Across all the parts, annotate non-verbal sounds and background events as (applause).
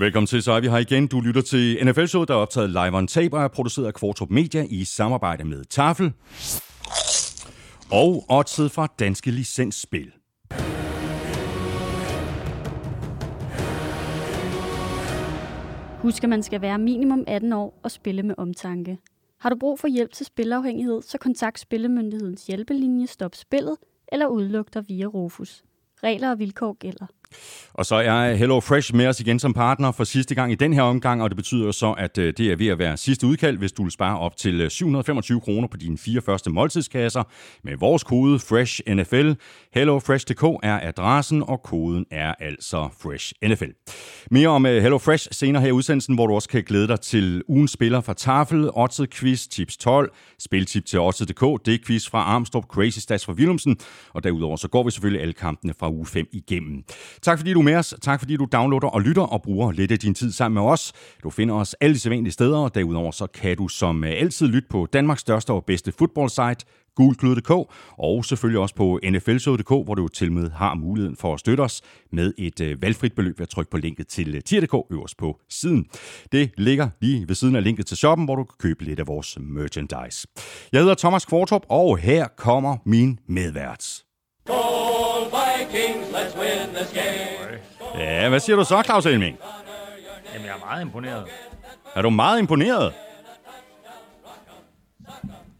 Velkommen til, så er vi her igen. Du lytter til NFL-showet, der er optaget live on tape og er produceret af Kvartrup Media i samarbejde med Tafel og oddset fra Danske Licensspil. Husk, at man skal være minimum 18 år og spille med omtanke. Har du brug for hjælp til spilafhængighed, så kontakt Spillemyndighedens hjælpelinje Stop Spillet eller udluk dig via Rufus. Regler og vilkår gælder. Og så er Hello Fresh med os igen som partner for sidste gang i den her omgang, og det betyder så, at øh, det er ved at være sidste udkald, hvis du vil spare op til øh, 725 kroner på dine fire første måltidskasser med vores kode FRESHNFL. HelloFresh.dk er adressen, og koden er altså FRESHNFL. Mere om øh, Hello Fresh senere her i udsendelsen, hvor du også kan glæde dig til ugens spiller fra Tafel, Oddset Quiz, Tips 12, Spiltip til Oddset.dk, det quiz fra Armstrong, Crazy Stats fra Willumsen, og derudover så går vi selvfølgelig alle kampene fra uge 5 igennem. Tak fordi du er med os. Tak fordi du downloader og lytter og bruger lidt af din tid sammen med os. Du finder os alle de sædvanlige steder, og derudover så kan du som øh, altid lytte på Danmarks største og bedste fodboldsite, gulklud.dk, og selvfølgelig også på nflshow.dk, hvor du til med har muligheden for at støtte os med et øh, valgfrit beløb ved at trykke på linket til øh, tier.dk øverst på siden. Det ligger lige ved siden af linket til shoppen, hvor du kan købe lidt af vores merchandise. Jeg hedder Thomas Kvartrup, og her kommer min medvært. Vikings, let's win this game. Ja, hvad siger du så, Claus Elming? Jamen, jeg er meget imponeret. Er du meget imponeret?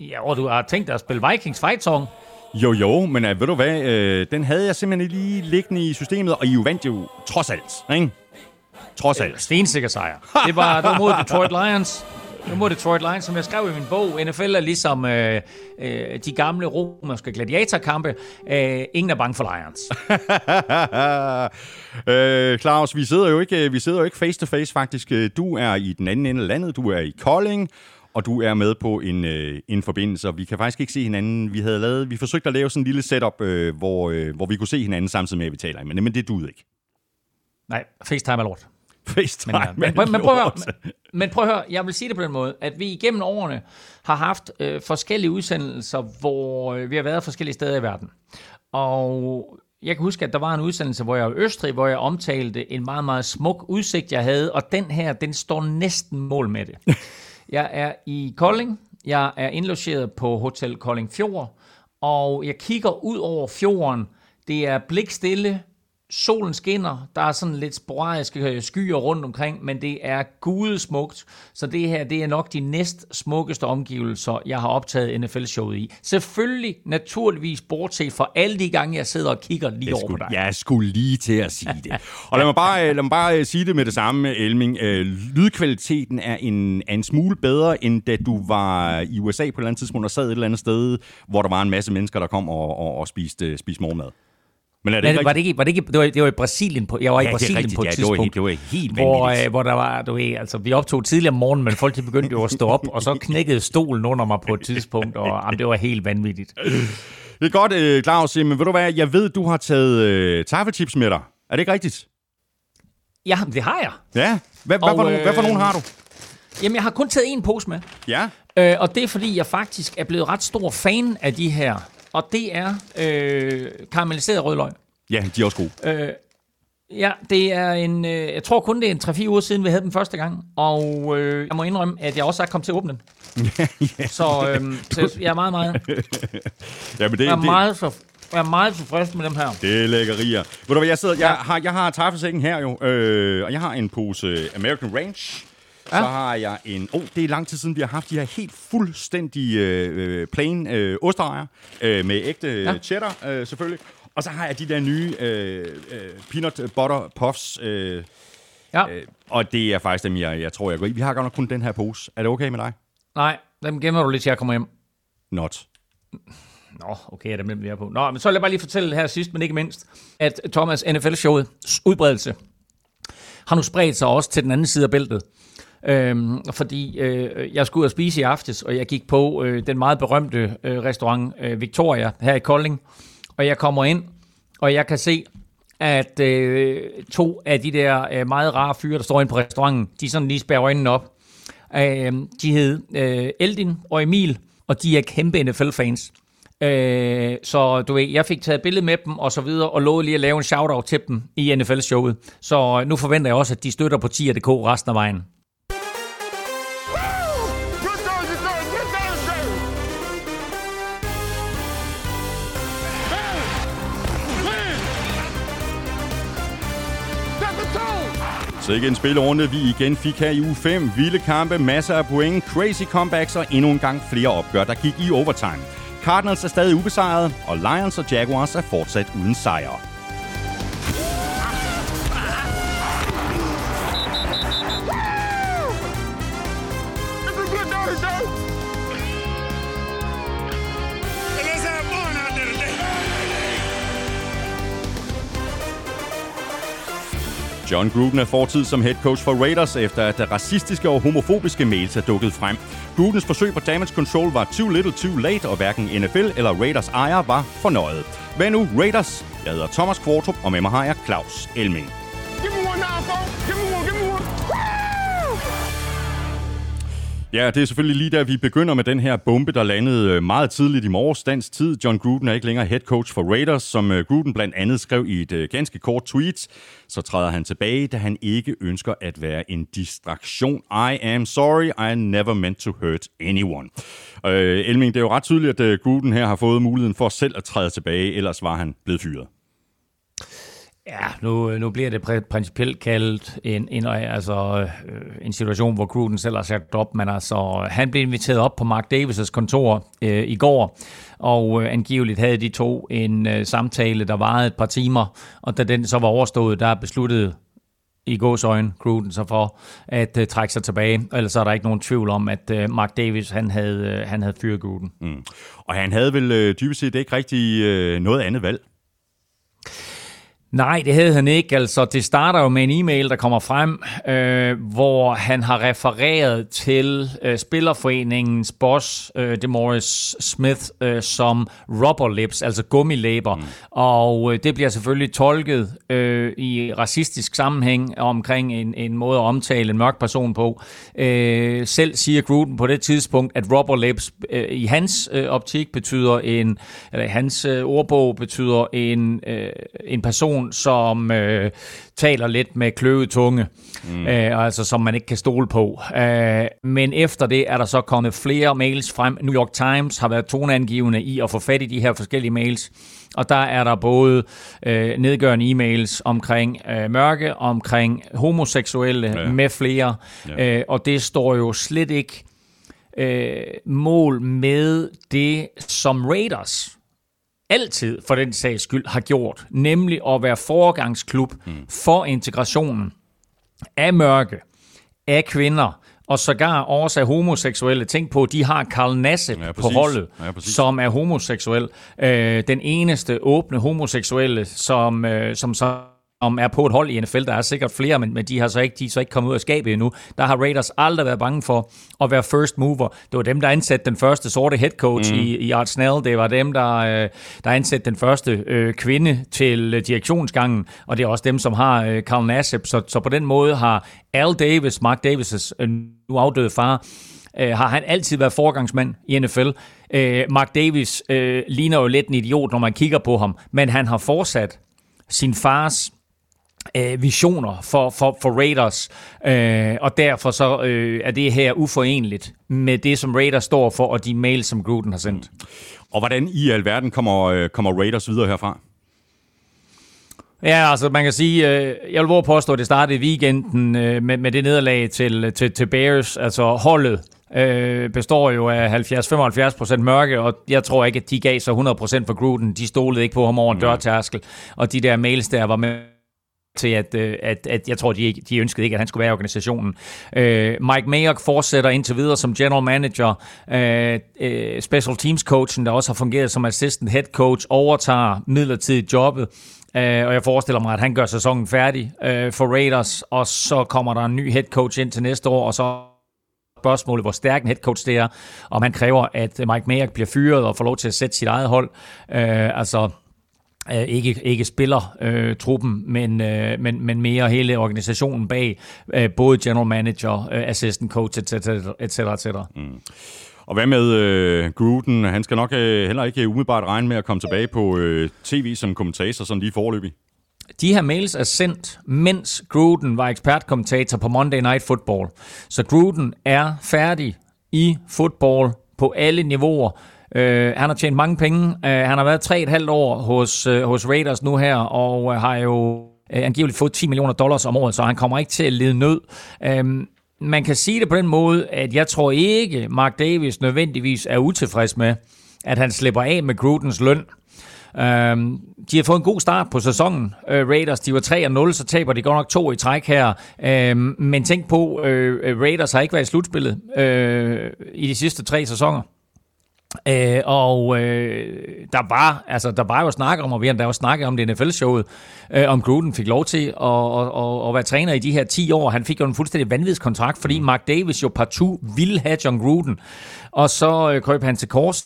Ja, og du har tænkt dig at spille Vikings Fight Song. Jo, jo, men uh, ved du hvad, uh, den havde jeg simpelthen lige liggende i systemet, og I jo vandt jo trods alt, ikke? Trods alt. Stensikker sejr. (laughs) Det var, det var mod Detroit Lions. Nu må Detroit Lions, som jeg skrev i min bog, NFL er ligesom øh, øh, de gamle romerske gladiatorkampe. Øh, ingen er bange for Lions. (laughs) øh, Claus, vi sidder jo ikke, vi sidder jo ikke face to face faktisk. Du er i den anden ende af landet, du er i Kolding, og du er med på en, øh, en forbindelse, og vi kan faktisk ikke se hinanden. Vi havde lavet, vi forsøgte at lave sådan en lille setup, øh, hvor, øh, hvor vi kunne se hinanden samtidig med, at vi taler. Men, men det duede ikke. Nej, FaceTime er lort. FaceTime men, men, men, men, prøv høre, men, men prøv at høre, jeg vil sige det på den måde, at vi igennem årene har haft øh, forskellige udsendelser, hvor øh, vi har været forskellige steder i verden. Og jeg kan huske, at der var en udsendelse, hvor jeg var i Østrig, hvor jeg omtalte en meget, meget smuk udsigt, jeg havde, og den her, den står næsten mål med det. (laughs) Jeg er i Kolding, jeg er indlogeret på Hotel Kolding Fjord, og jeg kigger ud over fjorden. Det er blikstille, solen skinner, der er sådan lidt sporadiske øh, skyer rundt omkring, men det er gudesmukt, så det her det er nok de næst smukkeste omgivelser, jeg har optaget NFL-showet i. Selvfølgelig, naturligvis, bortset fra alle de gange, jeg sidder og kigger lige jeg over skulle, på dig. Jeg skulle lige til at sige det. Og lad mig bare, lad mig bare øh, sige det med det samme, Elming. Øh, lydkvaliteten er en, er en smule bedre, end da du var i USA på et eller andet tidspunkt og sad et eller andet sted, hvor der var en masse mennesker, der kom og, og, og spiste, spiste morgenmad. Men er det, ikke var det ikke, var det ikke, det var, det var i Brasilien, på, jeg var ja, i Brasilien rigtigt, på et ja, tidspunkt, det var, helt, det var helt hvor, øh, hvor der var, du ved, altså vi optog tidligere om morgenen, men folk de begyndte jo at stå op, og så knækkede stolen under mig på et tidspunkt, og jamen, det var helt vanvittigt. Det er godt, øh, Claus, men ved du hvad, jeg ved, du har taget øh, taffelchips med dig. Er det ikke rigtigt? Ja, det har jeg. Ja, hvad, og, hvad, for, øh, hvad for nogen har du? Jamen, jeg har kun taget en pose med. Ja. Øh, og det er, fordi jeg faktisk er blevet ret stor fan af de her. Og det er øh, karamelliseret rødløg. Ja, de er også gode. Øh, ja, det er en, øh, jeg tror kun det er en 3-4 uger siden, vi havde den første gang. Og øh, jeg må indrømme, at jeg også er kommet til at åbne den. (laughs) ja. Så, øh, så jeg er meget, meget... ja, men det, jeg er det, meget så jeg er meget tilfreds med dem her. Det er lækkerier. Ved du hvad, jeg sidder, jeg har, jeg har taffelsækken her jo, øh, og jeg har en pose American Ranch. Ja. Så har jeg en... Oh, det er lang tid siden, vi har haft de her helt fuldstændig øh, plain øh, osterejer øh, med ægte ja. cheddar, øh, selvfølgelig. Og så har jeg de der nye øh, øh, peanut butter puffs. Øh, ja. Øh, og det er faktisk dem, jeg, jeg tror, jeg går i. Vi har godt nok kun den her pose. Er det okay med dig? Nej, dem gemmer du lidt, til jeg kommer hjem. Not. Nå, okay, er der mere på. Nå, men så vil jeg bare lige fortælle her sidst, men ikke mindst, at Thomas NFL-showet udbredelse har nu spredt sig også til den anden side af bæltet. Øhm, fordi øh, jeg skulle ud og spise i aftes, og jeg gik på øh, den meget berømte øh, restaurant øh, Victoria her i Kolding og jeg kommer ind, og jeg kan se, at øh, to af de der øh, meget rare fyre, der står inde på restauranten, de sådan lige spærer øjnene op. Øh, de hed øh, Eldin og Emil, og de er kæmpe NFL-fans. Øh, så du ved, jeg fik taget billede med dem og så videre, og lovede lige at lave en shout-out til dem i NFL-showet. Så øh, nu forventer jeg også, at de støtter på 10.dk resten af vejen. Sikke en spillerunde, vi igen fik her i uge 5. Vilde kampe, masser af point, crazy comebacks og endnu en gang flere opgør, der gik i overtime. Cardinals er stadig ubesejret, og Lions og Jaguars er fortsat uden sejre. John Gruden er fortid som head coach for Raiders, efter at der racistiske og homofobiske mails er dukket frem. Grudens forsøg på damage control var too little too late, og hverken NFL eller Raiders ejer var fornøjet. Hvad nu Raiders? Jeg hedder Thomas Kvartrup, og med mig har jeg Claus Elming. Give me one now, give Ja, det er selvfølgelig lige der, vi begynder med den her bombe, der landede øh, meget tidligt i morges dansk tid. John Gruden er ikke længere head coach for Raiders, som øh, Gruden blandt andet skrev i et øh, ganske kort tweet. Så træder han tilbage, da han ikke ønsker at være en distraktion. I am sorry, I never meant to hurt anyone. Øh, Elming, det er jo ret tydeligt, at Gruden her har fået muligheden for selv at træde tilbage, ellers var han blevet fyret. Ja, nu, nu bliver det principielt kaldt en, en, altså, øh, en situation, hvor Gruden selv har sat op, men altså, han blev inviteret op på Mark Davis' kontor øh, i går, og øh, angiveligt havde de to en øh, samtale, der varede et par timer, og da den så var overstået, der besluttede i gåsøjne Gruden så for at uh, trække sig tilbage. Ellers er der ikke nogen tvivl om, at uh, Mark Davis han havde, uh, han havde fyret Gruden. Mm. Og han havde vel uh, dybest set ikke rigtig uh, noget andet valg? Nej, det havde han ikke. Altså, det starter jo med en e-mail, der kommer frem, øh, hvor han har refereret til øh, Spillerforeningens boss, øh, Demoris Smith, øh, som rubber lips, altså gummilæber. Mm. Og øh, det bliver selvfølgelig tolket øh, i racistisk sammenhæng omkring en, en måde at omtale en mørk person på. Øh, selv siger Gruden på det tidspunkt, at rubber lips øh, i hans øh, optik betyder en, eller hans øh, ordbog betyder en, øh, en person, person, som øh, taler lidt med kløvet tunge, mm. øh, altså som man ikke kan stole på. Øh, men efter det er der så kommet flere mails frem. New York Times har været toneangivende i at få fat i de her forskellige mails. Og der er der både øh, nedgørende e-mails omkring øh, mørke, omkring homoseksuelle ja. med flere. Ja. Øh, og det står jo slet ikke øh, mål med det, som Raiders altid for den sags skyld har gjort, nemlig at være foregangsklub mm. for integrationen af mørke, af kvinder, og sågar også af homoseksuelle. Tænk på, de har Karl Nasse ja, på holdet, ja, som er homoseksuel. Øh, den eneste åbne homoseksuelle, som, øh, som så om er på et hold i NFL. Der er sikkert flere, men, men de har så ikke, de er så ikke kommet ud af skabet endnu. Der har Raiders aldrig været bange for at være first mover. Det var dem, der ansatte den første sorte head coach mm. i, i Art Snell. Det var dem, der, øh, der ansatte den første øh, kvinde til øh, direktionsgangen, og det er også dem, som har øh, Carl Nassib. Så, så på den måde har Al Davis, Mark Davis' øh, nu afdøde far, øh, har han altid været forgangsmand i NFL. Øh, Mark Davis øh, ligner jo lidt en idiot, når man kigger på ham, men han har fortsat sin fars øh, visioner for, for, for Raiders, øh, og derfor så øh, er det her uforenligt med det, som Raiders står for, og de mails, som Gruden har sendt. Og hvordan i alverden kommer, øh, kommer Raiders videre herfra? Ja, altså man kan sige, øh, jeg vil våge påstå, at det startede i weekenden øh, med, med det nederlag til, til, til Bears, altså holdet øh, består jo af 70-75% mørke, og jeg tror ikke, at de gav sig 100% for Gruden. De stolede ikke på ham over en dørtærskel, og de der mails der var med til, at, øh, at, at jeg tror, de, de ønskede ikke, at han skulle være i organisationen. Øh, Mike Mayock fortsætter indtil videre som general manager. Øh, øh, special teams coachen, der også har fungeret som assistant head coach, overtager midlertidigt jobbet. Øh, og jeg forestiller mig, at han gør sæsonen færdig øh, for Raiders, og så kommer der en ny head coach ind til næste år, og så spørgsmålet, hvor stærk en head coach det er, om han kræver, at Mike Mayock bliver fyret og får lov til at sætte sit eget hold. Øh, altså, øh, ikke, ikke spiller øh, truppen, men, øh, men, men mere hele organisationen bag, øh, både general manager, øh, assistant coach, etc. etc., etc. Mm. Og hvad med øh, Gruden? Han skal nok øh, heller ikke umiddelbart regne med at komme tilbage på øh, tv som kommentator, sådan lige forløbig. De her mails er sendt, mens Gruden var ekspertkommentator på Monday Night Football. Så Gruden er færdig i fodbold på alle niveauer. Øh, han har tjent mange penge. Øh, han har været tre et halvt år hos, øh, hos Raiders nu her, og øh, har jo øh, angiveligt fået 10 millioner dollars om året, så han kommer ikke til at lide nød. Øh, man kan sige det på den måde, at jeg tror ikke, Mark Davis nødvendigvis er utilfreds med, at han slipper af med Grudens løn. Um, de har fået en god start på sæsonen. Uh, Raiders, de var 3-0, så taber de godt nok to i træk her. Um, men tænk på, uh, Raiders har ikke været i slutspillet uh, i de sidste tre sæsoner. Uh, og uh, der var altså der var jo snak om, og vi har også snakket om det NFL-showet, uh, om Gruden fik lov til at, at, at, at være træner i de her 10 år. Han fik jo en fuldstændig vanvidskontrakt, fordi Mark Davis jo partout ville have John Gruden. Og så uh, krøb han til kors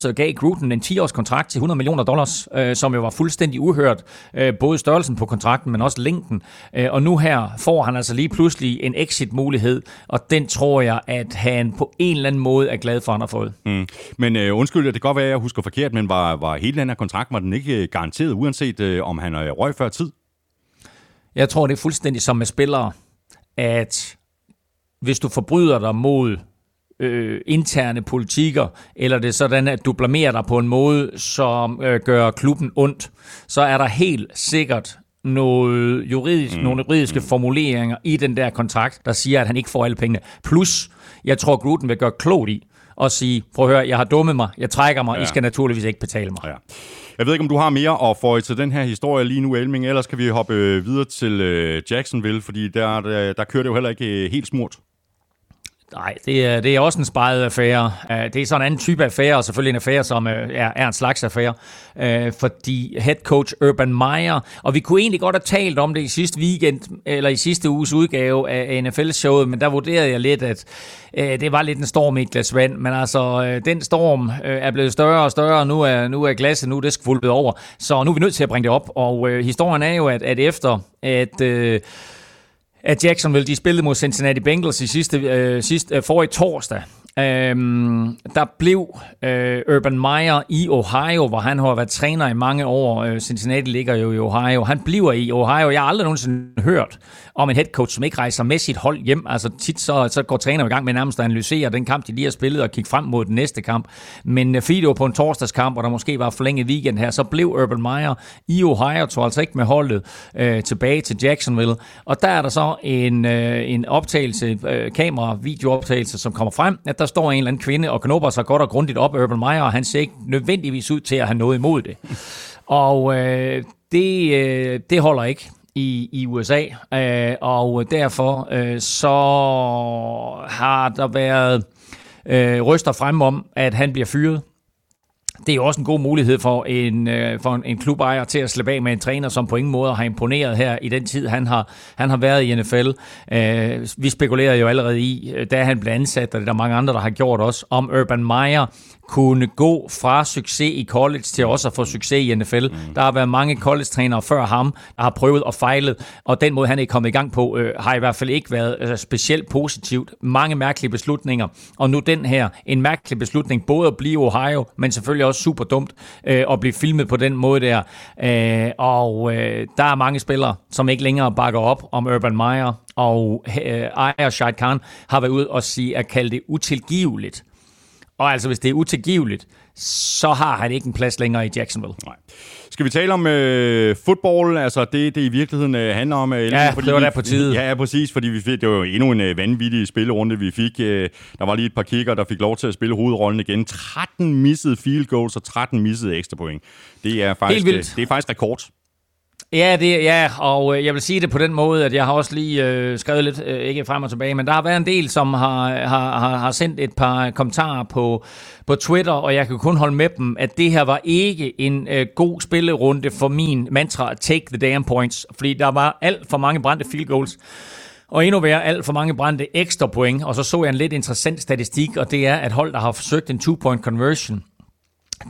så gav Gruden en 10-års kontrakt til 100 millioner dollars, øh, som jo var fuldstændig uhørt, øh, både størrelsen på kontrakten, men også længden. Øh, og nu her får han altså lige pludselig en exit-mulighed, og den tror jeg, at han på en eller anden måde er glad for, at han har fået. Mm. Men øh, undskyld, det kan godt være, at jeg husker forkert, men var, var hele den her kontrakt, var den ikke øh, garanteret, uanset øh, om han øh, røg før tid? Jeg tror, det er fuldstændig som med spillere, at hvis du forbryder dig mod øh, interne politikker, eller det er sådan, at du blamerer dig på en måde, som øh, gør klubben ondt, så er der helt sikkert noget juridisk, mm. nogle juridiske mm. formuleringer i den der kontrakt, der siger, at han ikke får alle pengene. Plus, jeg tror, Gruden vil gøre klogt i at sige, prøv at høre, jeg har dummet mig, jeg trækker mig, ja. I skal naturligvis ikke betale mig. Ja. Jeg ved ikke, om du har mere at få til den her historie lige nu, Elming, ellers kan vi hoppe øh, videre til øh, Jacksonville, fordi der, der, der kører det jo heller ikke øh, helt smurt. Nej, det er, det er også en sparet affære. Øh, det er sådan en anden type affære, og selvfølgelig en affære, som øh, er, er en slags affære. Øh, fordi head coach Urban Meyer, og vi kunne egentlig godt have talt om det i sidste weekend, eller i sidste uges udgave af NFL-showet, men der vurderede jeg lidt, at det var lidt en storm i et glas vand. Men altså, den storm er blevet større og større, og nu er, nu er glasset, nu er det skvulpet over. Så nu er vi nødt til at bringe det op, og historien er jo, at, at efter at... Øh, at Jacksonville de spillede mod Cincinnati Bengals i sidste, øh, sidste øh, forrige torsdag. Øhm, der blev øh, Urban Meyer i Ohio, hvor han har været træner i mange år. Øh, Cincinnati ligger jo i Ohio. Han bliver i Ohio. Jeg har aldrig nogensinde hørt om en head coach, som ikke rejser med sit hold hjem. Altså tit så, så går træner i gang med nærmest at analysere den kamp, de lige har spillet, og kigge frem mod den næste kamp. Men øh, fordi det var på en torsdagskamp, og der måske var forlænget weekend her, så blev Urban Meyer i Ohio, tog altså ikke med holdet øh, tilbage til Jacksonville. Og der er der så en, øh, en optagelse, øh, kamera, videooptagelse, som kommer frem, at der står en eller anden kvinde og knupper sig godt og grundigt op Urban Meyer, og han ser ikke nødvendigvis ud til at have noget imod det. (laughs) Og øh, det, øh, det holder ikke i, i USA, øh, og derfor øh, så har der været øh, ryster frem om, at han bliver fyret det er jo også en god mulighed for en, øh, for en, en klubejer til at slippe af med en træner, som på ingen måde har imponeret her i den tid, han har, han har været i NFL. Øh, vi spekulerer jo allerede i, øh, da han blev ansat, og det er der mange andre, der har gjort også, om Urban Meyer kunne gå fra succes i college til også at få succes i NFL. Mm. Der har været mange college-trænere før ham, der har prøvet og fejlet, og den måde, han er kommet i gang på, øh, har i hvert fald ikke været øh, specielt positivt. Mange mærkelige beslutninger, og nu den her, en mærkelig beslutning, både at blive Ohio, men selvfølgelig også super dumt øh, at blive filmet på den måde der. Øh, og øh, der er mange spillere, som ikke længere bakker op om Urban Meyer, og øh, Aya Shad Khan har været ude og sige at kalde det utilgiveligt, og altså, hvis det er utilgiveligt, så har han ikke en plads længere i Jacksonville. Nej. Skal vi tale om øh, fodbold? Altså det, det i virkeligheden øh, handler om... Øh, ja, fordi det var der på tide. Ja, ja, præcis, fordi vi fik, det var jo endnu en øh, vanvittig spillerunde, vi fik. Øh, der var lige et par kicker, der fik lov til at spille hovedrollen igen. 13 missede field goals og 13 missede ekstra point. Det er faktisk, Helt vildt. Øh, det er faktisk rekord. Ja, det, ja, og øh, jeg vil sige det på den måde, at jeg har også lige øh, skrevet lidt, øh, ikke frem og tilbage, men der har været en del, som har, har, har, har sendt et par kommentarer på, på Twitter, og jeg kan kun holde med dem, at det her var ikke en øh, god spillerunde for min mantra, take the damn points, fordi der var alt for mange brændte field goals. Og endnu værre, alt for mange brændte ekstra point. Og så så jeg en lidt interessant statistik, og det er, at hold, der har forsøgt en two-point conversion,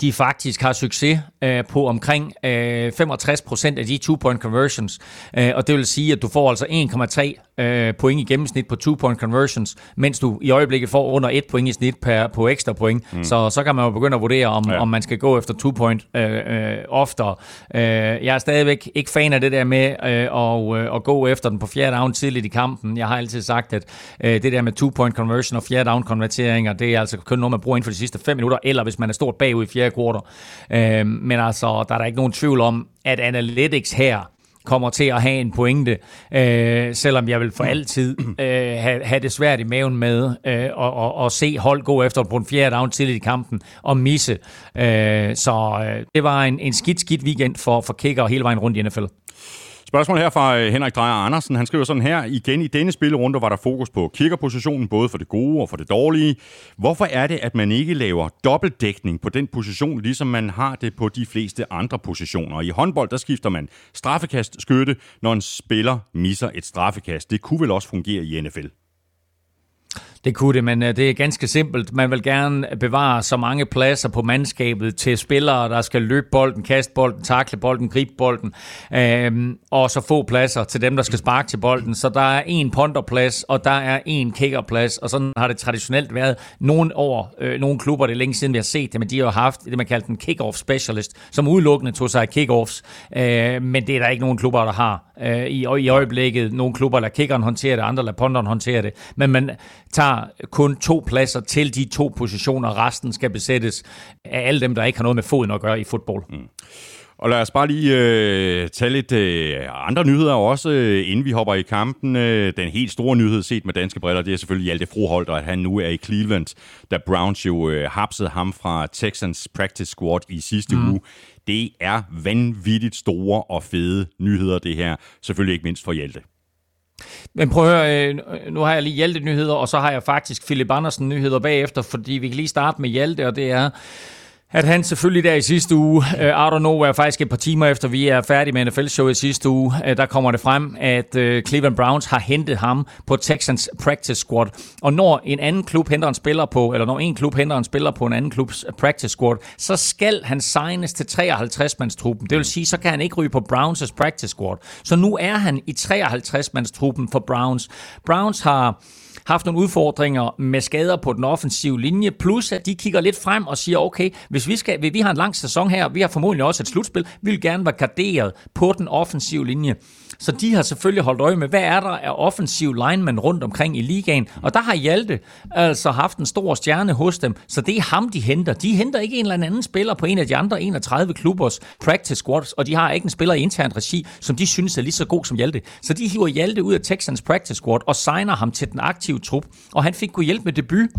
de faktisk har succes øh, på omkring øh, 65% af de two-point conversions. Øh, og det vil sige, at du får altså 1,3 øh, point i gennemsnit på two-point conversions, mens du i øjeblikket får under 1 point i snit per, på ekstra point. Mm. Så så kan man jo begynde at vurdere, om, ja. om man skal gå efter two-point øh, øh, oftere. Øh, jeg er stadigvæk ikke fan af det der med øh, at, øh, at gå efter den på fjerde down tidligt i kampen. Jeg har altid sagt, at øh, det der med two-point conversion og fjerde down konverteringer, det er altså kun noget, man bruger inden for de sidste 5 minutter, eller hvis man er stort bagud i fjerde kvartal. Øh, men altså, der er der ikke nogen tvivl om, at analytics her kommer til at have en pointe, øh, selvom jeg vil for altid øh, have, have det svært i maven med øh, og, og, og se hold gå efter på en fjerde down tidligt i kampen og misse. Øh, så øh, det var en, en skidt, skidt weekend for, for kicker hele vejen rundt i NFL. Spørgsmål her fra øh, Henrik Drejer Andersen. Han skriver sådan her. Igen i denne spillerunde var der fokus på kickerpositionen, både for det gode og for det dårlige. Hvorfor er det, at man ikke laver dobbeltdækning på den position, ligesom man har det på de fleste andre positioner? I håndbold, der skifter man straffekast skytte, når en spiller misser et straffekast. Det kunne vel også fungere i NFL? Det kunne det, men øh, det er ganske simpelt. Man vil gerne bevare så mange pladser på mandskabet til spillere, der skal løbe bolden, kaste bolden, takle bolden, gribe bolden, øh, og så få pladser til dem, der skal sparke til bolden. Så der er en ponderplads, og der er en kickerplads, og sådan har det traditionelt været. Nogle år, øh, nogle klubber, det er længe siden, vi har set det, men de har haft det, man kalder en kick-off specialist, som udelukkende tog sig af kick-offs, øh, men det er der ikke nogen klubber, der har øh, i, i øjeblikket. Nogle klubber lader kickeren håndtere det, andre lader punteren håndtere det, men man tager kun to pladser til de to positioner. Resten skal besættes af alle dem, der ikke har noget med foden at gøre i fodbold. Mm. Og lad os bare lige øh, tage lidt øh, andre nyheder også, øh, inden vi hopper i kampen. Øh, den helt store nyhed set med danske briller, det er selvfølgelig Hjalte Froholt, og at han nu er i Cleveland, da Browns jo øh, hapsede ham fra Texans practice squad i sidste mm. uge. Det er vanvittigt store og fede nyheder, det her. Selvfølgelig ikke mindst for Hjalte. Men prøv at høre, øh, nu har jeg lige Hjalte nyheder, og så har jeg faktisk Philip Andersen nyheder bagefter, fordi vi kan lige starte med Hjalte, og det er, at han selvfølgelig der i sidste uge, uh, out of nowhere, faktisk et par timer efter vi er færdige med NFL-showet i sidste uge, uh, der kommer det frem, at uh, Cleveland Browns har hentet ham på Texans practice squad. Og når en anden klub henter en spiller på, eller når en klub henter en spiller på en anden klubs practice squad, så skal han signes til 53-mandstruppen. Det vil sige, så kan han ikke ryge på Browns' practice squad. Så nu er han i 53-mandstruppen for Browns. Browns har haft nogle udfordringer med skader på den offensive linje, plus at de kigger lidt frem og siger, okay, hvis vi, skal, vi har en lang sæson her, vi har formodentlig også et slutspil, vi vil gerne være garderet på den offensive linje. Så de har selvfølgelig holdt øje med, hvad er der af offensiv linemen rundt omkring i ligaen. Og der har Hjalte altså haft en stor stjerne hos dem, så det er ham, de henter. De henter ikke en eller anden spiller på en af de andre 31 klubbers practice squads, og de har ikke en spiller i intern regi, som de synes er lige så god som Hjalte. Så de hiver Hjalte ud af Texans practice squad og signer ham til den aktive trup. Og han fik kunne hjælpe med debut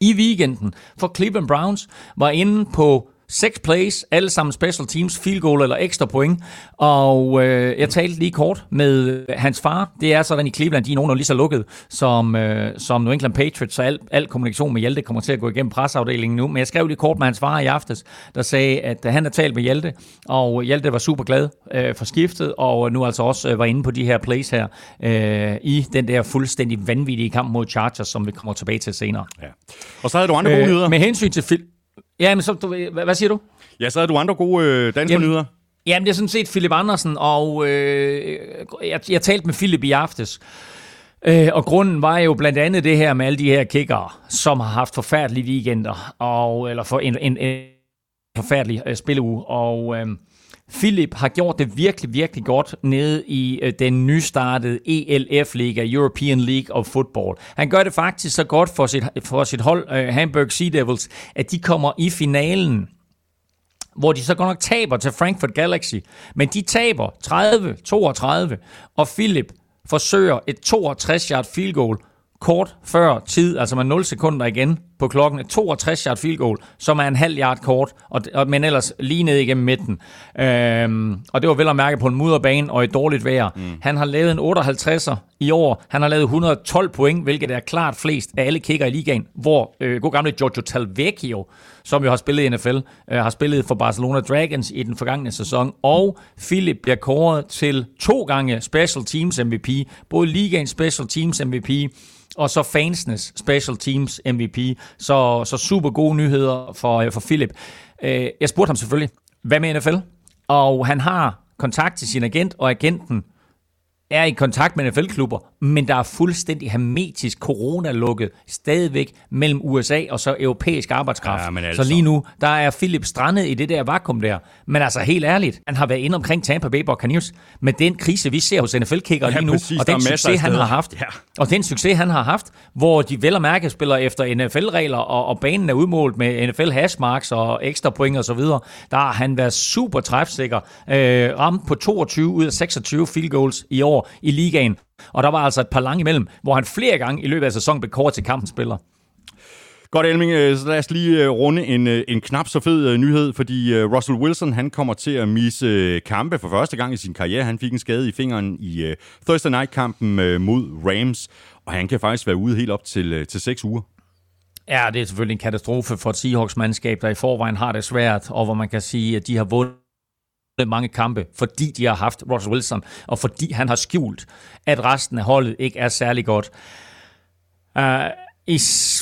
i weekenden for Cleveland Browns, var inde på Seks plays, alle sammen special teams, field goal eller ekstra point. Og øh, jeg talte lige kort med hans far. Det er sådan i Cleveland, de er nogen, der er lige så lukket som, øh, som New England Patriots, så al, al kommunikation med Hjalte kommer til at gå igennem presseafdelingen nu. Men jeg skrev lige kort med hans far i aftes, der sagde, at han har talt med Hjalte, og Hjalte var super glad øh, for skiftet, og nu altså også øh, var inde på de her plays her øh, i den der fuldstændig vanvittige kamp mod Chargers, som vi kommer tilbage til senere. Ja. Og så havde du andre gode øh, nyheder. Med hensyn til film Ja, men så, du, hvad, siger du? Ja, så er du andre gode øh, danske jamen, nyheder. Jamen, det er sådan set Philip Andersen, og øh, jeg, jeg talte med Philip i aftes. Øh, og grunden var jo blandt andet det her med alle de her kickere, som har haft forfærdelige weekender, og, eller for en, en, en forfærdelig øh, spilleuge. Og øh, Philip har gjort det virkelig, virkelig godt nede i øh, den nystartede ELF-liga, European League of Football. Han gør det faktisk så godt for sit, for sit hold, øh, Hamburg Sea Devils, at de kommer i finalen hvor de så godt nok taber til Frankfurt Galaxy. Men de taber 30-32, og Philip forsøger et 62-yard field goal kort før tid, altså med 0 sekunder igen på klokken, et 62 yard field goal, som er en halv yard kort, og, og, men ellers lige ned igennem midten. Øhm, og det var vel at mærke på en mudderbane og et dårligt vejr. Mm. Han har lavet en 58'er i år. Han har lavet 112 point, hvilket er klart flest af alle kicker i ligaen, hvor øh, god gamle Giorgio Talvecchio, som jo har spillet i NFL, øh, har spillet for Barcelona Dragons i den forgangne sæson, og Philip bliver kåret til to gange Special Teams MVP, både ligaens Special Teams MVP, og så fansenes Special Teams MVP. Så, så super gode nyheder for, øh, for Philip. Øh, jeg spurgte ham selvfølgelig, hvad med NFL? Og han har kontakt til sin agent, og agenten er i kontakt med NFL-klubber, men der er fuldstændig hermetisk coronalukket stadigvæk mellem USA og så europæisk arbejdskraft. Ja, altså. Så lige nu, der er Philip strandet i det der vakuum der. Men altså helt ærligt, han har været inde omkring Tampa Bay Buccaneers med den krise, vi ser hos NFL-kicker ja, lige nu, præcis, og den succes, han har haft. Ja. Og den succes, han har haft, hvor de vel og mærke spiller efter NFL-regler, og, og banen er udmålt med NFL hashmarks og ekstra point og så videre. Der har han været super træfsikker. Øh, ramt på 22 ud af 26 field goals i år i ligaen. Og der var altså et par lange imellem, hvor han flere gange i løbet af sæsonen blev kort til kampens spiller. Godt, Elming. Øh, så lad os lige øh, runde en, øh, en knap så fed nyhed, fordi Russell Wilson han kommer til at misse kampe for første gang i sin karriere. Han fik en skade i fingeren i Thursday Night-kampen mod Rams, og han kan faktisk være ude helt op til, til seks uger. Ja, det er selvfølgelig en katastrofe for et Seahawks-mandskab, der i forvejen har det svært, og hvor man kan sige, at de har vundet mange kampe, fordi de har haft Russell Wilson, og fordi han har skjult, at resten af holdet ikke er særlig godt. Uh, I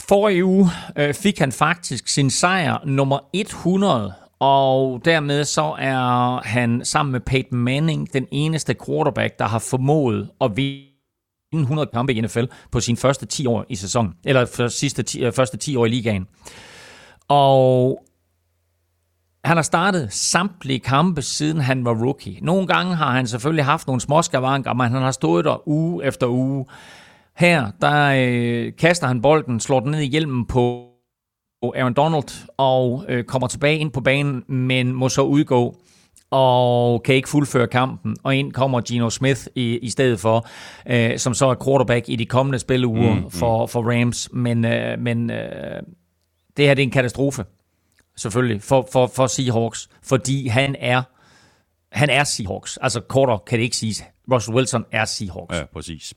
forrige uge uh, fik han faktisk sin sejr nummer 100, og dermed så er han sammen med Peyton Manning den eneste quarterback, der har formået at vinde 100 kampe i NFL på sine første 10 år i sæsonen, eller for sidste 10, uh, første 10 år i ligaen. Og han har startet samtlige kampe, siden han var rookie. Nogle gange har han selvfølgelig haft nogle småskavanker, men han har stået der uge efter uge. Her, der øh, kaster han bolden, slår den ned i hjelmen på Aaron Donald, og øh, kommer tilbage ind på banen, men må så udgå og kan ikke fuldføre kampen. Og ind kommer Gino Smith i, i stedet for, øh, som så er quarterback i de kommende spilleuger mm, for, mm. for Rams. Men, øh, men øh, det her det er en katastrofe selvfølgelig, for, for, for Seahawks, fordi han er, han er Seahawks. Altså kortere kan det ikke siges. Russell Wilson er Seahawks. Ja, præcis.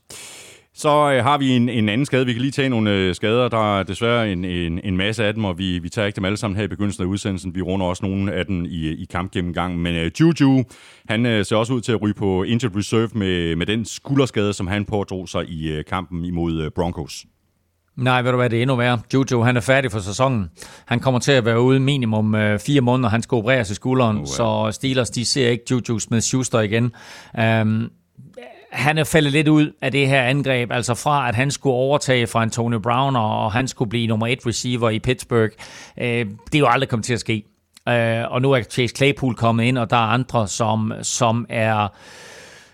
Så øh, har vi en, en anden skade. Vi kan lige tage nogle øh, skader. Der er desværre en, en, en masse af dem, og vi, vi tager ikke dem alle sammen her i begyndelsen af udsendelsen. Vi runder også nogle af dem i, i kampgennemgangen. Men øh, Juju, han øh, ser også ud til at ryge på injured reserve med, med den skulderskade, som han pådrog sig i øh, kampen imod øh, Broncos. Nej, ved du hvad, det er endnu værre. Juju, han er færdig for sæsonen. Han kommer til at være ude minimum øh, fire måneder, han skal opereres i skulderen, uh, så Steelers, de ser ikke Juju Smith-Schuster igen. Um, han er faldet lidt ud af det her angreb, altså fra at han skulle overtage fra Antonio Brown, og han skulle blive nummer et receiver i Pittsburgh. Uh, det er jo aldrig kommet til at ske. Uh, og nu er Chase Claypool kommet ind, og der er andre, som, som er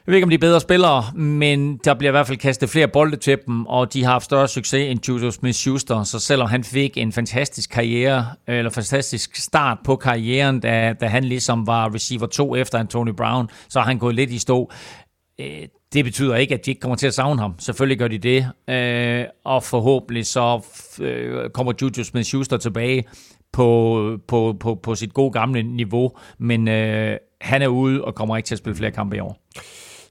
jeg ved ikke, om de er bedre spillere, men der bliver i hvert fald kastet flere bolde til dem, og de har haft større succes end Juju Smith-Schuster, så selvom han fik en fantastisk karriere, eller fantastisk start på karrieren, da, da han ligesom var receiver 2 efter Anthony Brown, så har han gået lidt i stå. Øh, det betyder ikke, at de ikke kommer til at savne ham. Selvfølgelig gør de det, øh, og forhåbentlig så øh, kommer Juju Smith-Schuster tilbage på, på, på, på sit gode gamle niveau, men han er ude og kommer ikke til at spille flere kampe i år.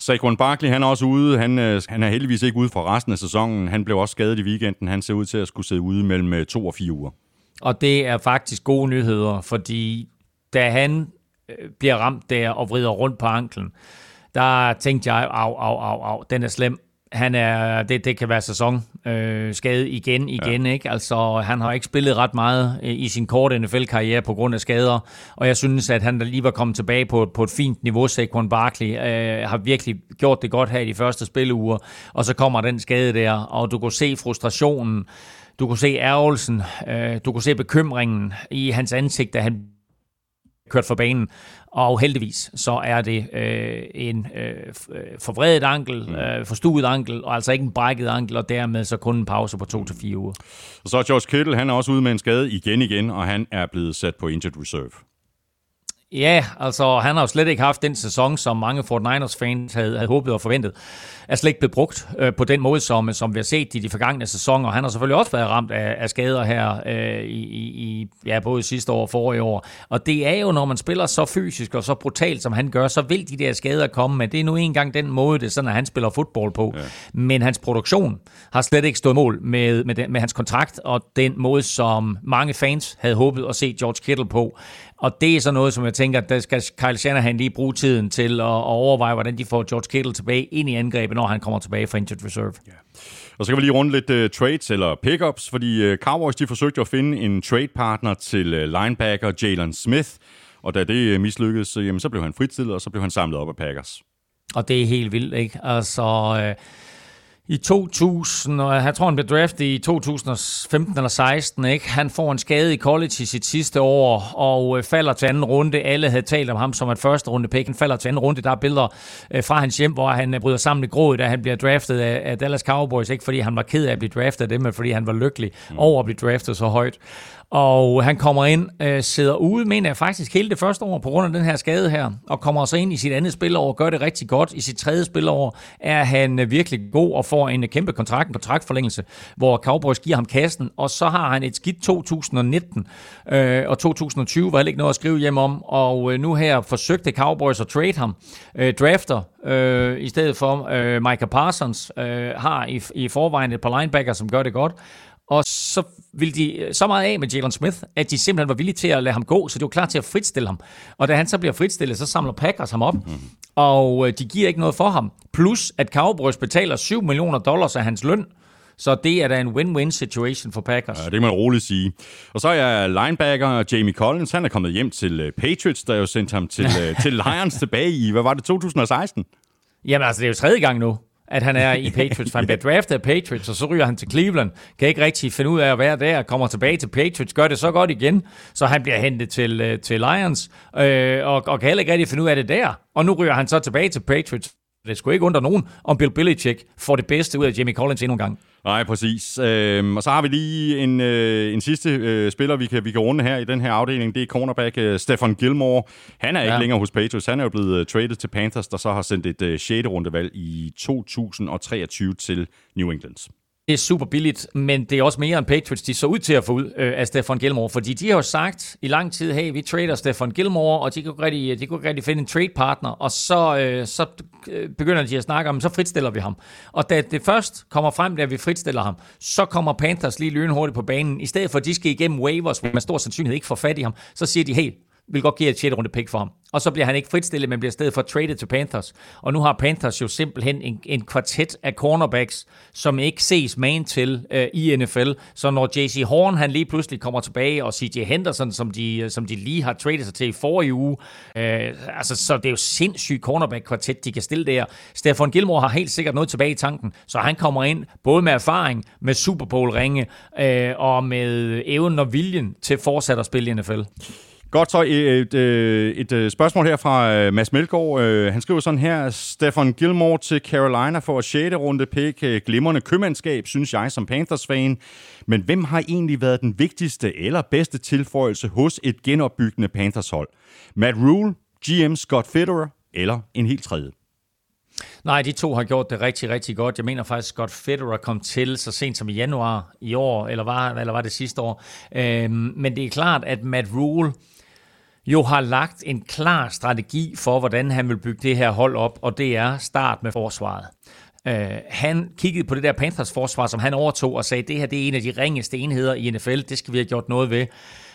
Saquon Barkley, han er også ude. Han, øh, han er heldigvis ikke ude for resten af sæsonen. Han blev også skadet i weekenden. Han ser ud til at skulle sidde ude mellem øh, to og fire uger. Og det er faktisk gode nyheder, fordi da han øh, bliver ramt der og vrider rundt på anklen, der tænkte jeg, au, au, au, au, den er slem han er, det, det kan være sæson øh, skade igen, igen, ja. ikke? Altså, han har ikke spillet ret meget øh, i sin korte NFL-karriere på grund af skader, og jeg synes, at han lige var kommet tilbage på, på et fint niveau, Saquon Barkley, øh, har virkelig gjort det godt her i de første spilleuger, og så kommer den skade der, og du kunne se frustrationen, du kunne se ærgelsen, øh, du kunne se bekymringen i hans ansigt, da han kørt for banen. Og heldigvis så er det øh, en øh, forvredet ankel, mm. øh, forstuet ankel, og altså ikke en brækket ankel, og dermed så kun en pause på to til fire uger. Og så er George Kittle, han er også ude med en skade igen igen, og han er blevet sat på injured reserve. Ja, altså han har jo slet ikke haft den sæson, som mange 49ers-fans havde, havde håbet og forventet. Er slet ikke blevet brugt øh, på den måde, som, som vi har set i de forgangne sæsoner. Han har selvfølgelig også været ramt af, af skader her øh, i, i ja, både sidste år og forrige år. Og det er jo, når man spiller så fysisk og så brutalt, som han gør, så vil de der skader komme. Men det er nu engang den måde, det er sådan, at han spiller fodbold på. Ja. Men hans produktion har slet ikke stået mål med, med, den, med hans kontrakt og den måde, som mange fans havde håbet at se George Kittle på. Og det er så noget, som jeg tænker, der skal Kyle Shanahan lige bruge tiden til at, overveje, hvordan de får George Kittle tilbage ind i angrebet, når han kommer tilbage fra injured reserve. Yeah. Og så kan vi lige runde lidt uh, trades eller pickups, fordi uh, Cowboys de forsøgte at finde en trade partner til uh, linebacker Jalen Smith, og da det mislykkedes, så, jamen, så blev han fritstillet, og så blev han samlet op af Packers. Og det er helt vildt, ikke? Altså, øh, i 2000, og jeg tror, han blev draftet i 2015 eller 16, ikke? Han får en skade i college i sit sidste år, og øh, falder til anden runde. Alle havde talt om ham som et første runde pick. Han falder til anden runde. Der er billeder øh, fra hans hjem, hvor han øh, bryder sammen i grådet, da han bliver draftet af, Dallas Cowboys. Ikke fordi han var ked af at blive draftet af dem, men fordi han var lykkelig mm. over at blive draftet så højt. Og han kommer ind, øh, sidder ude, mener jeg faktisk hele det første år på grund af den her skade her, og kommer så ind i sit andet spilår og gør det rigtig godt. I sit tredje spilår er han øh, virkelig god og får en øh, kæmpe kontrakt, en kontraktforlængelse, hvor Cowboys giver ham kassen, og så har han et skidt 2019, øh, og 2020 var heller ikke noget at skrive hjem om, og øh, nu her forsøgte Cowboys at trade ham, øh, drafter, øh, i stedet for øh, Micah Parsons, øh, har i, i forvejen et par linebacker, som gør det godt, og så ville de øh, så meget af med Jalen Smith, at de simpelthen var villige til at lade ham gå, så de var klar til at fritstille ham. Og da han så bliver fritstillet, så samler Packers ham op, mm-hmm. og øh, de giver ikke noget for ham. Plus at Cowboys betaler 7 millioner dollars af hans løn, så det er da en win-win situation for Packers. Ja, det kan man roligt sige. Og så er linebacker Jamie Collins, han er kommet hjem til øh, Patriots, der jo sendte ham til, til (laughs) Lions tilbage i, hvad var det, 2016? Jamen altså, det er jo tredje gang nu at han er i (laughs) Patriots. For han bliver draftet af Patriots, og så ryger han til Cleveland. Kan ikke rigtig finde ud af at være der, kommer tilbage til Patriots, gør det så godt igen, så han bliver hentet til, øh, til Lions, øh, og, og kan heller ikke rigtig finde ud af det der. Og nu ryger han så tilbage til Patriots. Det skulle ikke undre nogen, om Bill Belichick får det bedste ud af Jimmy Collins endnu en gang. Nej, præcis. Øhm, og så har vi lige en, øh, en sidste øh, spiller, vi kan, vi kan runde her i den her afdeling. Det er cornerback øh, Stefan Gilmore. Han er ja. ikke længere hos Patriots. Han er jo blevet øh, traded til Panthers, der så har sendt et øh, 6. rundevalg i 2023 til New England. Det er super billigt, men det er også mere end Patriots, de så ud til at få ud øh, af Stefan Gilmore, fordi de har jo sagt i lang tid, hey, vi trader Stefan Gilmore, og de kunne rigtig, de kunne rigtig finde en trade partner, og så, øh, så øh, begynder de at snakke om, så fritstiller vi ham. Og da det først kommer frem, da vi fritstiller ham, så kommer Panthers lige lynhurtigt på banen. I stedet for, at de skal igennem waivers, hvor man stor sandsynlighed ikke får fat i ham, så siger de, hey, vil godt give et 6. runde pick for ham. Og så bliver han ikke fritstillet, men bliver stedet for traded til Panthers. Og nu har Panthers jo simpelthen en, en kvartet af cornerbacks, som ikke ses man til øh, i NFL. Så når J.C. Horn han lige pludselig kommer tilbage, og C.J. Henderson, som de, øh, som de lige har traded sig til i forrige uge, øh, altså, så det er jo sindssygt cornerback-kvartet, de kan stille der. Stefan Gilmore har helt sikkert noget tilbage i tanken, så han kommer ind både med erfaring, med Super Bowl-ringe, øh, og med evnen og viljen til fortsat at spille i NFL. Godt, så et, et, øh, et, øh, spørgsmål her fra øh, Mads Melgaard. Han skriver sådan her, Stefan Gilmore til Carolina for 6. runde pick. Glimrende købmandskab, synes jeg som Panthers-fan. Men hvem har egentlig været den vigtigste eller bedste tilføjelse hos et genopbyggende Panthers-hold? Matt Rule, GM Scott Federer eller en helt tredje? Nej, de to har gjort det rigtig, rigtig godt. Jeg mener faktisk, Scott Federer kom til så sent som i januar i år, eller var, eller var det sidste år. Øhm, men det er klart, at Matt Rule, jo har lagt en klar strategi for, hvordan han vil bygge det her hold op, og det er start med forsvaret. Uh, han kiggede på det der Panthers forsvar, som han overtog og sagde, det her det er en af de ringeste enheder i NFL, det skal vi have gjort noget ved.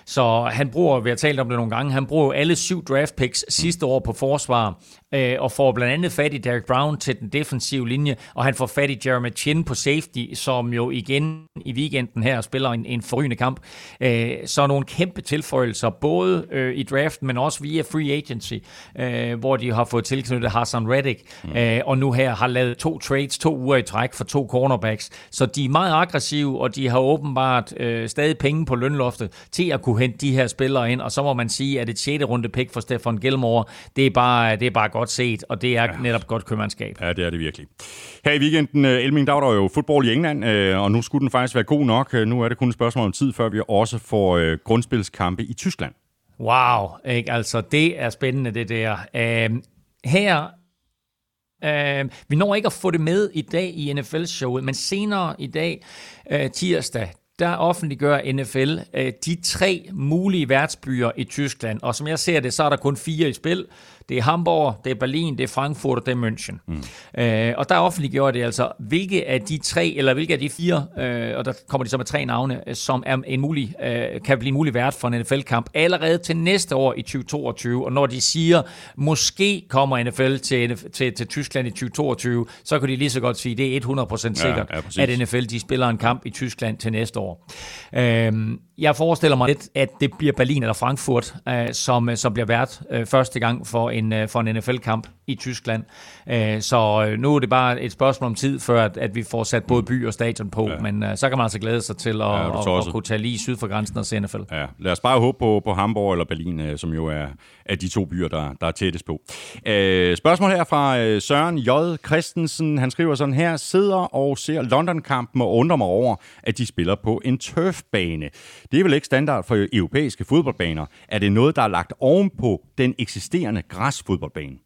Så han bruger, vi har talt om det nogle gange, han bruger alle syv draft picks sidste år på forsvar, øh, og får blandt andet fat i Derek Brown til den defensive linje, og han får fat i Jeremy Chin på safety, som jo igen i weekenden her spiller en, en forrygende kamp. Øh, så nogle kæmpe tilføjelser, både øh, i draften, men også via free agency, øh, hvor de har fået tilknyttet Hassan Reddick, mm. øh, og nu her har lavet to trades, to uger i træk for to cornerbacks. Så de er meget aggressive, og de har åbenbart øh, stadig penge på lønloftet til at kunne hente de her spillere ind, og så må man sige, at et 6. runde pick for Stefan Gilmore, det er bare, det er bare godt set, og det er ja. netop godt købmandskab. Ja, det er det virkelig. Her i weekenden, øh, Elming, der var der jo fodbold i England, øh, og nu skulle den faktisk være god nok. Øh, nu er det kun et spørgsmål om tid, før vi også får grundspilskampe i Tyskland. Wow, ikke? altså det er spændende det der. Uh, her Uh, vi når ikke at få det med i dag i NFL-showet, men senere i dag, uh, tirsdag, der offentliggør NFL uh, de tre mulige værtsbyer i Tyskland. Og som jeg ser det, så er der kun fire i spil. Det er Hamburg, det er Berlin, det er Frankfurt og det er München. Mm. Øh, og der offentliggjorde det altså, hvilke af de tre, eller hvilke af de fire, øh, og der kommer de så med tre navne, som er en mulig, øh, kan blive en mulig vært for en NFL-kamp allerede til næste år i 2022. Og når de siger, måske kommer NFL til, til, til Tyskland i 2022, så kan de lige så godt sige, det er 100% sikkert, ja, ja, at NFL de spiller en kamp i Tyskland til næste år. Øh, jeg forestiller mig lidt, at det bliver Berlin eller Frankfurt, øh, som, som bliver vært øh, første gang for en, øh, for en NFL-kamp i Tyskland. Øh, så øh, nu er det bare et spørgsmål om tid, før at, at vi får sat både by og stadion på, ja. men så kan man altså glæde sig til at, ja, at, at, kunne tage lige syd for grænsen og se NFL. Ja, lad os bare håbe på, på Hamburg eller Berlin, som jo er, er de to byer, der, der er tættest på. Spørgsmål her fra Søren J. Christensen. Han skriver sådan her, sidder og ser London-kampen og undrer mig over, at de spiller på en turfbane. Det er vel ikke standard for europæiske fodboldbaner. Er det noget, der er lagt ovenpå den eksisterende græsfodboldbane?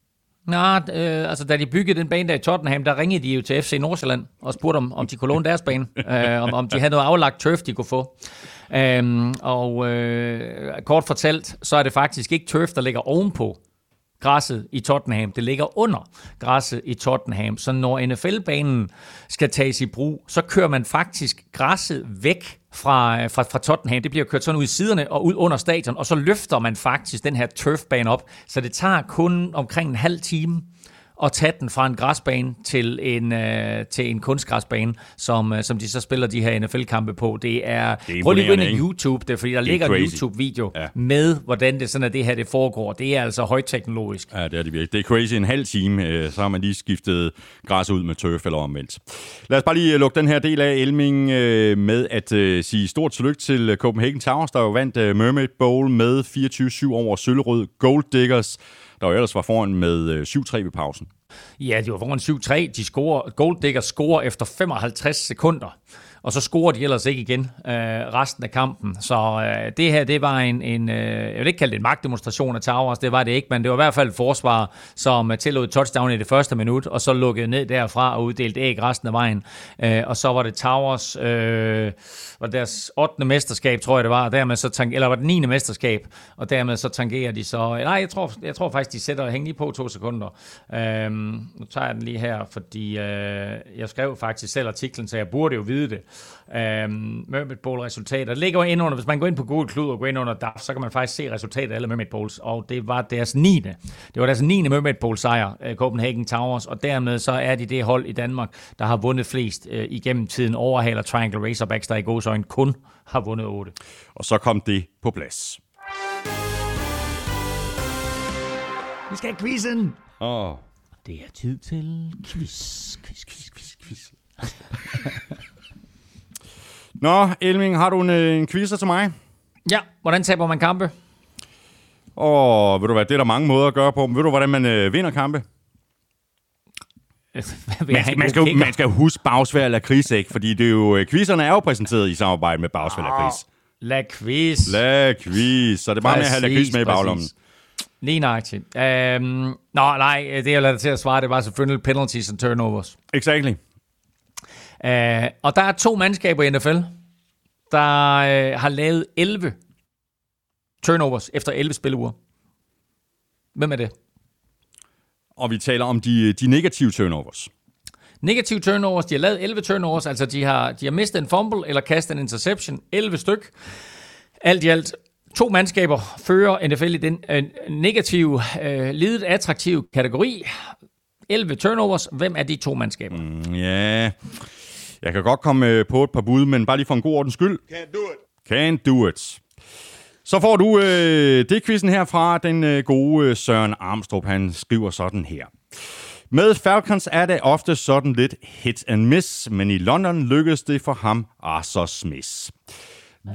Nej, øh, altså da de byggede den bane der i Tottenham, der ringede de jo til FC Nordsjælland og spurgte, om, om de kunne låne deres bane, (laughs) øh, om, om de havde noget aflagt turf, de kunne få. Øhm, og øh, kort fortalt, så er det faktisk ikke turf, der ligger ovenpå græsset i Tottenham. Det ligger under græsset i Tottenham. Så når NFL-banen skal tages i brug, så kører man faktisk græsset væk fra, øh, fra, fra Tottenham. Det bliver kørt sådan ud i siderne og ud under stadion, og så løfter man faktisk den her turfbane op. Så det tager kun omkring en halv time at tage den fra en græsbane til en, øh, til en kunstgræsbane, som, øh, som de så spiller de her NFL-kampe på. Det er, det er prøv lige at YouTube, det er, fordi der det ligger en YouTube-video ja. med, hvordan det, sådan, at det her det foregår. Det er altså højteknologisk. Ja, det er det virkelig. Det er crazy. En halv time, øh, så har man lige skiftet græs ud med turf eller omvendt. Lad os bare lige øh, lukke den her del af Elming øh, med at øh, sige stort tillykke til Copenhagen Towers, der jo vandt øh, Mermaid Bowl med 24-7 over Søllerød Gold Diggers der jo ellers var foran med øh, 7-3 ved pausen. Ja, de var foran 7-3. De scorer, Gold Digger scorer efter 55 sekunder og så scorer de ellers ikke igen øh, resten af kampen. Så øh, det her, det var en, en øh, jeg vil ikke kalde det en magtdemonstration af Towers, det var det ikke, men det var i hvert fald et forsvar, som tillod touchdown i det første minut, og så lukkede ned derfra og uddelte æg resten af vejen. Øh, og så var det Towers, øh, var det deres 8. mesterskab, tror jeg det var, og dermed så tank, eller var det 9. mesterskab, og dermed så tangerer de så, nej, jeg tror, jeg tror faktisk, de sætter hæng lige på to sekunder. Øh, nu tager jeg den lige her, fordi øh, jeg skrev faktisk selv artiklen, så jeg burde jo vide det øhm, Mermaid Bowl resultater. Det ligger ind under, hvis man går ind på Google Klud og går ind under DAF, så kan man faktisk se resultatet af alle Mermaid Bowls, og det var deres 9. Det var deres 9. Mermaid Bowl sejr, øh, Copenhagen Towers, og dermed så er de det hold i Danmark, der har vundet flest øh, igennem tiden, overhaler Triangle Razorbacks, der i godsøjne kun har vundet 8. Og så kom det på plads. Vi skal have quizzen! Åh. Oh. Det er tid til quiz, quiz, quiz, quiz, quiz. (laughs) Nå, Elming, har du en, øh, en quizzer til mig? Ja, hvordan taber man kampe? Og ved du hvad, det er der mange måder at gøre på. Men ved du, hvordan man øh, vinder kampe? (laughs) man, skal, man, skal, man skal huske bagsvær eller kris, ikke? Fordi det er jo, øh, quizzerne er jo præsenteret i samarbejde med bagsvær eller kris. La quiz. La quiz. Så det er bare præcis, med at have la quiz med i baglommen. Lige nøjagtigt. Øhm, nå, nej, det jeg lader til at svare, det var selvfølgelig penalties and turnovers. Exactly. Uh, og der er to mandskaber i NFL, der uh, har lavet 11 turnovers efter 11 spilleuger. Hvem er det? Og vi taler om de, de negative turnovers. Negative turnovers, de har lavet 11 turnovers, altså de har, de har mistet en fumble eller kastet en interception, 11 styk. Alt i alt to mandskaber fører NFL i den uh, negative, uh, lidet attraktive kategori. 11 turnovers. Hvem er de to mandskaber? Mm, ja, jeg kan godt komme øh, på et par bud, men bare lige for en god ordens skyld. Can't do it. Can't do it. Så får du øh, det quizzen her fra den øh, gode øh, Søren Armstrong. Han skriver sådan her. Med Falcons er det ofte sådan lidt hit and miss, men i London lykkedes det for ham Arthur Smith.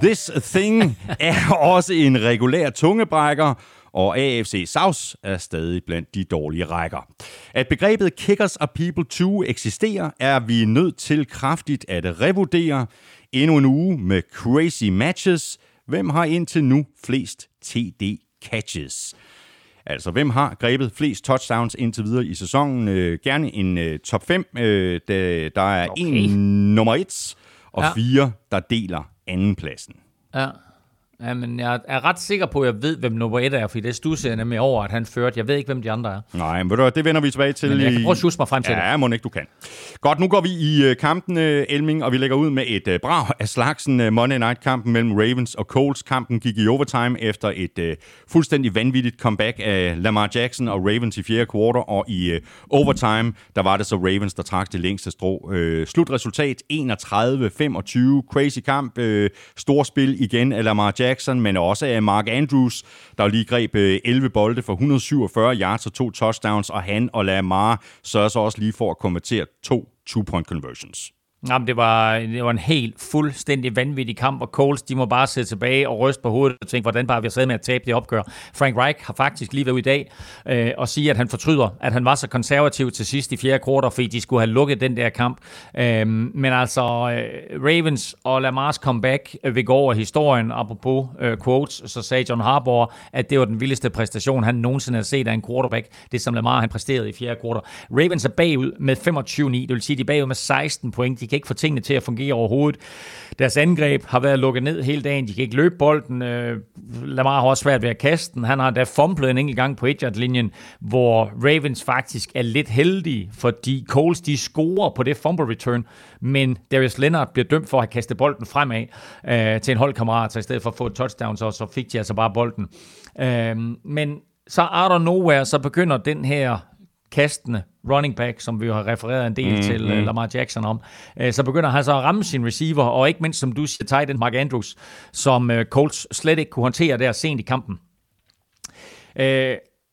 This Thing (laughs) er også en regulær tungebrækker, og AFC South er stadig blandt de dårlige rækker. At begrebet Kickers of People 2 eksisterer, er vi nødt til kraftigt at revurdere. Endnu en uge med crazy matches. Hvem har indtil nu flest TD catches? Altså, hvem har grebet flest touchdowns indtil videre i sæsonen? Øh, gerne en øh, top 5. Øh, der, der er okay. en nummer 1, og ja. fire, der deler andenpladsen. Ja. Ja, men jeg er ret sikker på, at jeg ved, hvem nummer et er, fordi det stusser jeg nemlig over, at han førte. Jeg ved ikke, hvem de andre er. Nej, men det vender vi tilbage til. Men jeg kan prøve at mig frem til ja, det. Ja, må ikke, du kan. Godt, nu går vi i øh, kampen, øh, Elming, og vi lægger ud med et uh, brag af slagsen uh, Monday Night-kampen mellem Ravens og Colts. Kampen gik i overtime efter et uh, fuldstændig vanvittigt comeback af Lamar Jackson og Ravens i fjerde kvartal, og i uh, overtime, der var det så Ravens, der trak det længste strå. Uh, slutresultat 31-25, crazy kamp, uh, storspil igen af Lamar Jackson, men også af Mark Andrews, der lige greb øh, 11 bolde for 147 yards og to touchdowns, og han og Lamar sørger så også lige for at konvertere to two-point conversions. Jamen, det var, det var en helt fuldstændig vanvittig kamp, og Coles, de må bare sidde tilbage og ryste på hovedet og tænke, hvordan bare vi har siddet med at tabe det opgør. Frank Reich har faktisk lige været ude i dag øh, og sige, at han fortryder, at han var så konservativ til sidst i fjerde kvartal, fordi de skulle have lukket den der kamp. Øh, men altså, øh, Ravens og Lamars comeback vil gå over historien, apropos øh, quotes, så sagde John Harbaugh, at det var den vildeste præstation, han nogensinde har set af en quarterback, det som Lamar han præsterede i fjerde kvartal. Ravens er bagud med 25-9, det vil sige, de er bagud med 16 point. De kan ikke få tingene til at fungere overhovedet. Deres angreb har været lukket ned hele dagen. De kan ikke løbe bolden. Øh, Lamar har også svært ved at kaste den. Han har da fumblet en enkelt gang på 1 linjen hvor Ravens faktisk er lidt heldige, fordi Coles de scorer på det fumble return, men Darius Leonard bliver dømt for at have kastet bolden fremad øh, til en holdkammerat, så i stedet for at få et touchdown, så, så fik de altså bare bolden. Øh, men så out of nowhere, så begynder den her kastende running back, som vi jo har refereret en del mm, til mm. Lamar Jackson om, øh, så begynder han så at ramme sin receiver, og ikke mindst, som du siger, tight end Mark Andrews, som øh, Colts slet ikke kunne håndtere der sent i kampen.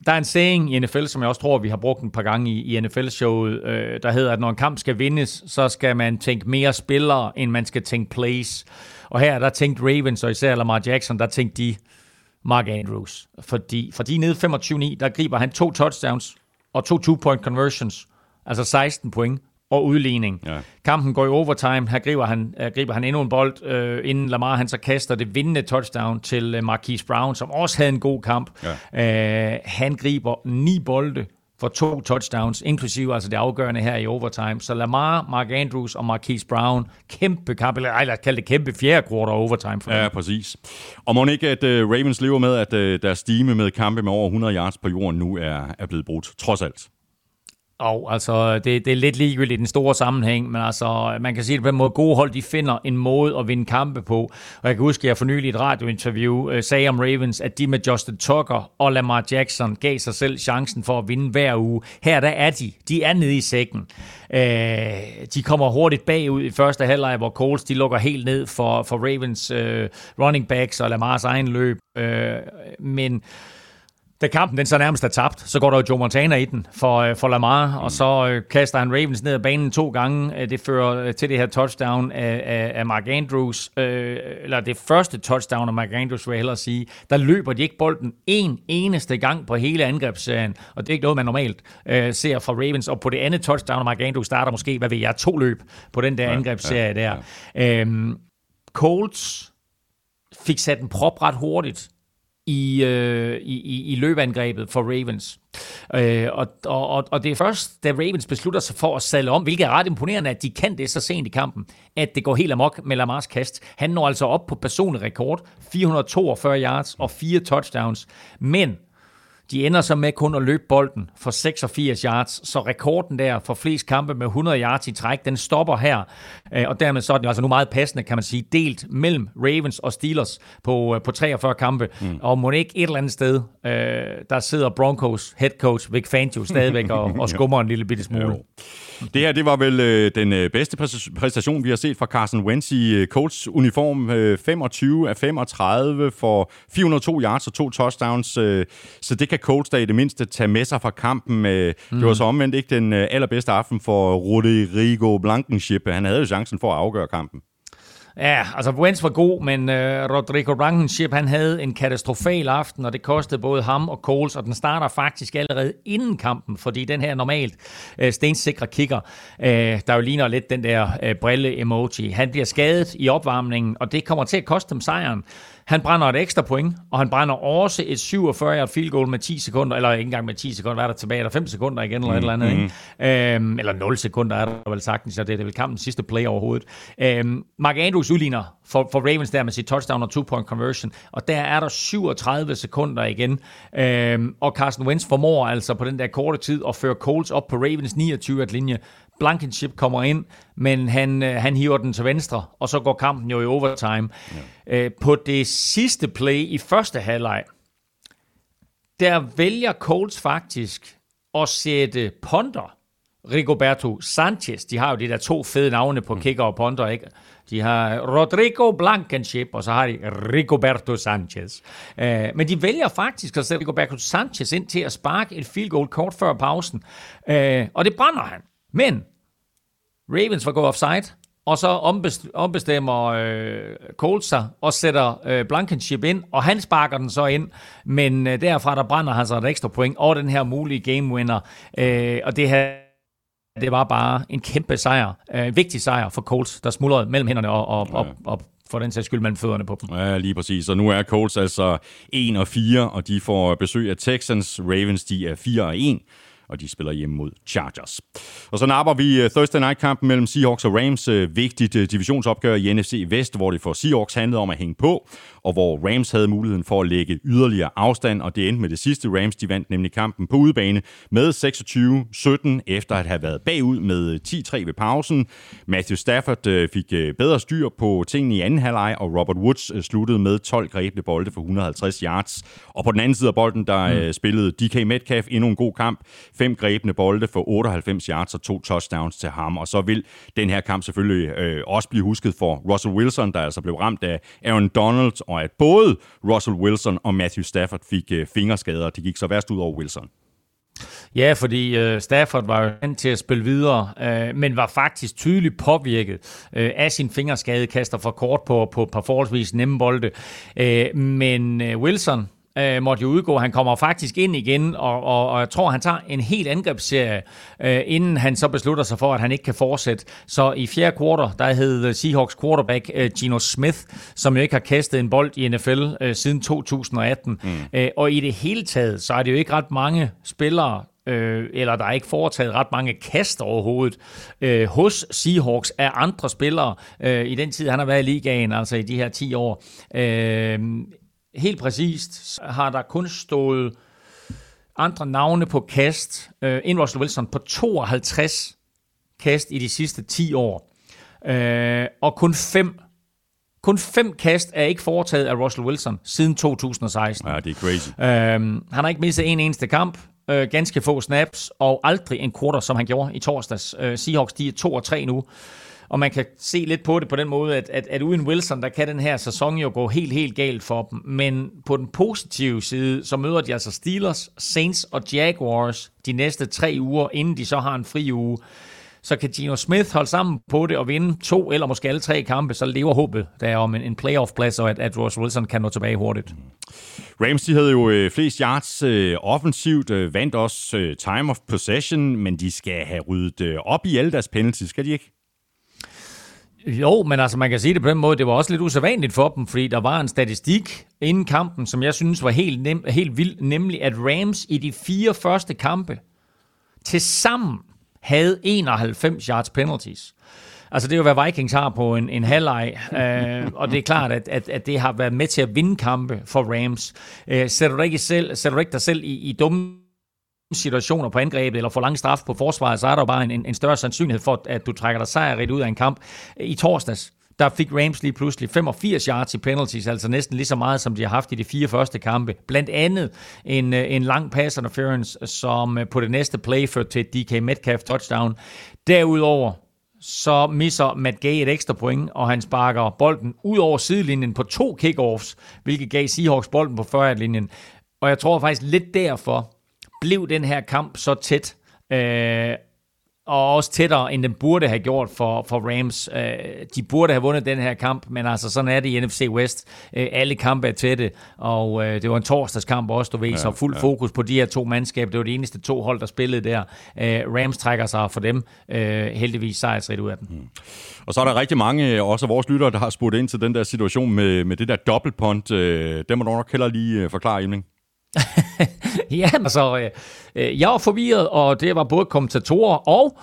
Der er en saying i NFL, som jeg også tror, vi har brugt en par gange i, i NFL-showet, der hedder, at når en kamp skal vindes, så skal man tænke mere spillere, end man skal tænke plays. Og her, der tænkte Ravens, og især Lamar Jackson, der tænkte de Mark Andrews. Fordi, fordi nede 25-9, der griber han to touchdowns, og to two-point conversions, altså 16 point og udligning. Ja. Kampen går i overtime. Her griber han, uh, griber han endnu en bold, uh, inden Lamar han så kaster det vindende touchdown til uh, Marquise Brown, som også havde en god kamp. Ja. Uh, han griber ni bolde for to touchdowns, inklusive altså det afgørende her i overtime. Så Lamar, Mark Andrews og Marquise Brown, kæmpe kamp, eller ej, lad os kalde det kæmpe fjerde quarter overtime for Ja, dem. præcis. Og må ikke, at uh, Ravens lever med, at uh, deres stime med kampe med over 100 yards på jorden nu er, er blevet brudt, trods alt. Og altså, det, det er lidt ligegyldigt i den store sammenhæng, men altså, man kan sige det på den måde, gode hold, de finder en måde at vinde kampe på. Og jeg kan huske, at jeg for nylig i et radiointerview øh, sagde om Ravens, at de med Justin Tucker og Lamar Jackson gav sig selv chancen for at vinde hver uge. Her der er de. De er nede i sækken. Øh, de kommer hurtigt bagud i første halvleg, hvor Coles de lukker helt ned for, for Ravens øh, running backs og Lamars egen løb. Øh, men da kampen den så nærmest er tabt, så går der jo Joe Montana i den for, øh, for Lamar, mm. og så øh, kaster han Ravens ned ad banen to gange. Øh, det fører til det her touchdown af, af, af Mark Andrews, øh, eller det første touchdown af Mark Andrews, vil jeg hellere sige. Der løber de ikke bolden en eneste gang på hele angrebsserien, og det er ikke noget, man normalt øh, ser fra Ravens. Og på det andet touchdown af Mark Andrews starter måske, hvad ved jeg, to løb på den der ja, angrebsserie ja, der. Ja. Øhm, Colts fik sat en prop ret hurtigt i, øh, i, i løbeangrebet for Ravens. Øh, og, og, og det er først, da Ravens beslutter sig for at sadle om, hvilket er ret imponerende, at de kan det så sent i kampen, at det går helt amok med Lamars kast. Han når altså op på personlig rekord, 442 yards og fire touchdowns. Men de ender så med kun at løbe bolden for 86 yards, så rekorden der for flest kampe med 100 yards i træk, den stopper her. Øh, og dermed så er den altså nu meget passende, kan man sige, delt mellem Ravens og Steelers på, øh, på 43 kampe. Mm. Og må ikke et eller andet sted, øh, der sidder Broncos head coach Vic Fangio stadigvæk og, (laughs) og skummer en lille bitte smule. Det her, det var vel øh, den øh, bedste præstation, vi har set fra Carson Wentz i øh, Colts uniform. Øh, 25 af 35 for 402 yards og to touchdowns. Øh, så det kan Colts da i det mindste tage med sig fra kampen. Øh, mm. Det var så omvendt ikke den øh, allerbedste aften for Rodrigo Blankenship. Han havde jo chancen for at afgøre kampen. Ja, altså Wentz var god, men øh, Rodrigo Blankenship, han havde en katastrofal aften, og det kostede både ham og Coles, og den starter faktisk allerede inden kampen, fordi den her normalt øh, stensikre kigger, øh, der jo ligner lidt den der øh, brille-emoji, han bliver skadet i opvarmningen, og det kommer til at koste dem sejren. Han brænder et ekstra point, og han brænder også et 47 field goal med 10 sekunder, eller ikke engang med 10 sekunder, hvad er der tilbage? Er der 5 sekunder igen, eller mm, et eller andet, mm. ikke? Øhm, eller 0 sekunder er der vel sagtens, så det er vel kampens sidste play overhovedet. Øhm, Mark Andrews udligner for, for Ravens der med sit touchdown og two-point conversion, og der er der 37 sekunder igen, øhm, og Carson Wentz formår altså på den der korte tid at føre Colts op på Ravens 29 linje. Blankenship kommer ind, men han, øh, han hiver den til venstre, og så går kampen jo i overtime. Ja. Øh, på det sidste play i første halvleg, der vælger Colts faktisk at sætte ponder Rigoberto Sanchez. De har jo de der to fede navne på mm. kicker og ponder, ikke? De har Rodrigo Blankenship, og så har de Rigoberto Sanchez. Uh, men de vælger faktisk at sætte Rigoberto Sanchez ind til at sparke et field goal kort før pausen. Uh, og det brænder han. Men Ravens var gået offside, og så ombestemmer øh, Colts sig og sætter øh, Blankenship ind, og han sparker den så ind, men øh, derfra der brænder han så et ekstra point og den her mulige game winner, øh, og det her det var bare en kæmpe sejr, øh, en vigtig sejr for Colts, der smuldrede mellem hænderne og, og, ja. og, og for den sags skyld mellem fødderne på dem. Ja, lige præcis. Og nu er Colts altså 1 og 4, og de får besøg af Texans. Ravens, de er 4 og 1 og de spiller hjemme mod Chargers. Og så napper vi øh, Thursday Night-kampen mellem Seahawks og Rams. Øh, vigtigt øh, divisionsopgør i NFC Vest, hvor det for Seahawks handlede om at hænge på, og hvor Rams havde muligheden for at lægge yderligere afstand, og det endte med det sidste. Rams de vandt nemlig kampen på udebane med 26-17, efter at have været bagud med 10-3 ved pausen. Matthew Stafford fik bedre styr på tingene i anden halvleg, og Robert Woods sluttede med 12 grebne bolde for 150 yards. Og på den anden side af bolden, der mm. spillede DK Metcalf endnu en god kamp. Fem grebne bolde for 98 yards og to touchdowns til ham. Og så vil den her kamp selvfølgelig øh, også blive husket for Russell Wilson, der altså blev ramt af Aaron Donald, og at både Russell Wilson og Matthew Stafford fik øh, fingerskader. Det gik så værst ud over Wilson. Ja, fordi øh, Stafford var jo til at spille videre, øh, men var faktisk tydeligt påvirket øh, af sin fingerskade, kaster for kort på, på, par forholdsvis nemme bolde. Øh, men øh, Wilson, øh, måtte jo udgå. Han kommer faktisk ind igen, og, og, og jeg tror, han tager en helt angrebsserie, øh, inden han så beslutter sig for, at han ikke kan fortsætte. Så i fjerde kvartal, der hed Seahawks quarterback øh, Gino Smith, som jo ikke har kastet en bold i NFL øh, siden 2018. Mm. Øh, og i det hele taget, så er det jo ikke ret mange spillere, øh, eller der er ikke foretaget ret mange kast overhovedet øh, hos Seahawks af andre spillere øh, i den tid, han har været i ligaen, altså i de her 10 år. Øh, helt præcist har der kun stået andre navne på kast, øh, end Russell Wilson, på 52 kast i de sidste 10 år. Øh, og kun fem kun fem kast er ikke foretaget af Russell Wilson siden 2016. Ja, det er crazy. Øh, han har ikke mistet en eneste kamp, øh, ganske få snaps, og aldrig en quarter, som han gjorde i torsdags. Øh, Seahawks, de er 2 og 3 nu. Og man kan se lidt på det på den måde, at, at, at uden Wilson, der kan den her sæson jo gå helt, helt galt for dem. Men på den positive side, så møder de altså Steelers, Saints og Jaguars de næste tre uger, inden de så har en fri uge. Så kan Gino Smith holde sammen på det og vinde to eller måske alle tre kampe, så lever håbet der om en, en playoff-plads, og at, at Ross Wilson kan nå tilbage hurtigt. Mm. Rams de havde jo øh, flest yards øh, offensivt, øh, vandt også øh, time of possession, men de skal have ryddet øh, op i alle deres penalties, skal de ikke? Jo, men altså man kan sige det på den måde, det var også lidt usædvanligt for dem, fordi der var en statistik inden kampen, som jeg synes var helt, nem, helt vild, nemlig at Rams i de fire første kampe til sammen havde 91 yards penalties. Altså det er jo, hvad Vikings har på en, en halvleg, øh, og det er klart, at, at, at det har været med til at vinde kampe for Rams. Øh, sætter, du ikke selv, sætter du ikke dig selv i, i dumme situationer på angrebet, eller får lang straf på forsvaret, så er der jo bare en, en større sandsynlighed for, at du trækker dig sejrigt ud af en kamp. I torsdags, der fik Rams lige pludselig 85 yards i penalties, altså næsten lige så meget, som de har haft i de fire første kampe. Blandt andet en, en lang pass interference, som på det næste play førte til DK Metcalf touchdown. Derudover så misser Matt Gay et ekstra point, og han sparker bolden ud over sidelinjen på to kickoffs, hvilket gav Seahawks bolden på 40-linjen. Og jeg tror faktisk lidt derfor, blev den her kamp så tæt, øh, og også tættere, end den burde have gjort for, for Rams. Øh, de burde have vundet den her kamp, men altså sådan er det i NFC West. Øh, alle kampe er tætte, og øh, det var en torsdagskamp også, du ved, ja, så fuld ja. fokus på de her to mandskaber. Det var de eneste to hold, der spillede der. Øh, Rams trækker sig for dem øh, heldigvis sejrsrigt ud af den. Mm. Og så er der rigtig mange, også af vores lyttere, der har spurgt ind til den der situation med, med det der dobbeltpunt. Øh, det må du nok heller lige øh, forklare, Emling. (laughs) ja, altså, øh, øh, jeg var forvirret, og det var både kommentatorer og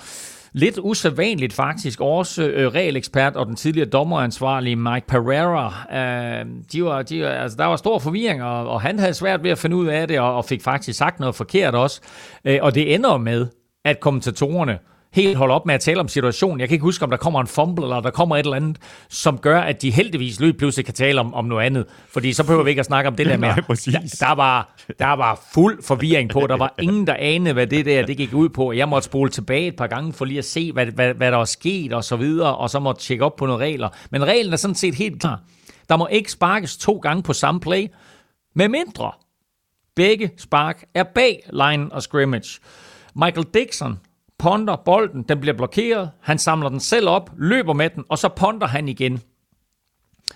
lidt usædvanligt faktisk. Også øh, regelekspert og den tidligere dommeransvarlige Mike Pereira, øh, de var, de, altså, der var stor forvirring, og, og han havde svært ved at finde ud af det, og, og fik faktisk sagt noget forkert også. Øh, og det ender med, at kommentatorerne helt holde op med at tale om situationen. Jeg kan ikke huske, om der kommer en fumble, eller der kommer et eller andet, som gør, at de heldigvis løb pludselig kan tale om, om noget andet. Fordi så behøver vi ikke at snakke om det der (laughs) med. Nej, præcis. Der, der, var, der var fuld forvirring på. Der var (laughs) ingen, der anede, hvad det der det gik ud på. Jeg måtte spole tilbage et par gange for lige at se, hvad, hvad, hvad der var sket og så videre, og så måtte tjekke op på nogle regler. Men reglen er sådan set helt klar. Der må ikke sparkes to gange på samme play, med mindre begge spark er bag line og scrimmage. Michael Dixon ponder bolden, den bliver blokeret, han samler den selv op, løber med den, og så ponder han igen.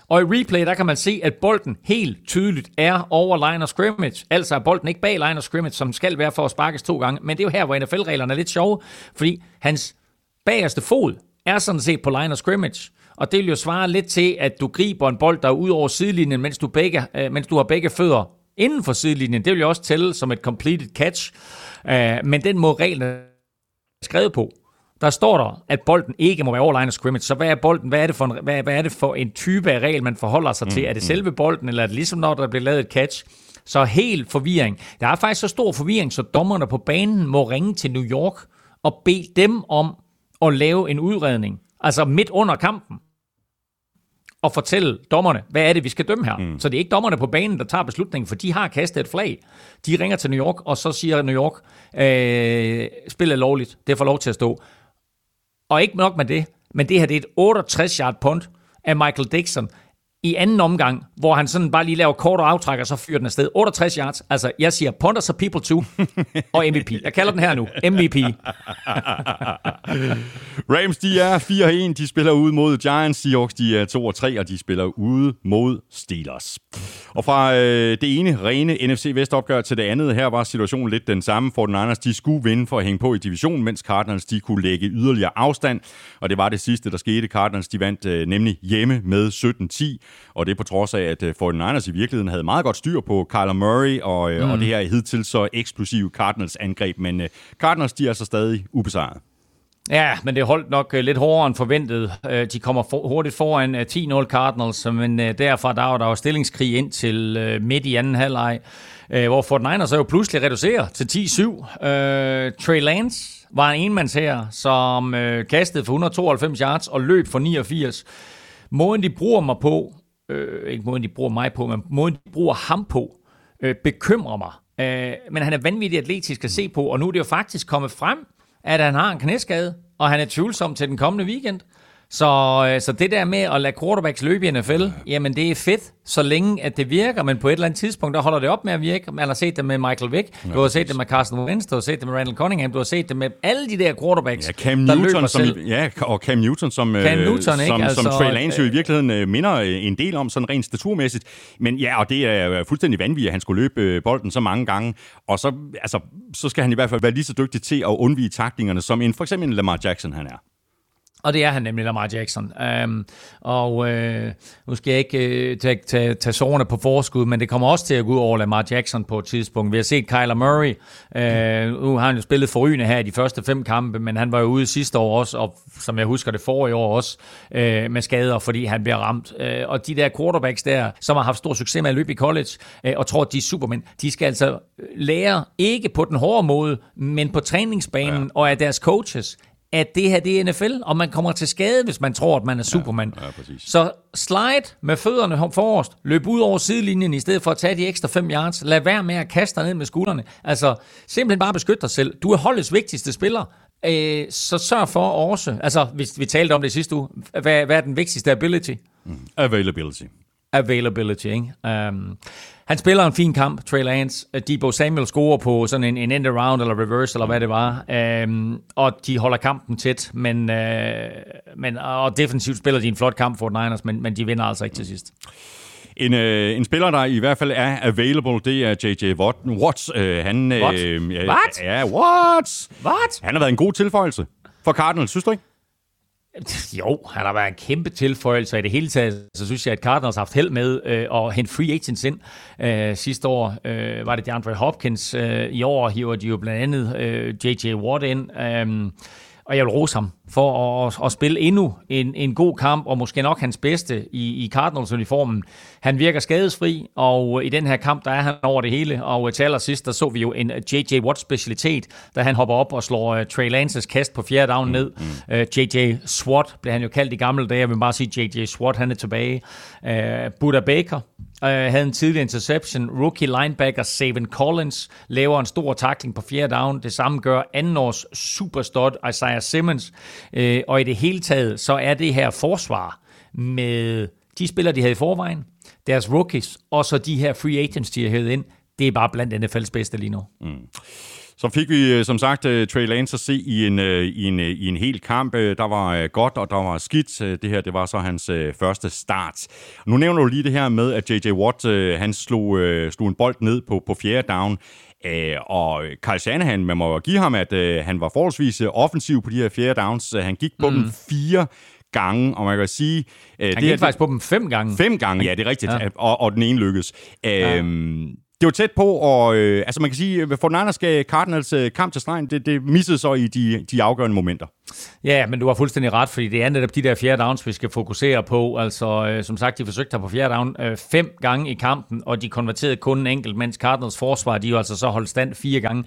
Og i replay, der kan man se, at bolden helt tydeligt er over line of scrimmage. Altså er bolden ikke bag line of scrimmage, som skal være for at sparkes to gange. Men det er jo her, hvor NFL-reglerne er lidt sjove, fordi hans bagerste fod er sådan set på line of scrimmage. Og det vil jo svare lidt til, at du griber en bold, der er ud over sidelinjen, mens du, begge, øh, mens du har begge fødder inden for sidelinjen. Det vil jo også tælle som et completed catch. Øh, men den må reglerne skrevet på, der står der, at bolden ikke må være over line of scrimmage. Så hvad er bolden? Hvad er det for en, hvad, hvad er det for en type af regel, man forholder sig til? Mm, er det mm. selve bolden, eller er det ligesom når der bliver lavet et catch? Så helt forvirring. Der er faktisk så stor forvirring, så dommerne på banen må ringe til New York og bede dem om at lave en udredning. Altså midt under kampen og fortælle dommerne, hvad er det, vi skal dømme her. Mm. Så det er ikke dommerne på banen, der tager beslutningen, for de har kastet et flag. De ringer til New York, og så siger New York, øh, spillet er lovligt, det får lov til at stå. Og ikke nok med det, men det her det er et 68-yard punt af Michael Dixon i anden omgang, hvor han sådan bare lige laver kort og aftræk, og så fyrer den afsted. 68 yards. Altså, jeg siger punters og people too, og MVP. Jeg kalder den her nu. MVP. (laughs) Rams, de er 4-1. De spiller ude mod Giants. Seahawks, de er 2-3, og de spiller ude mod Steelers. Og fra øh, det ene rene NFC Vest-opgør til det andet, her var situationen lidt den samme. For den Niners, de skulle vinde for at hænge på i divisionen, mens Cardinals, de kunne lægge yderligere afstand. Og det var det sidste, der skete. Cardinals, de vandt øh, nemlig hjemme med 17-10 og det på trods af, at 49ers øh, i virkeligheden havde meget godt styr på Kyler Murray og, mm. og det her hidtil så eksplosive Cardinals-angreb, men uh, Cardinals de er så stadig ubesejret. Ja, men det holdt nok øh, lidt hårdere end forventet. Øh, de kommer for, hurtigt foran øh, 10-0 Cardinals, men derfra der var der jo stillingskrig ind til midt i anden halvleg, hvor Fort Niners er jo pludselig reducerer til 10-7. Trey Lance var en enmands her, som kastede for 192 yards og løb for 89. Måden, de bruger mig på, øh, ikke måden, de bruger mig på, men måden, de bruger ham på, øh, bekymrer mig. Øh, men han er vanvittigt atletisk at se på, og nu er det jo faktisk kommet frem, at han har en knæskade, og han er tvivlsom til den kommende weekend. Så, øh, så det der med at lade quarterbacks løbe i NFL, jamen det er fedt, så længe at det virker, men på et eller andet tidspunkt, der holder det op med at virke. Man har set det med Michael Vick, ja, du har set det med Carson Wentz, du har set det med Randall Cunningham, du har set det med alle de der quarterbacks, ja, Cam der Newton, løber som, selv. Ja, og Cam Newton, som, Cam Newton, som, ikke? Altså, som Trey Lance jo i øh, virkeligheden øh, minder øh, en del om, sådan rent staturmæssigt. Men ja, og det er fuldstændig vanvittigt, at han skulle løbe øh, bolden så mange gange. Og så, altså, så skal han i hvert fald være lige så dygtig til at undvige taklingerne, som en, for eksempel en Lamar Jackson han er. Og det er han nemlig, Lamar Jackson. Um, og uh, nu skal jeg ikke uh, tage, tage, tage sårene på forskud, men det kommer også til at gå ud over Lamar Jackson på et tidspunkt. Vi har set Kyler Murray. Uh, nu har han jo spillet forrygende her i de første fem kampe, men han var jo ude sidste år også, og som jeg husker det forrige år også, uh, med skader, fordi han bliver ramt. Uh, og de der quarterbacks der, som har haft stor succes med at løbe i college, uh, og tror, at de er supermænd, de skal altså lære ikke på den hårde måde, men på træningsbanen ja. og af deres coaches, at det her det er NFL, og man kommer til skade, hvis man tror, at man er Superman. Ja, ja, præcis. så slide med fødderne forrest, løb ud over sidelinjen, i stedet for at tage de ekstra 5 yards. Lad være med at kaste dig ned med skuldrene. Altså, simpelthen bare beskyt dig selv. Du er holdets vigtigste spiller. Øh, så sørg for også, altså hvis vi talte om det sidste uge, hvad, hvad er den vigtigste ability? Mm. Availability. Availability, ikke? Um, han spiller en fin kamp, Trey Lance. Debo Samuel scorer på sådan en, en end around eller reverse, eller hvad det var. Um, og de holder kampen tæt, men, uh, men og defensivt spiller de en flot kamp for Niners, men, men de vinder altså ikke til sidst. En, øh, en spiller, der i hvert fald er available, det er J.J. Watts. Øh, han, What? Øh, ja, What? Ja, Watts! What? Han har været en god tilføjelse for Cardinals, synes du ikke? (laughs) Jo, han har været en kæmpe tilføjelse. I det hele taget, så synes jeg, at Cardinals har haft held med øh, at hente free agents ind. Øh, sidste år øh, var det DeAndre Hopkins. Øh, I år hiver de jo blandt andet øh, J.J. Watt ind. Øh, og jeg vil rose ham for at, at spille endnu en, en god kamp, og måske nok hans bedste i, i Cardinals-uniformen. Han virker skadesfri, og i den her kamp, der er han over det hele, og til allersidst, der så vi jo en J.J. Watt-specialitet, da han hopper op og slår uh, Trey Lances kast på fjerde down ned. Mm, mm. Uh, J.J. SWAT blev han jo kaldt i gamle dage, jeg vil bare sige, J.J. SWAT, han er tilbage. Uh, Buda Baker, Uh, havde en tidlig interception. Rookie linebacker Savin Collins laver en stor tackling på fjerde down. Det samme gør andenårs superstud Isaiah Simmons. Øh, og i det hele taget, så er det her forsvar med de spillere, de havde i forvejen, deres rookies, og så de her free agents, de har hævet ind, det er bare blandt NFL's bedste lige nu. Mm. Så fik vi øh, som sagt øh, Trey Lance at se i en, øh, i en, i en hel kamp. Der var godt, og der var skidt. Det her det var så hans første start. Nu nævner du lige det her med, at J.J. Watt han slog, slog en bold ned på, på fjerde down og Kyle Shanahan, man må give ham, at han var forholdsvis offensiv på de her fjerde downs. Han gik på mm. dem fire gange, og man kan sige... Han det gik er, faktisk på dem fem gange. Fem gange, ja, det er rigtigt, ja. og, og den ene lykkedes. Ja. Det var tæt på, og øh, altså man kan sige, at for den skal Cardinals øh, kamp til stregen, det, det missede så i de, de afgørende momenter. Ja, men du har fuldstændig ret, fordi det er netop de der fjerde downs, vi skal fokusere på. Altså, øh, som sagt, de forsøgte her på fjerde down øh, fem gange i kampen, og de konverterede kun en enkelt, mens Cardinals forsvar, de jo altså så holdt stand fire gange.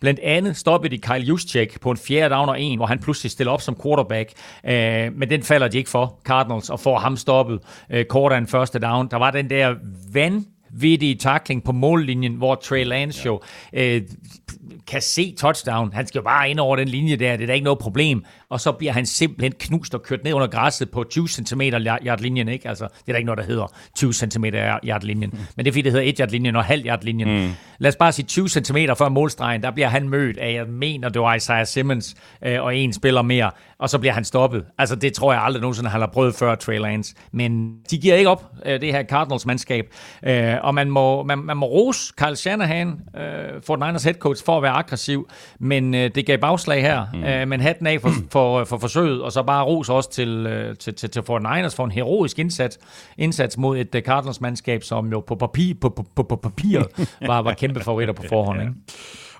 Blandt andet stoppede de Kyle Juszczyk på en fjerde down og en, hvor han pludselig stiller op som quarterback. Øh, men den falder de ikke for, Cardinals, og får ham stoppet øh, kort af en første down. Der var den der vand vittige tackling på mållinjen, hvor Trey Lance jo øh, kan se touchdown. Han skal jo bare ind over den linje der, det er da ikke noget problem. Og så bliver han simpelthen knust og kørt ned under græsset på 20 cm yard-linjen. Ikke? Altså, det er der ikke noget, der hedder 20 cm yard-linjen. Mm. Men det er fordi, det hedder 1 yard-linjen og halv yard-linjen. Mm. Lad os bare sige 20 cm før målstregen, der bliver han mødt af, jeg mener, det var Isaiah Simmons øh, og en spiller mere, og så bliver han stoppet. Altså, det tror jeg aldrig nogensinde, han har prøvet før, Trey Lance. Men de giver ikke op, øh, det her Cardinals-mandskab. Øh, og man må, man, man må rose Kyle Shanahan, øh, for Niners head coach, for at være aggressiv, men øh, det gav bagslag her. Mm. Øh, men hatten af for, (clears throat) for, for forsøget, og så bare ros også til, øh, til, til, til for Niners for en heroisk indsats, indsats mod et uh, Cardinals-mandskab, som jo på papir, på, på, på, på papir (laughs) var, var kæmpe favoritter på forhånd. Ikke?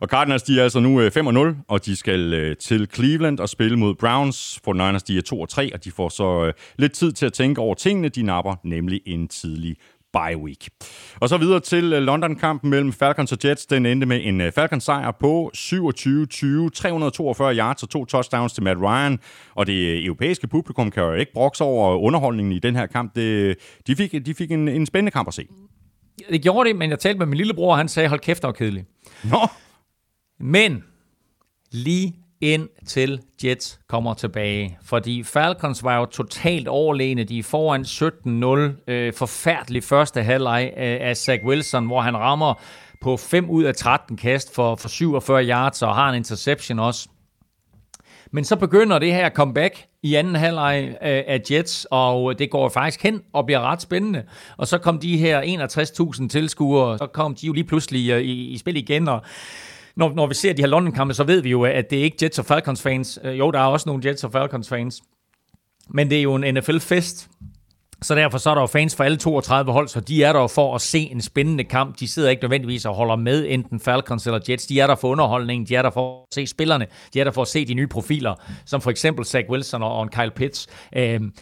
Og Cardinals, de er altså nu 5-0, og de skal til Cleveland og spille mod Browns. For Niners, de er 2-3, og de får så lidt tid til at tænke over tingene. De napper nemlig en tidlig bye week. Og så videre til øh, London-kampen mellem Falcons og Jets. Den endte med en øh, Falcons-sejr på 27-20, 342 yards og to touchdowns til Matt Ryan. Og det europæiske publikum kan jo ikke brokse over underholdningen i den her kamp. Det, de fik, de fik en, en spændende kamp at se. Det gjorde det, men jeg talte med min lillebror, og han sagde, hold kæft, det var kedeligt. Nå. Men lige indtil Jets kommer tilbage. Fordi Falcons var jo totalt overlegne. De er foran 17-0. Øh, forfærdelig første halvleg øh, af Zach Wilson, hvor han rammer på 5 ud af 13 kast for, for 47 yards og har en interception også. Men så begynder det her comeback i anden halvleg øh, af Jets, og det går faktisk hen og bliver ret spændende. Og så kom de her 61.000 tilskuere, så kom de jo lige pludselig øh, i, i spil igen, og når, når vi ser de her London-kampe, så ved vi jo, at det er ikke Jets og Falcons fans. Øh, jo, der er også nogle Jets og Falcons fans. Men det er jo en NFL-fest, så derfor så er der jo fans for alle 32 hold, så de er der for at se en spændende kamp. De sidder ikke nødvendigvis og holder med enten Falcons eller Jets. De er der for underholdning, de er der for at se spillerne, de er der for at se de nye profiler, som for eksempel Zach Wilson og Kyle Pitts. Øhm,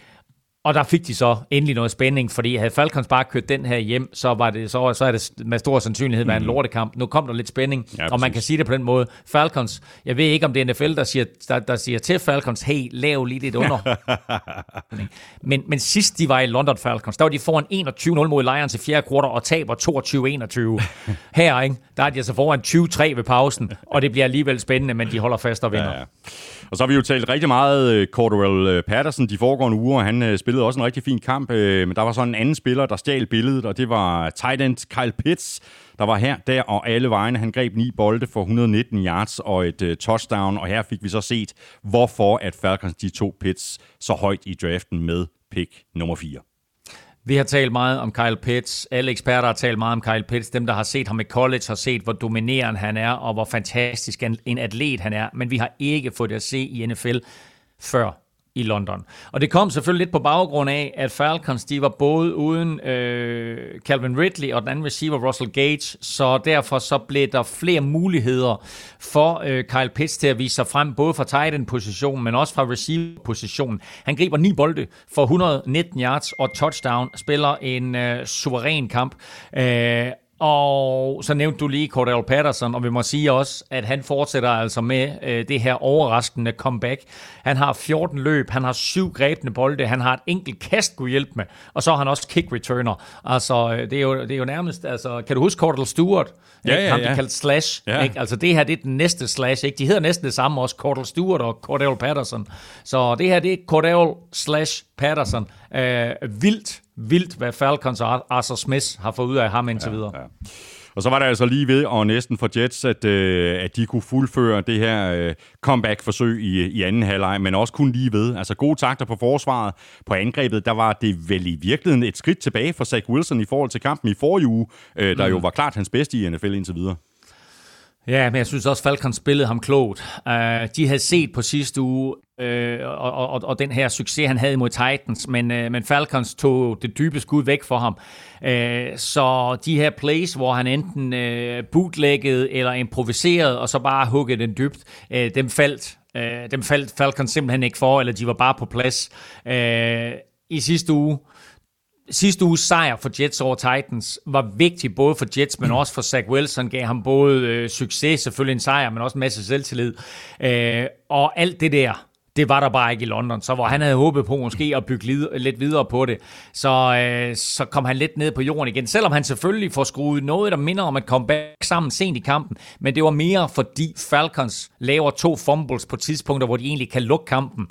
og der fik de så endelig noget spænding, fordi havde Falcons bare kørt den her hjem, så, var det, så, så er det med stor sandsynlighed været mm. en lortekamp. Nu kom der lidt spænding, ja, og man kan sige det på den måde. Falcons, jeg ved ikke, om det er NFL, der siger, der, der siger til Falcons, hey, lav lige lidt under. (laughs) men, men sidst de var i London Falcons, der var de foran 21-0 mod Lions i fjerde kvartal og taber 22-21. (laughs) Her, ikke, der er de altså foran 20-3 ved pausen, og det bliver alligevel spændende, men de holder fast og vinder. Ja, ja. Og så har vi jo talt rigtig meget øh, uh, Cordell øh, Patterson de foregående uger. Han øh, spillede også en rigtig fin kamp, men der var så en anden spiller, der stjal billedet, og det var tight end Kyle Pitts, der var her, der og alle vegne. Han greb ni bolde for 119 yards og et uh, touchdown, og her fik vi så set, hvorfor at Falcons de to Pitts så højt i draften med pick nummer 4. Vi har talt meget om Kyle Pitts. Alle eksperter har talt meget om Kyle Pitts. Dem, der har set ham i college, har set, hvor dominerende han er, og hvor fantastisk en atlet han er. Men vi har ikke fået det at se i NFL før i London. Og det kom selvfølgelig lidt på baggrund af, at Falcons de var både uden øh, Calvin Ridley og den anden receiver Russell Gage, så derfor så blev der flere muligheder for øh, Kyle Pitts til at vise sig frem, både fra tight end positionen, men også fra receiver positionen. Han griber ni bolde for 119 yards og touchdown, spiller en øh, suveræn kamp. Øh, og så nævnte du lige Cordell Patterson, og vi må sige også, at han fortsætter altså med øh, det her overraskende comeback. Han har 14 løb, han har syv grebne bolde, han har et enkelt kast, kunne hjælpe med, og så har han også kick returner. Altså, øh, det er jo, det er jo nærmest, altså, kan du huske Cordell Stewart? Ja, ja, ja. Ham, de kaldte Slash. Ja. Ikke? Altså, det her, det er den næste Slash, ikke? De hedder næsten det samme også, Cordell Stewart og Cordell Patterson. Så det her, det er Cordell slash Patterson. Øh, vildt, vildt, hvad Falcons og Arthur Smith har fået ud af ham indtil ja, videre. Ja. Og så var der altså lige ved, og næsten for Jets, at, øh, at de kunne fuldføre det her øh, comeback-forsøg i, i anden halvleg, men også kun lige ved. Altså gode takter på forsvaret. På angrebet, der var det vel i virkeligheden et skridt tilbage for Zach Wilson i forhold til kampen i forrige uge, øh, der mm. jo var klart hans bedste i NFL indtil videre. Ja, men jeg synes også, Falcons spillede ham klogt. Uh, de havde set på sidste uge, øh, og, og, og den her succes, han havde mod Titans, men, øh, men Falcons tog det dybe skud væk for ham. Øh, så de her plays, hvor han enten øh, bootleggede eller improviserede, og så bare huggede den dybt, øh, dem faldt. Øh, dem faldt Falcons simpelthen ikke for, eller de var bare på plads. Øh, I sidste uge, sidste uges sejr for Jets over Titans var vigtig både for Jets, men også for Zach Wilson. Gav ham både øh, succes, selvfølgelig en sejr, men også en masse selvtillid. Øh, og alt det der, det var der bare ikke i London. Så hvor han havde håbet på måske at bygge lidt videre på det, så, øh, så kom han lidt ned på jorden igen. Selvom han selvfølgelig får skruet noget, der minder om at komme back sammen sent i kampen. Men det var mere fordi Falcons laver to fumbles på tidspunkter, hvor de egentlig kan lukke kampen.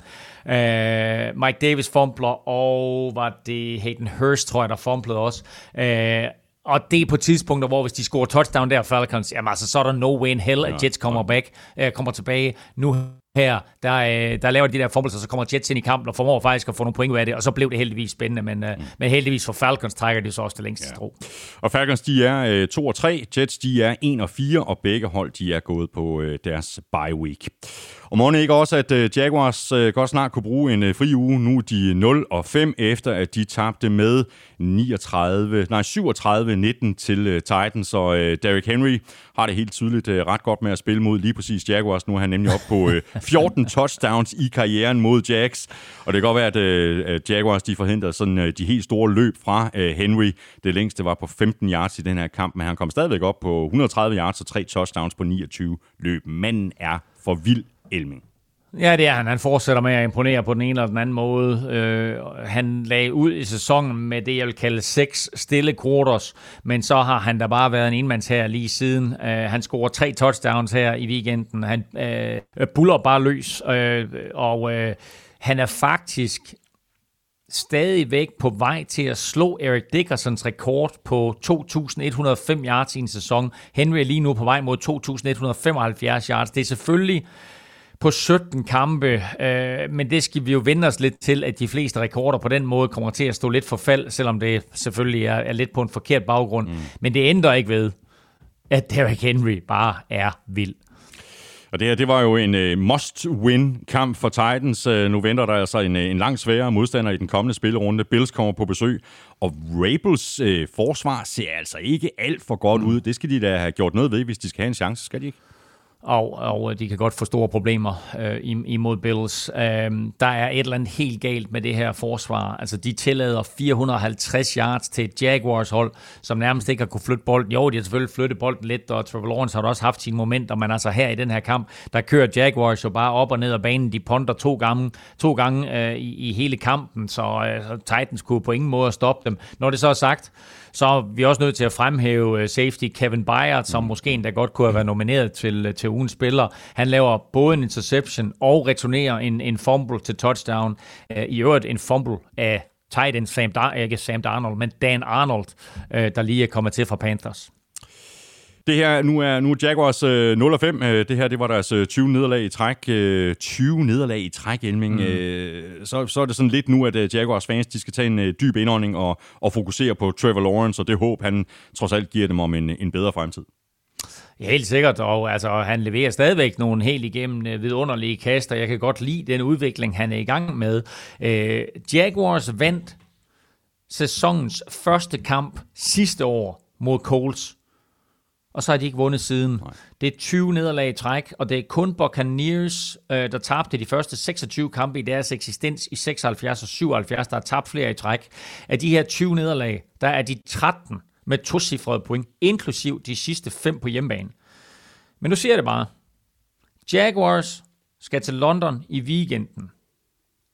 Øh, Mike Davis fumbler, og var det Hayden Hurst, tror jeg, der fumblede også. Øh, og det er på tidspunkter, hvor hvis de scorer touchdown der, Falcons, jamen altså, så er der no way in hell, at Jets kommer back, øh, kommer tilbage. Nu her, der, øh, der laver de der fumbles, og så kommer Jets ind i kampen og formår faktisk at få nogle point ud af det, og så blev det heldigvis spændende, men, øh, mm. men heldigvis for Falcons trækker de så også det længste ja. strå. Og Falcons, de er øh, 2 og 3, Jets, de er 1 og 4, og begge hold, de er gået på øh, deres bye week. Og må ikke også, at uh, Jaguars uh, godt snart kunne bruge en uh, fri uge. Nu er de 0 og 5 efter, at de tabte med 39, nej 37-19 til Titans. Og Derrick Henry har det helt tydeligt ret godt med at spille mod lige præcis Jaguars. Nu er han nemlig op på (laughs) uh, 14 touchdowns i karrieren mod Jags. Og det kan godt være, at Jaguars de forhindrer sådan de helt store løb fra Henry. Det længste var på 15 yards i den her kamp, men han kom stadigvæk op på 130 yards og tre touchdowns på 29 løb. Manden er for vild Elming. Ja, det er han. Han fortsætter med at imponere på den ene eller den anden måde. Øh, han lagde ud i sæsonen med det, jeg vil kalde seks stille quarters, men så har han da bare været en enmands her lige siden. Øh, han scorer tre touchdowns her i weekenden. Han øh, buller bare løs, øh, og øh, han er faktisk stadigvæk på vej til at slå Eric Dickersons rekord på 2.105 yards i en sæson. Henry er lige nu på vej mod 2.175 yards. Det er selvfølgelig på 17 kampe, øh, men det skal vi jo vende os lidt til, at de fleste rekorder på den måde kommer til at stå lidt for fald, selvom det selvfølgelig er, er lidt på en forkert baggrund. Mm. Men det ændrer ikke ved, at Derrick Henry bare er vild. Og det her, det var jo en uh, must-win-kamp for Titans. Uh, nu venter der altså en, uh, en langt sværere modstander i den kommende spillerunde. Bills kommer på besøg, og Rabels uh, forsvar ser altså ikke alt for godt mm. ud. Det skal de da have gjort noget ved, hvis de skal have en chance, skal de ikke? Og, og de kan godt få store problemer øh, imod Bills. Øh, der er et eller andet helt galt med det her forsvar. Altså, de tillader 450 yards til et Jaguars hold, som nærmest ikke har kunne flytte bolden. Jo, de har selvfølgelig flyttet bolden lidt, og Trevor Lawrence har også haft sine momenter, men altså her i den her kamp, der kører Jaguars jo bare op og ned af banen. De ponder to gange, to gange øh, i, i hele kampen, så, øh, så Titans kunne på ingen måde stoppe dem. Når det så er sagt, så er vi også nødt til at fremhæve øh, safety Kevin Byard, som måske endda godt kunne have været nomineret til, øh, til ugens spiller. Han laver både en interception og returnerer en, en fumble til touchdown. Øh, I øvrigt en fumble af tight end Sam, Dar- ikke Sam Darnold, men Dan Arnold, der lige er kommet til fra Panthers. Det her, nu er, nu er Jaguars øh, 0 5. Øh, det her, det var deres 20 øh, nederlag i træk. Øh, 20 nederlag i træk, Elming. Mm. Øh, så, så er det sådan lidt nu, at uh, Jaguars fans, de skal tage en uh, dyb indånding og, og fokusere på Trevor Lawrence, og det håb, han trods alt giver dem om en, en bedre fremtid. Ja, helt sikkert, og altså, han leverer stadigvæk nogle helt igennem øh, vidunderlige kaster. Jeg kan godt lide den udvikling, han er i gang med. Øh, Jaguars vandt sæsonens første kamp sidste år mod Colts og så har de ikke vundet siden. Nej. Det er 20 nederlag i træk, og det er kun Buccaneers, øh, der tabte de første 26 kampe i deres eksistens i 76 og 77, der har tabt flere i træk. Af de her 20 nederlag, der er de 13 med to point, inklusiv de sidste fem på hjemmebane. Men nu siger jeg det bare. Jaguars skal til London i weekenden.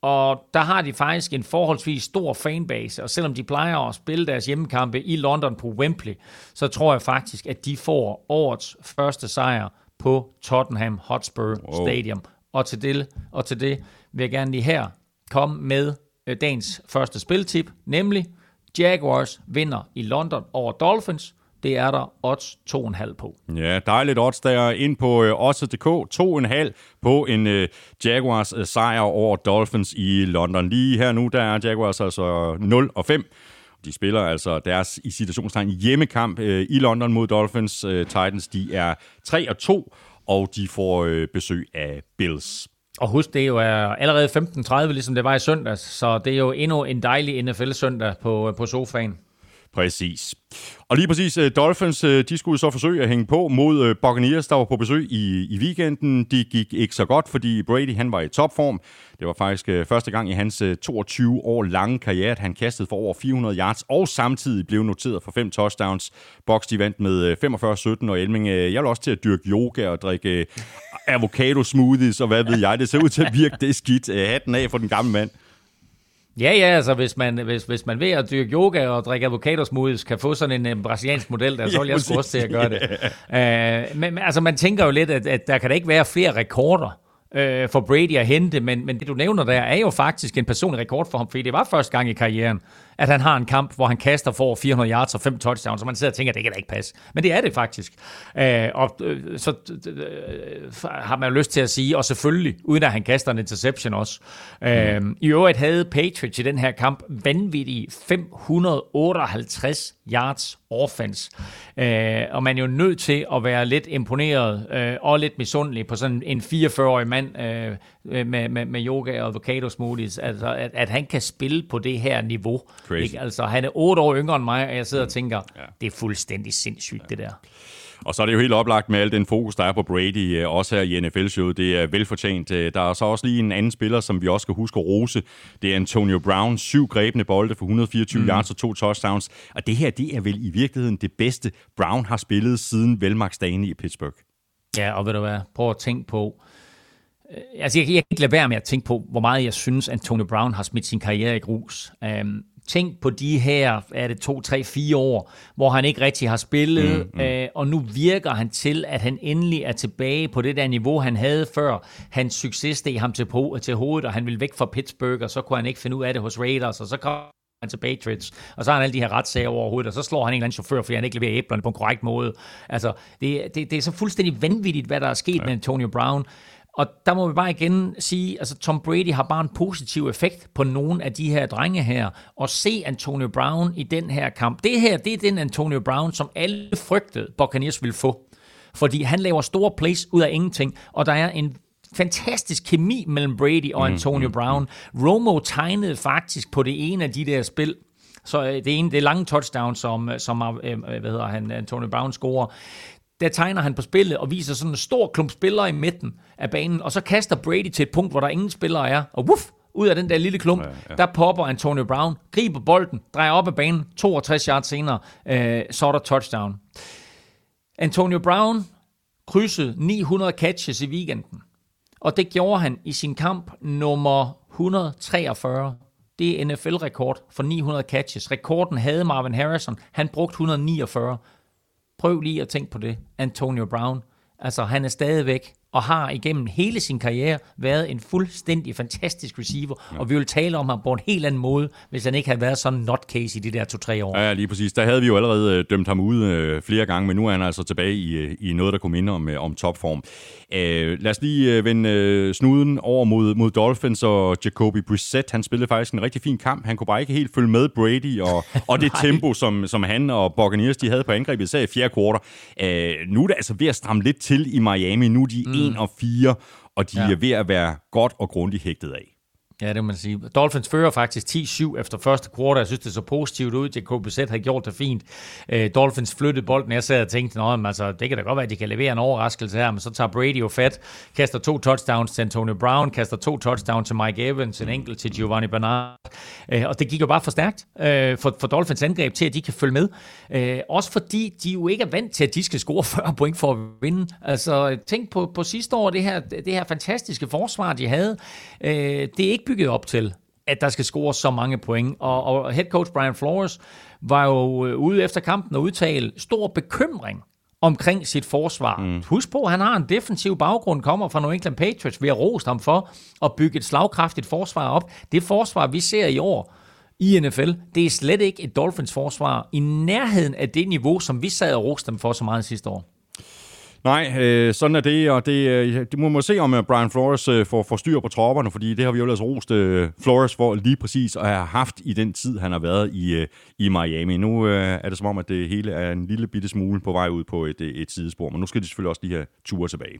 Og der har de faktisk en forholdsvis stor fanbase, og selvom de plejer at spille deres hjemmekampe i London på Wembley, så tror jeg faktisk, at de får årets første sejr på Tottenham Hotspur wow. Stadium. Og til, det, og til det vil jeg gerne lige her komme med øh, dagens første spiltip, nemlig Jaguars vinder i London over Dolphins, det er der odds 2,5 på. Ja, dejligt odds der ind på øh, odds.dk. 2,5 på en øh, Jaguars øh, sejr over Dolphins i London. Lige her nu, der er Jaguars altså 0 og 5. De spiller altså deres i situationstegn hjemmekamp øh, i London mod Dolphins. Øh, Titans, de er 3 og 2, og de får øh, besøg af Bills. Og husk, det er jo allerede 15.30, ligesom det var i søndags, så det er jo endnu en dejlig NFL-søndag på, øh, på sofaen. Præcis. Og lige præcis, øh, Dolphins, øh, de skulle så forsøge at hænge på mod øh, Buccaneers, der var på besøg i, i weekenden. De gik ikke så godt, fordi Brady han var i topform. Det var faktisk første gang i hans 22 år lange karriere, at han kastede for over 400 yards, og samtidig blev noteret for fem touchdowns. Box de vandt med 45-17, og Elming, jeg vil også til at dyrke yoga og drikke avocado smoothies, og hvad ved jeg. Det ser ud til at virke det skidt. Hatten af for den gamle mand. Ja, ja, altså hvis man, hvis, hvis man ved at dyrke yoga og drikke avocadosmoothies kan få sådan en, en brasiliansk model, der, (laughs) så vil jeg sgu også til at gøre det. uh, (laughs) men altså man tænker jo lidt, at, at der kan da ikke være flere rekorder uh, for Brady at hente, men, men det du nævner der er jo faktisk en personlig rekord for ham, fordi det var første gang i karrieren, at han har en kamp, hvor han kaster for 400 yards og 5 touchdowns, så man sidder og tænker, at det kan da ikke passe. Men det er det faktisk. Øh, og øh, så øh, har man jo lyst til at sige, og selvfølgelig, uden at han kaster en interception også. Øh, mm. I øvrigt havde Patriots i den her kamp vanvittige 558 yards offense. Øh, og man er jo nødt til at være lidt imponeret øh, og lidt misundelig på sådan en 44-årig mand øh, med, med, med yoga og avocado smoothies, altså at, at han kan spille på det her niveau. Ikke? Altså, han er otte år yngre end mig, og jeg sidder og tænker, ja. det er fuldstændig sindssygt, ja. det der. Og så er det jo helt oplagt med al den fokus, der er på Brady, øh, også her i NFL-showet. Det er velfortjent. Øh, der er så også lige en anden spiller, som vi også skal huske at rose. Det er Antonio Brown. Syv grebne bolde for 124 mm. yards og to touchdowns. Og det her, det er vel i virkeligheden det bedste, Brown har spillet siden velmagsdagen i Pittsburgh. Ja, og ved du hvad? Prøv at tænke på, Øh, altså, jeg, jeg kan ikke lade være med at tænke på, hvor meget jeg synes, Antonio Brown har smidt sin karriere i grus. Um, tænk på de her, er det to, tre, fire år, hvor han ikke rigtig har spillet, mm, mm. Øh, og nu virker han til, at han endelig er tilbage på det der niveau, han havde før. Hans succes steg ham til, på, til hovedet, og han ville væk fra Pittsburgh, og så kunne han ikke finde ud af det hos Raiders, og så kom han til Patriots, og så har han alle de her retssager over hovedet, og så slår han en eller anden chauffør, fordi han ikke leverer æblerne på en korrekt måde. Altså, det, det, det er så fuldstændig vanvittigt, hvad der er sket ja. med Antonio Brown. Og der må vi bare igen sige, altså Tom Brady har bare en positiv effekt på nogle af de her drenge her. Og se Antonio Brown i den her kamp. Det her, det er den Antonio Brown, som alle frygtede Buccaneers ville få. Fordi han laver store plays ud af ingenting, og der er en fantastisk kemi mellem Brady og mm, Antonio mm, Brown. Mm. Romo tegnede faktisk på det ene af de der spil, så øh, det ene, det lange touchdown, som, øh, som øh, hvad hedder han, Antonio Brown scorer der tegner han på spillet og viser sådan en stor klump spillere i midten af banen, og så kaster Brady til et punkt, hvor der ingen spillere er, og wuff, ud af den der lille klump, ja, ja. der popper Antonio Brown, griber bolden, drejer op af banen, 62 yards senere, øh, så er der touchdown. Antonio Brown krydsede 900 catches i weekenden, og det gjorde han i sin kamp nummer 143. Det er NFL-rekord for 900 catches. Rekorden havde Marvin Harrison. Han brugte 149. Prøv lige at tænke på det. Antonio Brown. Altså, han er stadigvæk og har igennem hele sin karriere været en fuldstændig fantastisk receiver, ja. og vi vil tale om ham på en helt anden måde, hvis han ikke havde været sådan nutcase i de der to-tre år. Ja, lige præcis. Der havde vi jo allerede øh, dømt ham ud øh, flere gange, men nu er han altså tilbage i, øh, i noget, der kunne minde om, øh, om topform. Øh, lad os lige vende øh, snuden over mod, mod Dolphins og Jacoby Brissett. Han spillede faktisk en rigtig fin kamp. Han kunne bare ikke helt følge med Brady og, (laughs) og det tempo, som, som han og Buccaneers de havde på angrebet, især i fjerde kvartal. Øh, nu er det altså ved at stramme lidt til i Miami. Nu er de mm. 1 og 4, og de ja. er ved at være godt og grundigt hægtet af. Ja, det må man sige. Dolphins fører faktisk 10-7 efter første kvartal. Jeg synes, det så positivt ud. Jacob Brissett har gjort det fint. Øh, Dolphins flyttede bolden. Jeg sad og tænkte, Nå, altså, det kan da godt være, at de kan levere en overraskelse her, men så tager Brady jo fat, kaster to touchdowns til Antonio Brown, kaster to touchdowns til Mike Evans, en enkelt til Giovanni Bernard. Øh, og det gik jo bare for stærkt øh, for, for Dolphins angreb til, at de kan følge med. Øh, også fordi de jo ikke er vant til, at de skal score 40 point for at vinde. Altså, tænk på, på sidste år, det her, det her fantastiske forsvar, de havde. Øh, det er ikke bygget op til, at der skal score så mange point. Og, og head coach Brian Flores var jo øh, ude efter kampen og udtale stor bekymring omkring sit forsvar. Mm. Husk på, han har en defensiv baggrund, kommer fra New England Patriots. Vi har rost ham for at bygge et slagkraftigt forsvar op. Det forsvar, vi ser i år i NFL, det er slet ikke et Dolphins forsvar i nærheden af det niveau, som vi sad og roste dem for så meget sidste år. Nej, øh, sådan er det, og det, øh, det må man se, om øh, Brian Flores øh, får, får styr på tropperne, fordi det har vi jo ellers rost øh, Flores for lige præcis at have haft i den tid, han har været i, øh, i Miami. Nu øh, er det som om, at det hele er en lille bitte smule på vej ud på et, øh, et sidespor, men nu skal de selvfølgelig også lige have ture tilbage.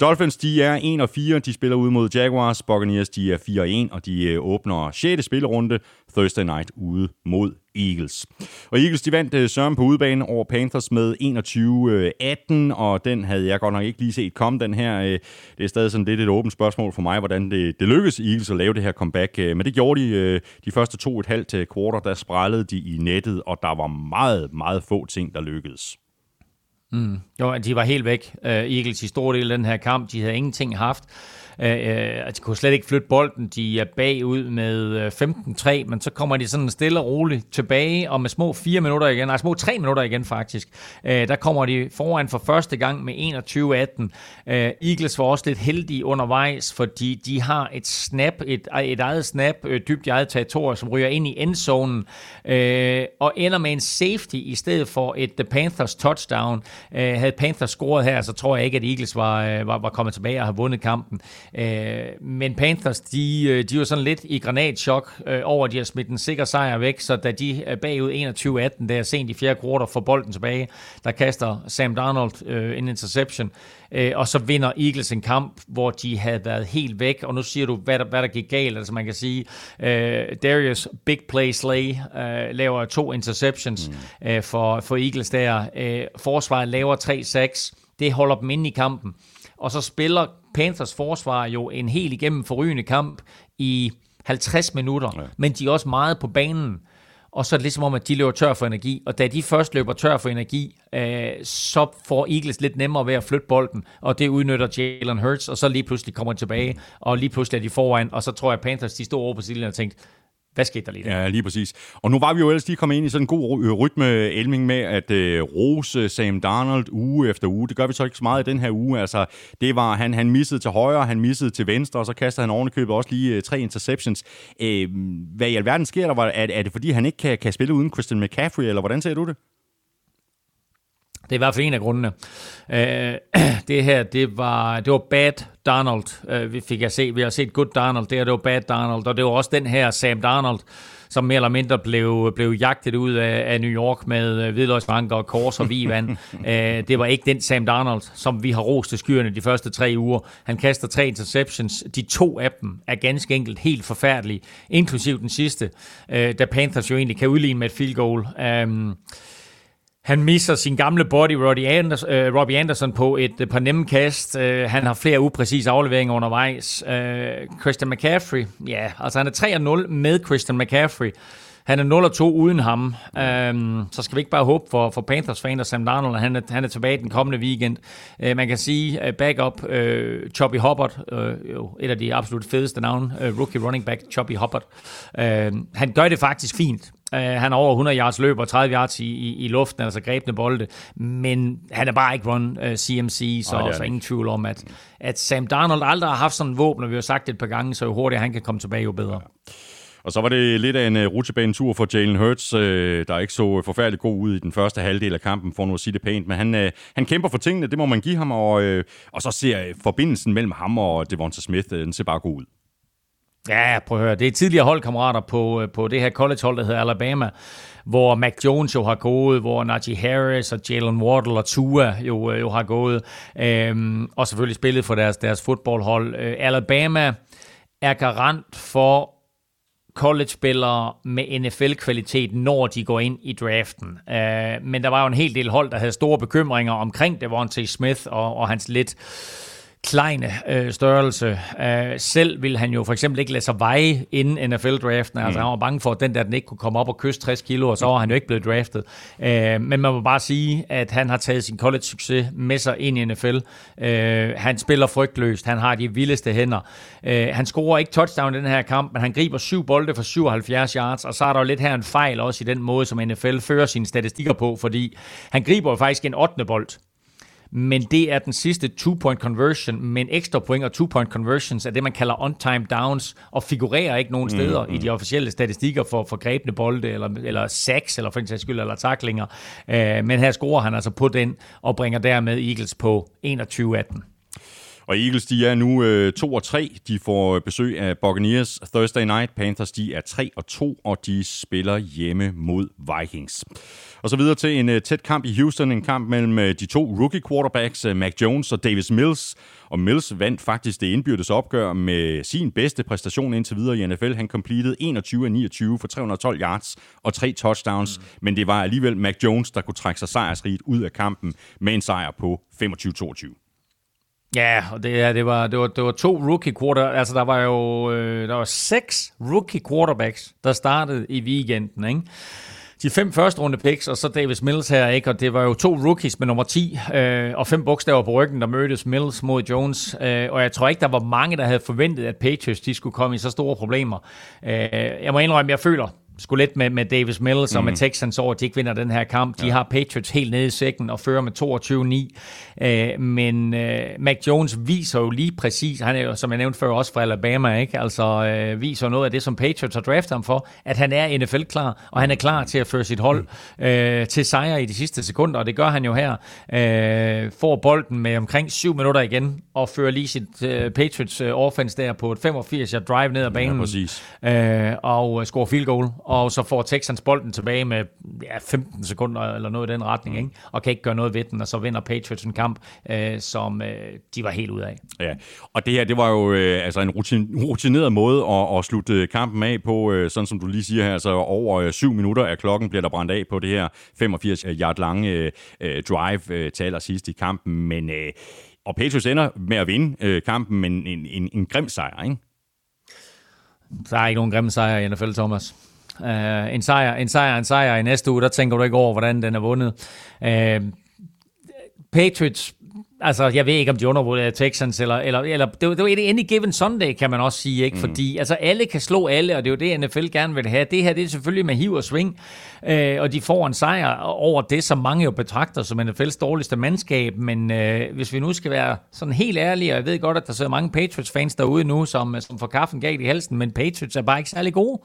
Dolphins, de er 1 og 4, de spiller ud mod Jaguars, Buccaneers, de er 4 og 1, og de øh, åbner 6. spillerunde Thursday night ude mod Eagles. Og Eagles, de vandt øh, Søren på udebane over Panthers med 21-18, øh, og den havde jeg godt nok ikke lige set komme, den her. Øh. Det er stadig sådan lidt et åbent spørgsmål for mig, hvordan det, det lykkedes Eagles at lave det her comeback. Men det gjorde de de første to et halvt kvarter, der sprællede de i nettet, og der var meget, meget få ting, der lykkedes. Mm. Jo, de var helt væk. Eagles i stor del af den her kamp, de havde ingenting haft. Øh, øh altså, de kunne slet ikke flytte bolden. De er bagud med øh, 15-3, men så kommer de sådan stille og roligt tilbage, og med små fire minutter igen, nej, små tre minutter igen faktisk, øh, der kommer de foran for første gang med 21-18. Øh, Eagles var også lidt heldige undervejs, fordi de har et snap, et, et eget snap, øh, dybt i eget territorium, som ryger ind i endzonen, øh, og ender med en safety i stedet for et The Panthers touchdown. Øh, havde Panthers scoret her, så tror jeg ikke, at Eagles var, øh, var, var kommet tilbage og havde vundet kampen. Øh, men Panthers, de, øh, de var sådan lidt i granatschok øh, over, at de har smidt en sikker sejr væk, så da de er bagud 21-18, der er sent i fjerde kvartal, får bolden tilbage, der kaster Sam Darnold øh, en interception, øh, og så vinder Eagles en kamp, hvor de havde været helt væk, og nu siger du, hvad der, hvad der gik galt, altså man kan sige, øh, Darius Big Play Slay øh, laver to interceptions mm. øh, for, for Eagles der, øh, forsvaret laver 3-6, det holder dem inde i kampen, og så spiller Panthers forsvar jo en helt igennem forrygende kamp i 50 minutter, ja. men de er også meget på banen. Og så er det ligesom om, at de løber tør for energi. Og da de først løber tør for energi, øh, så får Eagles lidt nemmere ved at flytte bolden, og det udnytter Jalen Hurts, og så lige pludselig kommer de tilbage, og lige pludselig er de foran, og så tror jeg, at Panthers de stod over på sidelinjen og tænkte, hvad skete der lige der? Ja, lige præcis. Og nu var vi jo ellers lige kommet ind i sådan en god øh, rytme, Elming, med at øh, rose Sam Darnold uge efter uge. Det gør vi så ikke så meget i den her uge. Altså, det var, han, han missede til højre, han missede til venstre, og så kastede han ovenikøbet også lige øh, tre interceptions. Øh, hvad i alverden sker der? Er, er det fordi, han ikke kan, kan spille uden Christian McCaffrey, eller hvordan ser du det? Det er i hvert fald en af grundene. Øh, (clears throat) det her, det var, det var bad Donald, øh, vi fik at se. Vi har set good Donald, det her, det var bad Donald, og det var også den her Sam Donald, som mere eller mindre blev, blev jagtet ud af, af New York med øh, og kors og vivand. (laughs) øh, det var ikke den Sam Donald, som vi har rost til skyerne de første tre uger. Han kaster tre interceptions. De to af dem er ganske enkelt helt forfærdelige, inklusiv den sidste, øh, da Panthers jo egentlig kan udligne med et field goal. Øh, han misser sin gamle body, Robbie Anderson, øh, Robbie Anderson på et øh, par nemme kast. Øh, han har flere upræcise afleveringer undervejs. Øh, Christian McCaffrey, ja, altså han er 3-0 med Christian McCaffrey. Han er 0-2 uden ham. Uh, så skal vi ikke bare håbe for, for Panthers fan og Sam Darnold, at han er, han er tilbage den kommende weekend. Øh, man kan sige uh, backup uh, Choppy Hubbard, uh, jo, et af de absolut fedeste navne, uh, rookie running back Choppy Hubbard. Uh, han gør det faktisk fint. Uh, han har over 100 yards løb og 30 yards i, i, i luften, altså grebne bolde, men han er bare ikke run uh, CMC, så oh, er ingen tvivl om, at, at Sam Darnold aldrig har haft sådan en våben, og vi har sagt det et par gange, så jo hurtigere han kan komme tilbage, jo bedre. Ja. Og så var det lidt af en uh, rutsjebanetur for Jalen Hurts, der ikke så forfærdeligt god ud i den første halvdel af kampen, for nu at sige det pænt. Men han, han kæmper for tingene, det må man give ham, og, og så ser forbindelsen mellem ham og Devonta Smith, den ser bare god ud. Ja, prøv at høre. Det er tidligere holdkammerater på, øh, på det her collegehold, der hedder Alabama, hvor Mac Jones jo har gået, hvor Najee Harris og Jalen Wardle og Tua jo, øh, jo har gået, øhm, og selvfølgelig spillet for deres, deres fodboldhold. Øh, Alabama er garant for college-spillere med NFL-kvalitet, når de går ind i draften. Øh, men der var jo en hel del hold, der havde store bekymringer omkring Devontae Smith og, og hans lidt kleine øh, størrelse. Øh, selv ville han jo for eksempel ikke lade sig veje inden NFL-draften. Altså, mm. Han var bange for, at den der den ikke kunne komme op og kysse 60 kilo, og så var han jo ikke blevet draftet. Øh, men man må bare sige, at han har taget sin college-succes med sig ind i NFL. Øh, han spiller frygtløst. Han har de vildeste hænder. Øh, han scorer ikke touchdown i den her kamp, men han griber syv bolde for 77 yards, og så er der jo lidt her en fejl også i den måde, som NFL fører sine statistikker på, fordi han griber jo faktisk en 8. bold men det er den sidste two-point conversion, men ekstra point og two-point conversions er det, man kalder on-time downs, og figurerer ikke nogen steder mm, mm. i de officielle statistikker for, for grebne bolde, eller, eller sacks, eller for en sags skyld, eller taklinger. Uh, men her scorer han altså på den, og bringer dermed Eagles på 21-18. Og Eagles, de er nu øh, 2 og 3. De får besøg af Buccaneers Thursday Night. Panthers, de er 3 og 2, og de spiller hjemme mod Vikings. Og så videre til en uh, tæt kamp i Houston. En kamp mellem uh, de to rookie quarterbacks, uh, Mac Jones og Davis Mills. Og Mills vandt faktisk det indbyrdes opgør med sin bedste præstation indtil videre i NFL. Han completed 21 af 29 for 312 yards og tre touchdowns. Mm. Men det var alligevel Mac Jones, der kunne trække sig sejrsrigt ud af kampen med en sejr på 25-22. Ja, og det, ja, det, var, det, var, det var to rookie quarter, altså der var jo øh, der var seks rookie quarterbacks, der startede i weekenden, ikke? de fem første runde picks, og så Davis Mills her, ikke? og det var jo to rookies med nummer 10, øh, og fem bogstaver på ryggen, der mødtes Mills mod Jones, øh, og jeg tror ikke, der var mange, der havde forventet, at Patriots de skulle komme i så store problemer. Øh, jeg må indrømme, jeg føler, sgu lidt med, med Davis Mills mm. og med mhm. Texans over, at de ikke vinder den her kamp. De ja. har Patriots helt nede i sækken og fører med 22-9. Øh, men øh, Mac Jones viser jo lige præcis, han er jo, som jeg nævnte før, også fra Alabama, ikke? Altså øh, viser noget af det, som Patriots har draftet ham for, at han er NFL-klar, og han er klar til at føre sit hold mm. øh, til sejr i de sidste sekunder, og det gør han jo her. Øh, får bolden med omkring 7 minutter igen, og fører lige sit øh, Patriots øh, offense der på et 85 drive ned ad banen. Ja, præcis. Øh, og scorer field goal og så får Texans bolden tilbage med ja, 15 sekunder eller noget i den retning, ikke? og kan ikke gøre noget ved den, og så vinder Patriots en kamp, øh, som øh, de var helt ud af. Ja, og det her, det var jo øh, altså en rutineret måde at, at slutte kampen af på, øh, sådan som du lige siger her, altså over øh, syv minutter af klokken bliver der brændt af på det her 85 yard lange øh, øh, drive øh, til allersidst i kampen, men øh, og Patriots ender med at vinde øh, kampen, men en, en, en grim sejr, ikke? Der er ikke nogen grim sejr i NFL, Thomas. Uh, en sejr, en sejr, en sejr i næste uge, der tænker du ikke over, hvordan den er vundet. Uh, Patriots Altså, jeg ved ikke, om de undervurderer Texans, eller, eller, eller det, var, det var et any given Sunday, kan man også sige, ikke? Mm. Fordi altså, alle kan slå alle, og det er jo det, NFL gerne vil have. Det her, det er selvfølgelig med hiv og swing, øh, og de får en sejr over det, som mange jo betragter som NFL's dårligste mandskab, men øh, hvis vi nu skal være sådan helt ærlige, og jeg ved godt, at der sidder mange Patriots-fans derude nu, som, som får kaffen galt i halsen, men Patriots er bare ikke særlig gode.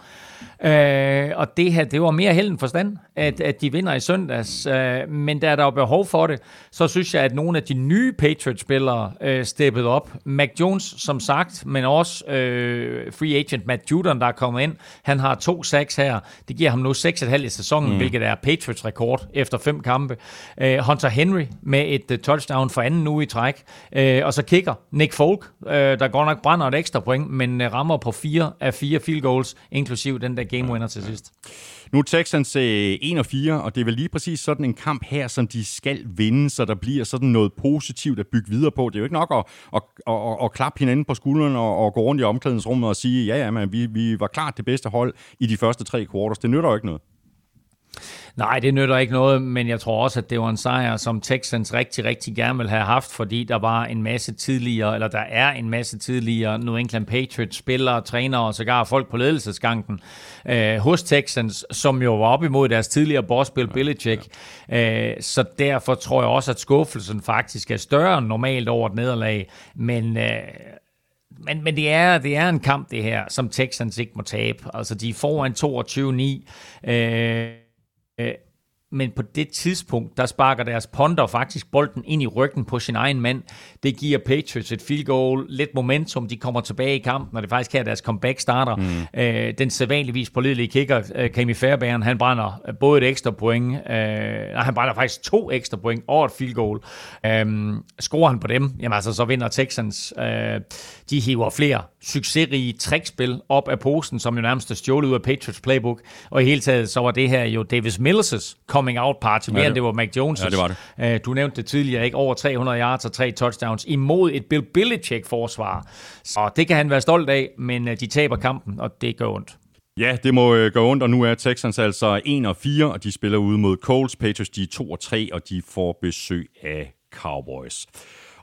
Øh, og det her, det var mere held end forstand, at, at de vinder i søndags, øh, men der er der jo behov for det, så synes jeg, at nogle af de nye Patriots-spillere øh, steppet op. Mac Jones, som sagt, men også øh, free agent Matt Judon, der er kommet ind. Han har to sacks her. Det giver ham nu 6,5 i sæsonen, mm. hvilket er Patriots rekord efter fem kampe. Øh, Hunter Henry med et uh, touchdown for anden uge i træk. Øh, og så kigger Nick Folk, øh, der godt nok brænder et ekstra point, men øh, rammer på fire af fire field goals, inklusiv den der game winner til sidst. Nu er Texans 1 og 4, og det er vel lige præcis sådan en kamp her, som de skal vinde, så der bliver sådan noget positivt at bygge videre på. Det er jo ikke nok at, at, at, at, at klappe hinanden på skulderen og, og gå rundt i omklædningsrummet og sige, ja, ja, men vi, vi var klart det bedste hold i de første tre quarters. Det nytter jo ikke noget. Nej, det nytter ikke noget, men jeg tror også, at det var en sejr, som Texans rigtig, rigtig gerne vil have haft, fordi der var en masse tidligere, eller der er en masse tidligere New England Patriots spillere, trænere og sågar folk på ledelsesgangen øh, hos Texans, som jo var op imod deres tidligere boss Bill Belichick. Ja, ja. Øh, så derfor tror jeg også, at skuffelsen faktisk er større end normalt over et nederlag, men... Øh, men, men det, er, det er en kamp, det her, som Texans ikke må tabe. Altså, de får en 22-9. Øh, øh, men på det tidspunkt, der sparker deres ponder faktisk bolden ind i ryggen på sin egen mand. Det giver Patriots et field goal, lidt momentum, de kommer tilbage i kampen, og det faktisk her deres comeback starter. Mm. Øh, den sædvanligvis pålidelige kicker, øh, Kami Fairbairn, han brænder både et ekstra point, øh, nej, han brænder faktisk to ekstra point og et field goal. Øh, scorer han på dem, jamen altså, så vinder Texans. Øh, de hiver flere succesrige trickspil op af posen, som jo nærmest er stjålet ud af Patriots playbook. Og i hele taget, så var det her jo Davis Mills' coming out party, mere ja, det, end det var Mac Jones'. Ja, det var det. Øh, du nævnte det tidligere, ikke? Over 300 yards og tre touchdowns imod et Bill Belichick-forsvar. Så det kan han være stolt af, men øh, de taber kampen, og det gør ondt. Ja, det må øh, gå ondt, og nu er Texans altså 1 og 4, og de spiller ude mod Colts. Patriots de er 2 og 3, og de får besøg af Cowboys.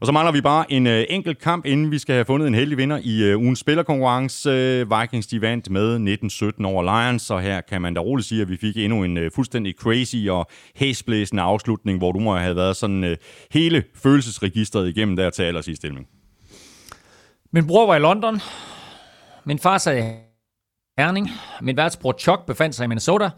Og så mangler vi bare en øh, enkelt kamp, inden vi skal have fundet en heldig vinder i øh, ugens spillerkonkurrence. Øh, Vikings de vandt med 19-17 over Lions, så her kan man da roligt sige, at vi fik endnu en øh, fuldstændig crazy og hæsblæsende afslutning, hvor du må have været sådan øh, hele følelsesregistret igennem der til allersidst stilling. Min bror var i London. Min far sagde Herning. Min værtsbror Chuck befandt sig i Minnesota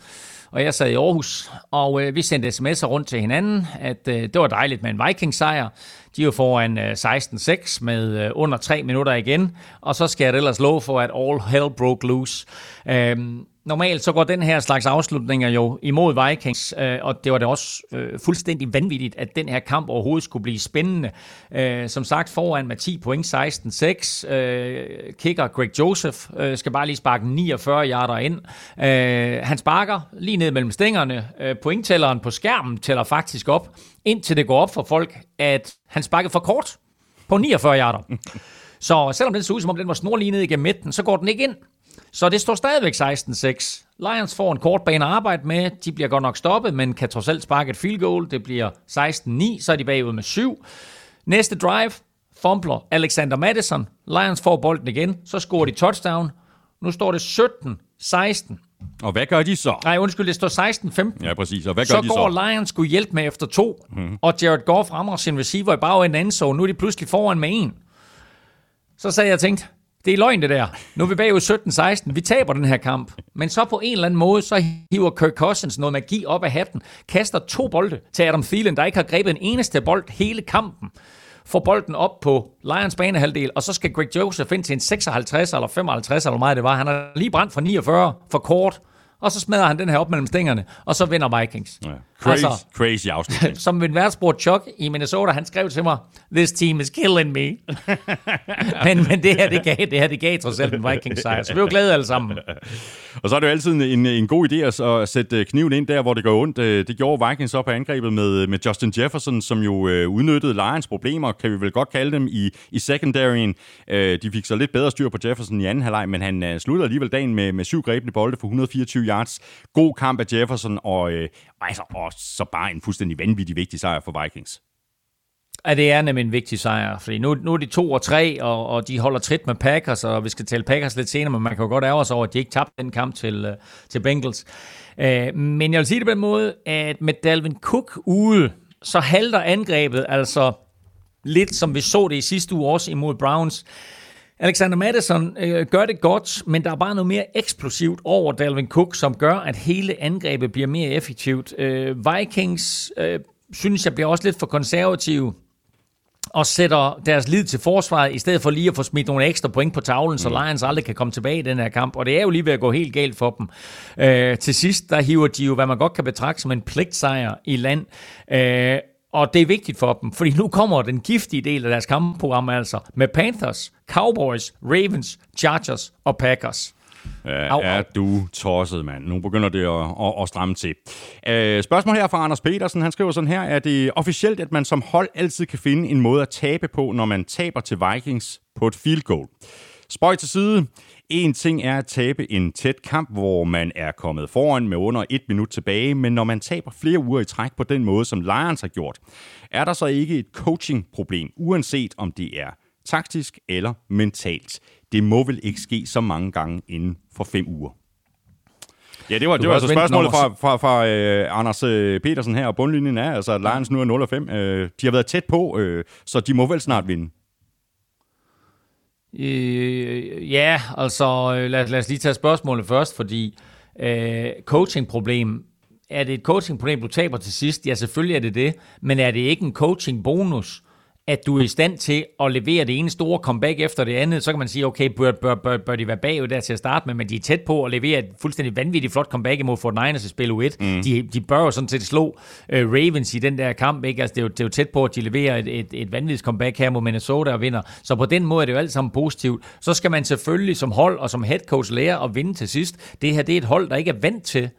og jeg sad i Aarhus, og øh, vi sendte sms'er rundt til hinanden, at øh, det var dejligt med en Vikings-sejr. De jo foran øh, 16-6 med øh, under 3 minutter igen, og så skal jeg ellers love for, at all hell broke loose. Øh, normalt så går den her slags afslutninger jo imod Vikings, øh, og det var da også øh, fuldstændig vanvittigt, at den her kamp overhovedet skulle blive spændende. Øh, som sagt, foran med 10 point, 16-6. Øh, kicker Greg Joseph øh, skal bare lige sparke 49 yarder ind. Øh, han sparker lige ned mellem stængerne. Øh, pointtælleren på skærmen tæller faktisk op, indtil det går op for folk, at han sparkede for kort på 49 yarder. (laughs) Så selvom den så ud, som om den var snorlig ned igennem midten, så går den ikke ind. Så det står stadigvæk 16-6. Lions får en kort bane at arbejde med. De bliver godt nok stoppet, men kan trods alt sparke et field goal. Det bliver 16-9, så er de bagud med 7. Næste drive, fumbler Alexander Madison. Lions får bolden igen, så scorer de touchdown. Nu står det 17-16. Og hvad gør de så? Nej, undskyld, det står 16-15. Ja, præcis. Og hvad gør så de så? går Lions skulle hjælpe med efter to, mm. og Jared Goff rammer sin receiver i bagenden anden så Nu er de pludselig foran med en. Så sagde jeg tænkt, det er løgn, det der. Nu er vi bagud 17-16. Vi taber den her kamp. Men så på en eller anden måde, så hiver Kirk Cousins noget magi op af hatten, kaster to bolde til Adam Thielen, der ikke har grebet en eneste bold hele kampen får bolden op på Lions banehalvdel, og så skal Greg Joseph ind til en 56 eller 55 eller hvor meget det var. Han har lige brændt for 49 for kort og så smadrer han den her op mellem stængerne, og så vinder Vikings. Ja. Crazy, altså, crazy afslutning. (laughs) som min værtsbror Chuck i Minnesota, han skrev til mig, this team is killing me. (laughs) men, men det her, det gav, det her, det gav trods alt en Vikings sejr, så vi var glade alle sammen. (laughs) og så er det jo altid en, en god idé at, sætte kniven ind der, hvor det går ondt. Øh, det gjorde Vikings op på angrebet med, med Justin Jefferson, som jo øh, udnyttede Lions problemer, kan vi vel godt kalde dem, i, i secondaryen. Øh, de fik så lidt bedre styr på Jefferson i anden halvleg, men han øh, sluttede alligevel dagen med, med syv grebne bolde for 124 yards. God kamp af Jefferson, og, øh, altså, og så bare en fuldstændig vanvittig vigtig sejr for Vikings. Ja, det er nemlig en vigtig sejr, fordi nu, nu er de to og tre, og, og de holder trit med Packers, og vi skal tale Packers lidt senere, men man kan jo godt ærge sig over, at de ikke tabte den kamp til, øh, til Bengals. Uh, men jeg vil sige det på den måde, at med Dalvin Cook ude, så halter angrebet altså lidt, som vi så det i sidste uge også imod Browns. Alexander Madison øh, gør det godt, men der er bare noget mere eksplosivt over Dalvin Cook, som gør, at hele angrebet bliver mere effektivt. Øh, Vikings øh, synes jeg bliver også lidt for konservative og sætter deres lid til forsvaret, i stedet for lige at få smidt nogle ekstra point på tavlen, så mm. Lions aldrig kan komme tilbage i den her kamp. Og det er jo lige ved at gå helt galt for dem. Øh, til sidst, der hiver de jo, hvad man godt kan betragte som en pligtsejr i land. Øh, og det er vigtigt for dem, fordi nu kommer den giftige del af deres kampprogram altså med Panthers, Cowboys, Ravens, Chargers og Packers. Ja, au, er du tosset, mand. Nu begynder det at, at, at stramme til. Uh, spørgsmål her fra Anders Petersen. Han skriver sådan her. Er det officielt, at man som hold altid kan finde en måde at tabe på, når man taber til Vikings på et field goal? Spøj til side. En ting er at tabe en tæt kamp, hvor man er kommet foran med under et minut tilbage, men når man taber flere uger i træk på den måde, som Lions har gjort, er der så ikke et coaching-problem, uanset om det er taktisk eller mentalt. Det må vel ikke ske så mange gange inden for fem uger. Ja, det var, det var altså spørgsmålet fra, fra, fra uh, Anders uh, Petersen her, og bundlinjen er altså, at Lions nu er 0 5. Uh, de har været tæt på, uh, så de må vel snart vinde. Øh, ja, altså øh, lad, lad os lige tage spørgsmålet først, fordi øh, coachingproblem, er det et coachingproblem, du taber til sidst? Ja, selvfølgelig er det det, men er det ikke en coachingbonus, at du er i stand til at levere det ene store comeback efter det andet, så kan man sige, okay, bør, bør, bør, bør de være bagud der til at starte med, men de er tæt på at levere et fuldstændig vanvittigt flot comeback imod Fort Niners i spil U1. Mm. De, de bør jo sådan set slå uh, Ravens i den der kamp, ikke? Altså, det, er jo, det er jo tæt på, at de leverer et, et, et vanvittigt comeback her mod Minnesota og vinder. Så på den måde er det jo alt sammen positivt. Så skal man selvfølgelig som hold og som head coach lære at vinde til sidst. Det her det er et hold, der ikke er vant til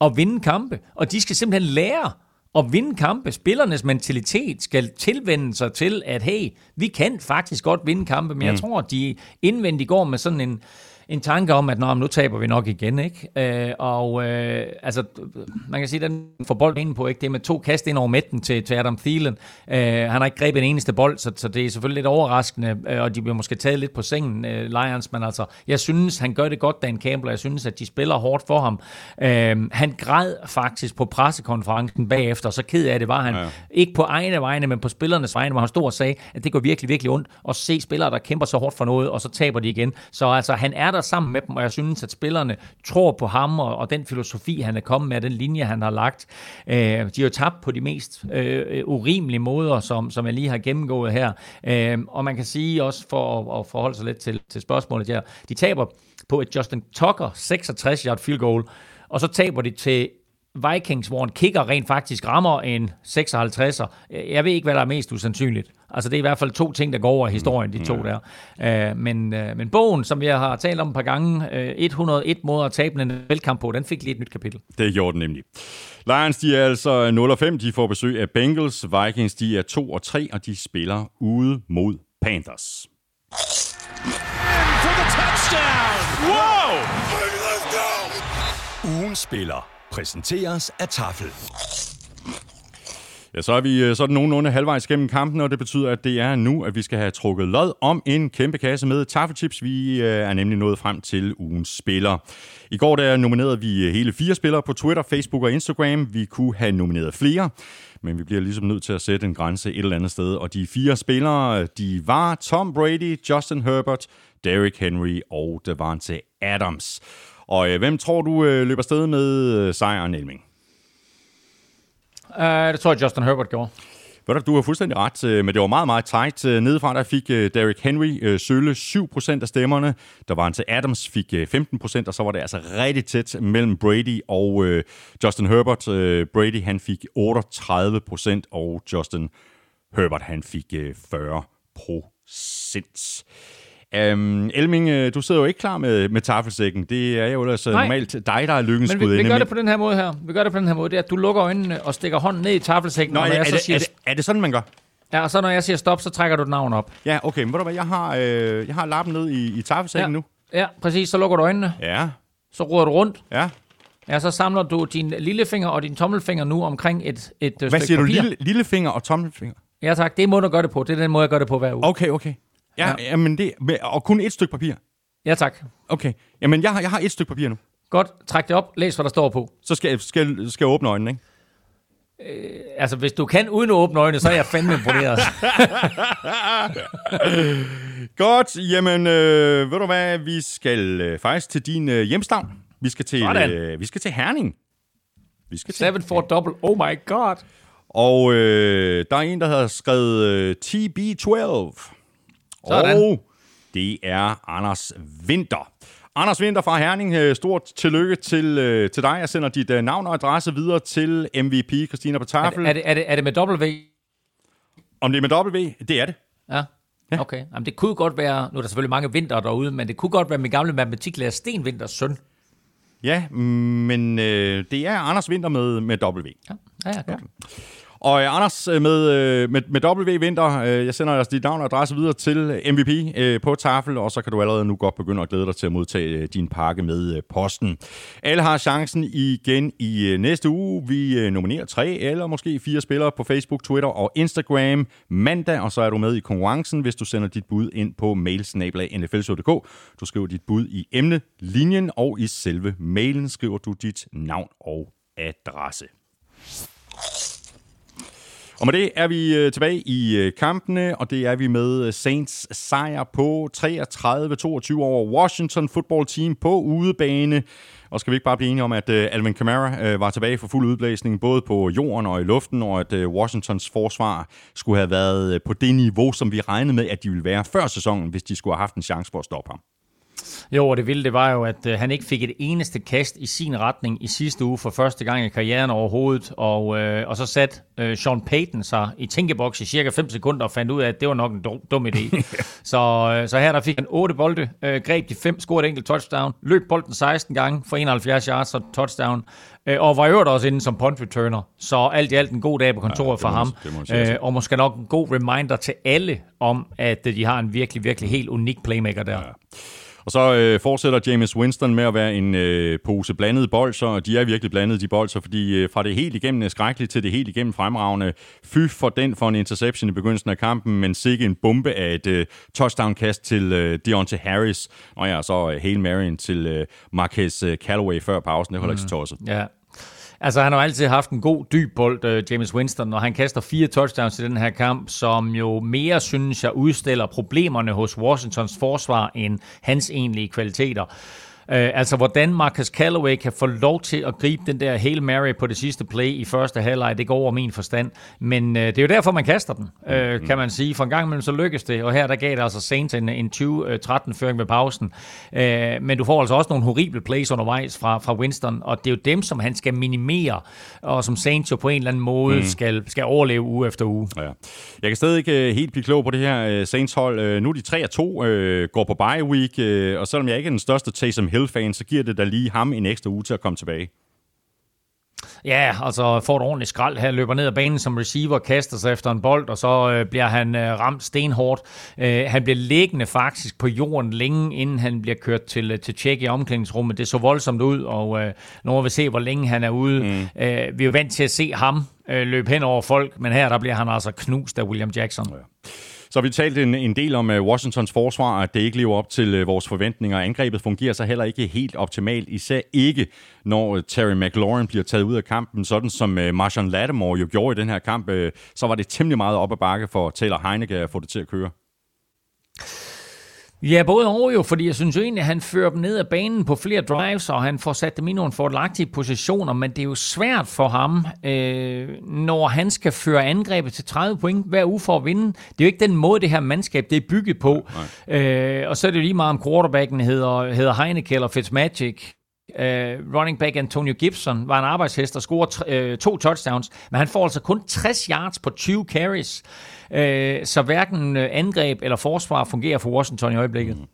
at vinde kampe, og de skal simpelthen lære at vinde kampe. Spillernes mentalitet skal tilvende sig til, at hey, vi kan faktisk godt vinde kampe, men mm. jeg tror, at de indvendigt går med sådan en, en tanke om, at Nå, nu taber vi nok igen, ikke? Øh, og øh, altså, man kan sige, den får bolden ind på, ikke? Det er med to kast ind over midten til, til Adam Thielen. Øh, han har ikke grebet en eneste bold, så, så det er selvfølgelig lidt overraskende, øh, og de bliver måske taget lidt på sengen, øh, Lions, men altså, jeg synes, han gør det godt, Dan Campbell, og jeg synes, at de spiller hårdt for ham. Øh, han græd faktisk på pressekonferencen bagefter, så ked af det var han. Ja. Ikke på egne vegne, men på spillernes vegne, hvor han stod og sagde, at det går virkelig, virkelig ondt at se spillere, der kæmper så hårdt for noget, og så taber de igen. Så altså, han er der sammen med dem, og jeg synes, at spillerne tror på ham og, og den filosofi, han er kommet med, den linje, han har lagt. Øh, de har jo tabt på de mest øh, urimelige måder, som, som jeg lige har gennemgået her. Øh, og man kan sige også, for at, at forholde sig lidt til, til spørgsmålet her, de taber på et Justin Tucker 66-yard field goal, og så taber de til Vikings, hvor en kicker rent faktisk rammer en 56'er. Jeg ved ikke, hvad der er mest usandsynligt. Altså, det er i hvert fald to ting, der går over i historien, de to der. Uh, men, uh, men bogen, som jeg har talt om et par gange, uh, øh, 101 måder at tabe en velkamp på, den fik lige et nyt kapitel. Det gjorde den nemlig. Lions, de er altså 0 og 5. De får besøg af Bengals. Vikings, de er 2 og 3, og de spiller ude mod Panthers. For the touchdown! Wow! Ugen spiller præsenteres af Tafel. Ja, så er vi øh, sådan nogenlunde halvvejs gennem kampen, og det betyder, at det er nu, at vi skal have trukket lod om en kæmpe kasse med taffelchips. Vi øh, er nemlig nået frem til ugens spiller. I går der nominerede vi øh, hele fire spillere på Twitter, Facebook og Instagram. Vi kunne have nomineret flere, men vi bliver ligesom nødt til at sætte en grænse et eller andet sted. Og de fire spillere, de var Tom Brady, Justin Herbert, Derrick Henry og Davante Adams. Og øh, hvem tror du øh, løber sted med øh, sejren, Elming? Uh, det tror jeg, Justin Herbert gjorde. Ved du, du har fuldstændig ret, øh, men det var meget, meget tight. Øh, nedefra der fik Derrick Henry sølle 7% af stemmerne. Der var han til Adams fik 15%, og så var det altså rigtig tæt mellem Brady og Justin Herbert. Brady han fik 38%, og Justin Herbert han fik 40%. Um, Elming, øh, du sidder jo ikke klar med, med tafelsækken. Det er jo altså Nej. normalt dig, der er lykkens Men vi, vi gør det på den her måde her. Vi gør det på den her måde. Det er, at du lukker øjnene og stikker hånden ned i tafelsækken. Nå, og er, jeg så det, siger, er, det, er det sådan, man gør? Ja, og så når jeg siger stop, så trækker du et navn op. Ja, okay. Men ved du hvad, jeg har, øh, jeg har lappen ned i, i tafelsækken ja. nu. Ja, præcis. Så lukker du øjnene. Ja. Så ruder du rundt. Ja. Ja, så samler du din lillefinger og din tommelfinger nu omkring et, et Hvad stykke siger du? Lille, lillefinger og tommelfinger? Ja tak, det er måden at gøre det på. Det er den måde, jeg gør det på hver uge. Okay, okay. Ja, ja. Jamen det, og kun et stykke papir? Ja, tak. Okay. Jamen, jeg har, jeg har et stykke papir nu. Godt. Træk det op. Læs, hvad der står på. Så skal, skal, skal jeg åbne øjnene, ikke? Øh, altså, hvis du kan uden at åbne øjnene, så er jeg fandme imponeret. (laughs) Godt. Jamen, øh, ved du hvad? Vi skal øh, faktisk til din øh, hjemstavn. Vi skal til, øh, vi skal til Herning. Vi skal til 7 for double. Oh my god. Og øh, der er en, der har skrevet øh, TB12. Sådan. Og det er Anders Winter. Anders Winter fra Herning, øh, stort tillykke til, øh, til dig. Jeg sender dit øh, navn og adresse videre til MVP Christina på tafel. Er det, er, det, er det med W? Om det er med W? Det er det. Ja. Ja. Okay, Jamen, det kunne godt være, nu er der selvfølgelig mange vinter derude, men det kunne godt være min gamle matematiklærer Sten Winters søn. Ja, men øh, det er Anders Winter med, med W. Ja, ja, ja. Okay. Og uh, Anders, øh, med, øh, med, med W Vinter, jeg sender dig dit navn og adresse videre til MVP på tafel, og så kan du allerede nu godt begynde at glæde dig til at modtage din pakke med posten. Alle har chancen igen i næste uge. Vi nominerer tre eller måske fire spillere på Facebook, Twitter og Instagram mandag, og så er du med i konkurrencen, hvis du sender dit bud ind på mailsnablag.nflshow.dk. Du skriver dit bud i emnelinjen, og i selve mailen skriver du dit navn og adresse. Og med det er vi øh, tilbage i øh, kampene, og det er vi med øh, Saints sejr på 33-22 over Washington Football Team på udebane. Og skal vi ikke bare blive enige om, at Alvin Kamara var tilbage for fuld udblæsning, både på jorden og i luften, og at Washingtons forsvar skulle have været på det niveau, som vi regnede med, at de ville være før sæsonen, hvis de skulle have haft en chance for at stoppe ham. Jo, og det vilde det var jo, at øh, han ikke fik et eneste kast i sin retning i sidste uge for første gang i karrieren overhovedet. Og, øh, og så satte øh, Sean Payton sig i tænkeboks i cirka 5 sekunder og fandt ud af, at det var nok en dum, dum idé. (laughs) så, øh, så her der fik han 8 bolde, øh, greb de 5, scorede et enkelt touchdown, løb bolden 16 gange for 71 yards og touchdown. Øh, og var øvrigt også inde som punt returner. Så alt i alt en god dag på kontoret ja, for ham. Øh, og måske nok en god reminder til alle om, at de har en virkelig, virkelig helt unik playmaker der. Ja. Og så øh, fortsætter James Winston med at være en øh, pose blandede bolser, og de er virkelig blandede, de bolser, fordi øh, fra det helt igennem skrækkeligt til det helt igennem fremragende, fy for den for en interception i begyndelsen af kampen, men sikke en bombe af et øh, touchdown-kast til øh, Deontay Harris, og ja, så øh, Hail Marion til øh, Marquez øh, Callaway før pausen, det holder mm. ikke så tosset. Ja, Altså, han har altid haft en god dyb bold, uh, James Winston, og han kaster fire touchdowns i den her kamp, som jo mere, synes jeg, udstiller problemerne hos Washingtons forsvar end hans egentlige kvaliteter. Øh, altså, hvordan Marcus Callaway kan få lov til at gribe den der Hail Mary på det sidste play i første halvleg, det går over min forstand. Men øh, det er jo derfor, man kaster den, øh, mm. kan man sige. For en gang imellem så lykkes det, og her der gav det altså Saints en, en 20-13-føring ved pausen. Øh, men du får altså også nogle horrible plays undervejs fra, fra Winston, og det er jo dem, som han skal minimere, og som Saints jo på en eller anden måde mm. skal, skal overleve uge efter uge. Ja. Jeg kan stadig ikke øh, helt blive klog på det her uh, Saints-hold. Uh, nu er de 3-2, uh, går på bye week, og selvom jeg ikke er den største Taysom Hill-fan, så giver det da lige ham en ekstra uge til at komme tilbage. Ja, altså får et ordentligt skrald her, løber ned ad banen som receiver, kaster sig efter en bold, og så øh, bliver han øh, ramt stenhårdt. Øh, han bliver liggende faktisk på jorden længe, inden han bliver kørt til, øh, til tjek i omklædningsrummet. Det så voldsomt ud, og øh, nu må vi se, hvor længe han er ude. Mm. Øh, vi er jo vant til at se ham øh, løbe hen over folk, men her der bliver han altså knust af William Jackson. Ja. Så vi talt en, en del om uh, Washingtons forsvar, at det ikke lever op til uh, vores forventninger. Angrebet fungerer så heller ikke helt optimalt, især ikke, når uh, Terry McLaurin bliver taget ud af kampen, sådan som uh, Marshawn Lattimore jo gjorde i den her kamp. Uh, så var det temmelig meget op ad bakke for Taylor Heineke at få det til at køre. Ja, både og jo, fordi jeg synes jo egentlig, at han fører dem ned ad banen på flere drives, og han får sat dem i nogle fordelagtige positioner, men det er jo svært for ham, øh, når han skal føre angrebet til 30 point hver uge for at vinde. Det er jo ikke den måde, det her mandskab det er bygget på. Øh, og så er det jo lige meget om quarterbacken hedder, hedder Heineke eller Fitzmagic. Uh, running back Antonio Gibson var en arbejdshest og scorede uh, to touchdowns, men han får altså kun 60 yards på 20 carries. Øh, så hverken øh, angreb eller forsvar fungerer for Washington i øjeblikket. Mm.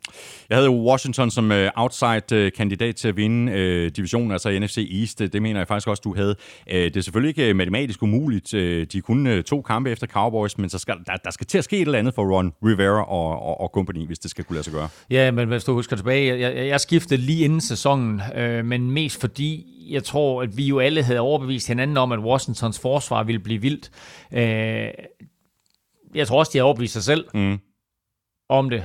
Jeg havde jo Washington som øh, outside-kandidat til at vinde divisionen, altså NFC East. Det mener jeg faktisk også, du havde. Det er selvfølgelig ikke matematisk umuligt. De kunne to kampe efter Cowboys, men så skal, der, der skal til at ske et eller andet for Ron Rivera og, og, og company, hvis det skal kunne lade sig gøre. Ja, men hvis du husker tilbage, jeg, jeg skiftede lige inden sæsonen, øh, men mest fordi jeg tror, at vi jo alle havde overbevist hinanden om, at Washingtons forsvar ville blive vildt. Øh, jeg tror også, de har overbevist sig selv. Mm om det.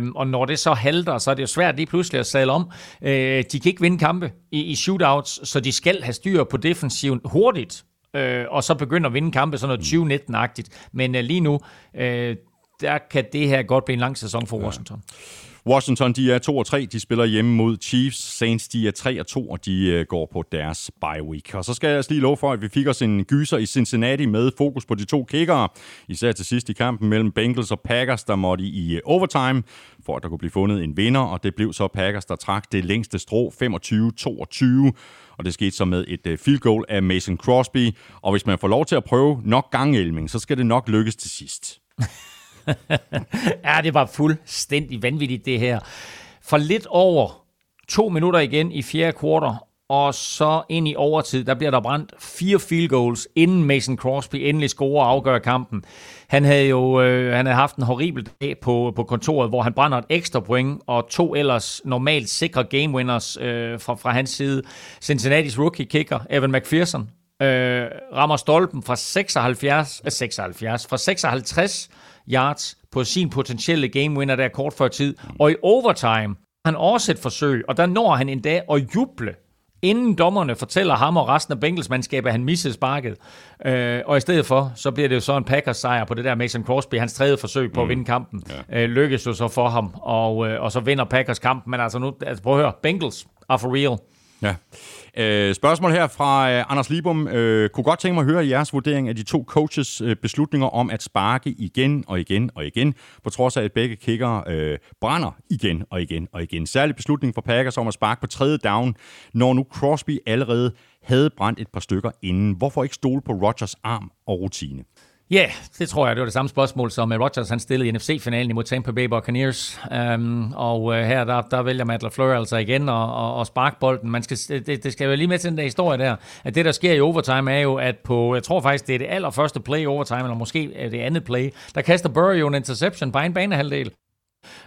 Um, og når det så halter, så er det jo svært lige pludselig at sadle om. Uh, de kan ikke vinde kampe i, i shootouts, så de skal have styr på defensiven hurtigt, uh, og så begynde at vinde kampe sådan noget 2019-agtigt. Men uh, lige nu, uh, der kan det her godt blive en lang sæson for Washington. Ja. Washington, de er 2 og 3. De spiller hjemme mod Chiefs. Saints, de er 3 og 2, og de øh, går på deres bye week. Og så skal jeg lige love for, at vi fik os en gyser i Cincinnati med fokus på de to kickere. Især til sidst i kampen mellem Bengals og Packers, der måtte i øh, overtime, for at der kunne blive fundet en vinder. Og det blev så Packers, der trak det længste strå 25-22 og det skete så med et øh, field goal af Mason Crosby. Og hvis man får lov til at prøve nok gangelming, så skal det nok lykkes til sidst. (laughs) (laughs) ja, det var fuldstændig vanvittigt, det her. For lidt over to minutter igen i fjerde kvartal, og så ind i overtid, der bliver der brændt fire field goals, inden Mason Crosby endelig scorer og afgør kampen. Han havde jo øh, han havde haft en horribel dag på, på kontoret, hvor han brænder et ekstra point, og to ellers normalt sikre game winners øh, fra, fra hans side. Cincinnati's rookie kicker, Evan McPherson, øh, rammer stolpen fra 76, 76, øh, fra 56 yards på sin potentielle game winner der kort før tid, og i overtime han også et forsøg, og der når han endda at juble inden dommerne fortæller ham og resten af Bengals-mandskabet, at han missede sparket. Øh, og i stedet for, så bliver det jo så en Packers sejr på det der Mason Crosby, hans tredje forsøg på mm. at vinde kampen. Ja. Øh, lykkes jo så for ham, og, øh, og så vinder Packers kampen. Men altså nu, altså prøv at høre, Bengals are for real. Ja. Øh, spørgsmål her fra øh, Anders Libum. Øh, kunne godt tænke mig at høre jeres vurdering af de to coaches øh, beslutninger om at sparke igen og igen og igen, på trods af, at begge kicker øh, brænder igen og igen og igen. Særlig beslutning for Packers om at sparke på tredje down, når nu Crosby allerede havde brændt et par stykker inden. Hvorfor ikke stole på Rodgers arm og rutine? Ja, yeah, det tror jeg. Det var det samme spørgsmål, som øh, Rodgers han stillede i NFC-finalen imod Tampa Bay Buccaneers. Um, og uh, her, der, der vælger Matt LaFleur altså igen og, og, og sparke bolden. Man skal, øh, det, det skal jo lige med til den der historie der, at det, der sker i overtime, er jo, at på, jeg tror faktisk, det er det allerførste play i overtime, eller måske det andet play, der kaster Burrow jo en interception på en banehalvdel.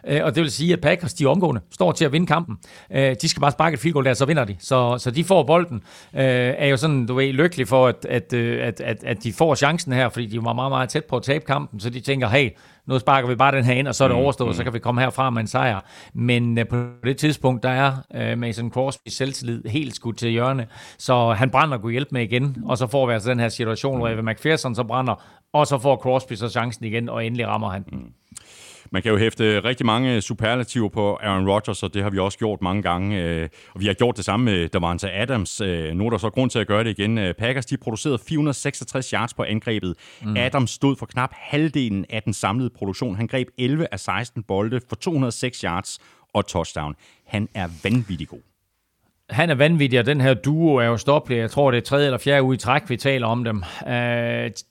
Øh, og det vil sige, at Packers, de omgående, står til at vinde kampen. Øh, de skal bare sparke et field goal der, så vinder de. Så, så de får bolden. Øh, er jo sådan, du ved, lykkelig for, at, at, at, at, at de får chancen her, fordi de var meget, meget tæt på at tabe kampen, så de tænker, hey, nu sparker vi bare den her ind, og så er det mm, overstået, mm. så kan vi komme herfra med en sejr. Men på det tidspunkt, der er Mason Crosby selvtillid helt skudt til hjørne, så han brænder og kunne hjælpe med igen, og så får vi altså den her situation, hvor Evan McPherson så brænder, og så får Crosby så chancen igen, og endelig rammer han. Mm. Man kan jo hæfte rigtig mange superlativer på Aaron Rodgers, og det har vi også gjort mange gange. Øh, og vi har gjort det samme med Davante Adams. Øh, nu er der så grund til at gøre det igen. Øh, Packers de producerede 466 yards på angrebet. Mm. Adams stod for knap halvdelen af den samlede produktion. Han greb 11 af 16 bolde for 206 yards og touchdown. Han er vanvittig god han er vanvittig, og den her duo er jo stoppelig. Jeg tror, det er tredje eller fjerde uge i træk, vi taler om dem. Uh,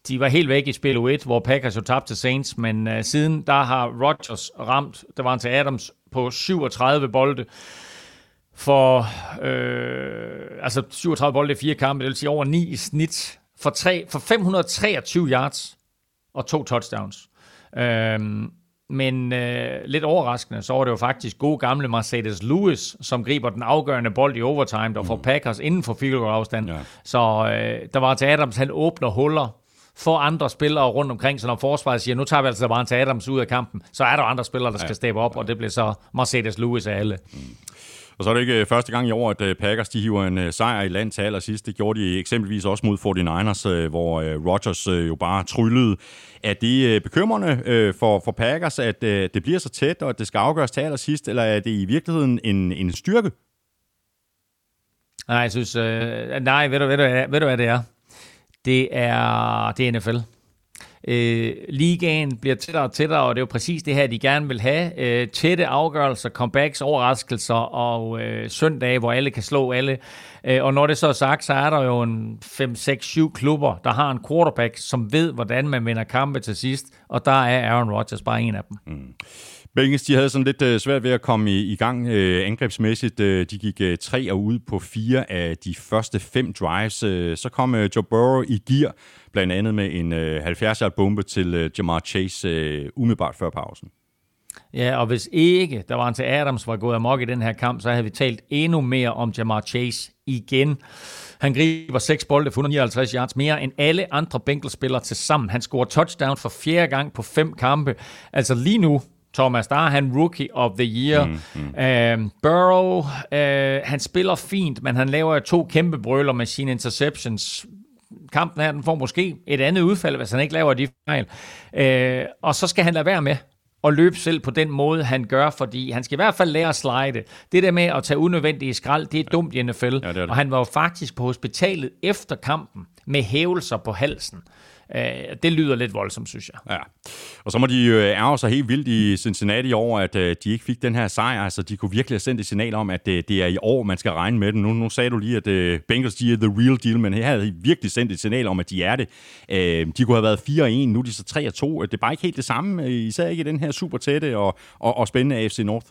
de var helt væk i spil 1, hvor Packers jo tabte til Saints, men uh, siden der har Rodgers ramt, der var til Adams på 37 bolde for, øh, altså 37 bolde i fire kampe, det vil sige over 9 i snit, for, 3, for 523 yards og to touchdowns. Uh, men øh, lidt overraskende, så var det jo faktisk gode gamle Mercedes Lewis, som griber den afgørende bold i overtime, der får mm. Packers inden for field goal afstand. Ja. Så øh, der var til Adams, han åbner huller for andre spillere rundt omkring, så når forsvaret siger, nu tager vi altså bare til Adams ud af kampen, så er der andre spillere, der skal ja. steppe op, ja. og det bliver så Mercedes Lewis af alle. Mm. Og så er det ikke øh, første gang i år, at øh, Packers de hiver en øh, sejr i land til allersidst. Det gjorde de eksempelvis også mod 49ers, hvor Rodgers jo bare tryllede. Er det bekymrende for, for Packers, at det bliver så tæt, og at det skal afgøres til allersidst, eller er det i virkeligheden en, en styrke? Nej, jeg synes... Øh, nej, ved du, ved, du, ved du, hvad det er? Det er, det er NFL. Øh, ligaen bliver tættere og tættere, og det er jo præcis det her, de gerne vil have. Øh, tætte afgørelser, comebacks, overraskelser og øh, søndage, hvor alle kan slå alle. Øh, og når det så er sagt, så er der jo en 5, 6, 7 klubber, der har en quarterback, som ved, hvordan man vinder kampe til sidst, og der er Aaron Rodgers bare en af dem. Mm. Vikings de havde sådan lidt øh, svært ved at komme i, i gang øh, angrebsmæssigt. Øh, de gik øh, tre og ud på fire af de første fem drives. Øh, så kom øh, Joe Burrow i gear, blandt andet med en øh, 70-yard bombe til øh, Jamar Chase øh, umiddelbart før pausen. Ja, og hvis ikke der var en til Adams var gået amok i den her kamp, så havde vi talt endnu mere om Jamar Chase igen. Han griber seks bolde for 159 yards, mere end alle andre Bengals-spillere til sammen. Han scorer touchdown for fjerde gang på fem kampe. Altså lige nu, Thomas, der er han Rookie of the Year. Mm, mm. Uh, Burrow, uh, han spiller fint, men han laver to kæmpe brøler med sine interceptions. Kampen her, den får måske et andet udfald, hvis han ikke laver de fejl. Uh, og så skal han lade være med at løbe selv på den måde, han gør, fordi han skal i hvert fald lære at slide. Det der med at tage unødvendige skrald, det er dumt i NFL. Ja, det det. Og han var jo faktisk på hospitalet efter kampen med hævelser på halsen. Øh, det lyder lidt voldsomt, synes jeg. Ja. Og så må de øh, ærge sig helt vildt i Cincinnati over, at øh, de ikke fik den her sejr. Altså, de kunne virkelig have sendt et signal om, at det er i år, man skal regne med den. Nu, nu sagde du lige, at Bengals de er the real deal, men her havde de virkelig sendt et signal om, at de er det. De kunne have været 4-1, nu er de så 3-2. Det er bare ikke helt det samme, især ikke i den her super tætte og, og, og spændende AFC North.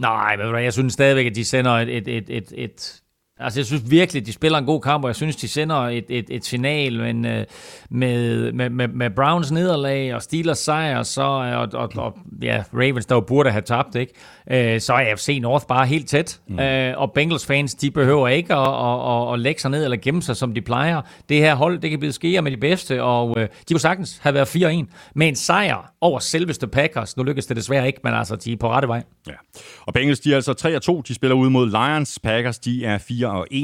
Nej, men jeg synes stadigvæk, at de sender et, et, et, et, et Altså, jeg synes virkelig, de spiller en god kamp, og jeg synes, de sender et, et, et signal, men øh, med, med, med, med Browns nederlag og Steelers sejr, så, øh, og, og, og ja, Ravens, der jo burde have tabt, ikke? Øh, så er AFC North bare helt tæt. Mm. Øh, og Bengals fans, de behøver ikke at, at, at, at lægge sig ned eller gemme sig, som de plejer. Det her hold, det kan blive skære med de bedste, og øh, de kunne sagtens have været 4-1 med en sejr over selveste Packers. Nu lykkedes det desværre ikke, men altså, de er på rette vej. Ja. Og Bengals, de er altså 3-2. De spiller ud mod Lions. Packers, de er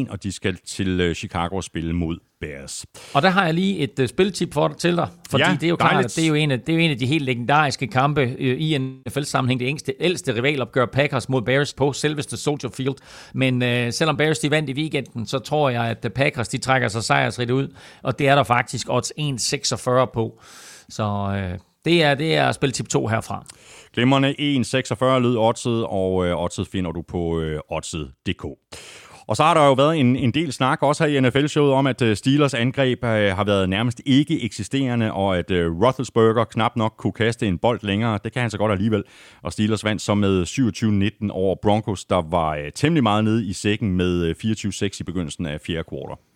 4-1, og de skal til øh, Chicago og spille mod Bears. Og der har jeg lige et uh, spiltip for dig til dig, fordi ja, det er jo klart, at det er jo, en af, det er jo en af de helt legendariske kampe uh, i en NFL-sammenhæng. Det ældste, ældste rivalopgør Packers mod Bears på selveste Soldier Field. Men uh, selvom Bears de vandt i weekenden, så tror jeg, at Packers de trækker sig sejrsrigt ud, og det er der faktisk odds 1,46 på. Så uh, det er, det er spiltip 2 herfra. Glimmerne 1,46 lød oddset, og øh, oddset finder du på øh, oddset.dk. Og så har der jo været en, en del snak også her i NFL-showet om, at øh, Steelers angreb øh, har været nærmest ikke eksisterende, og at øh, Roethlisberger knap nok kunne kaste en bold længere. Det kan han så godt alligevel. Og Steelers vandt så med 27-19 over Broncos, der var øh, temmelig meget nede i sækken med øh, 24-6 i begyndelsen af fjerde kvartal.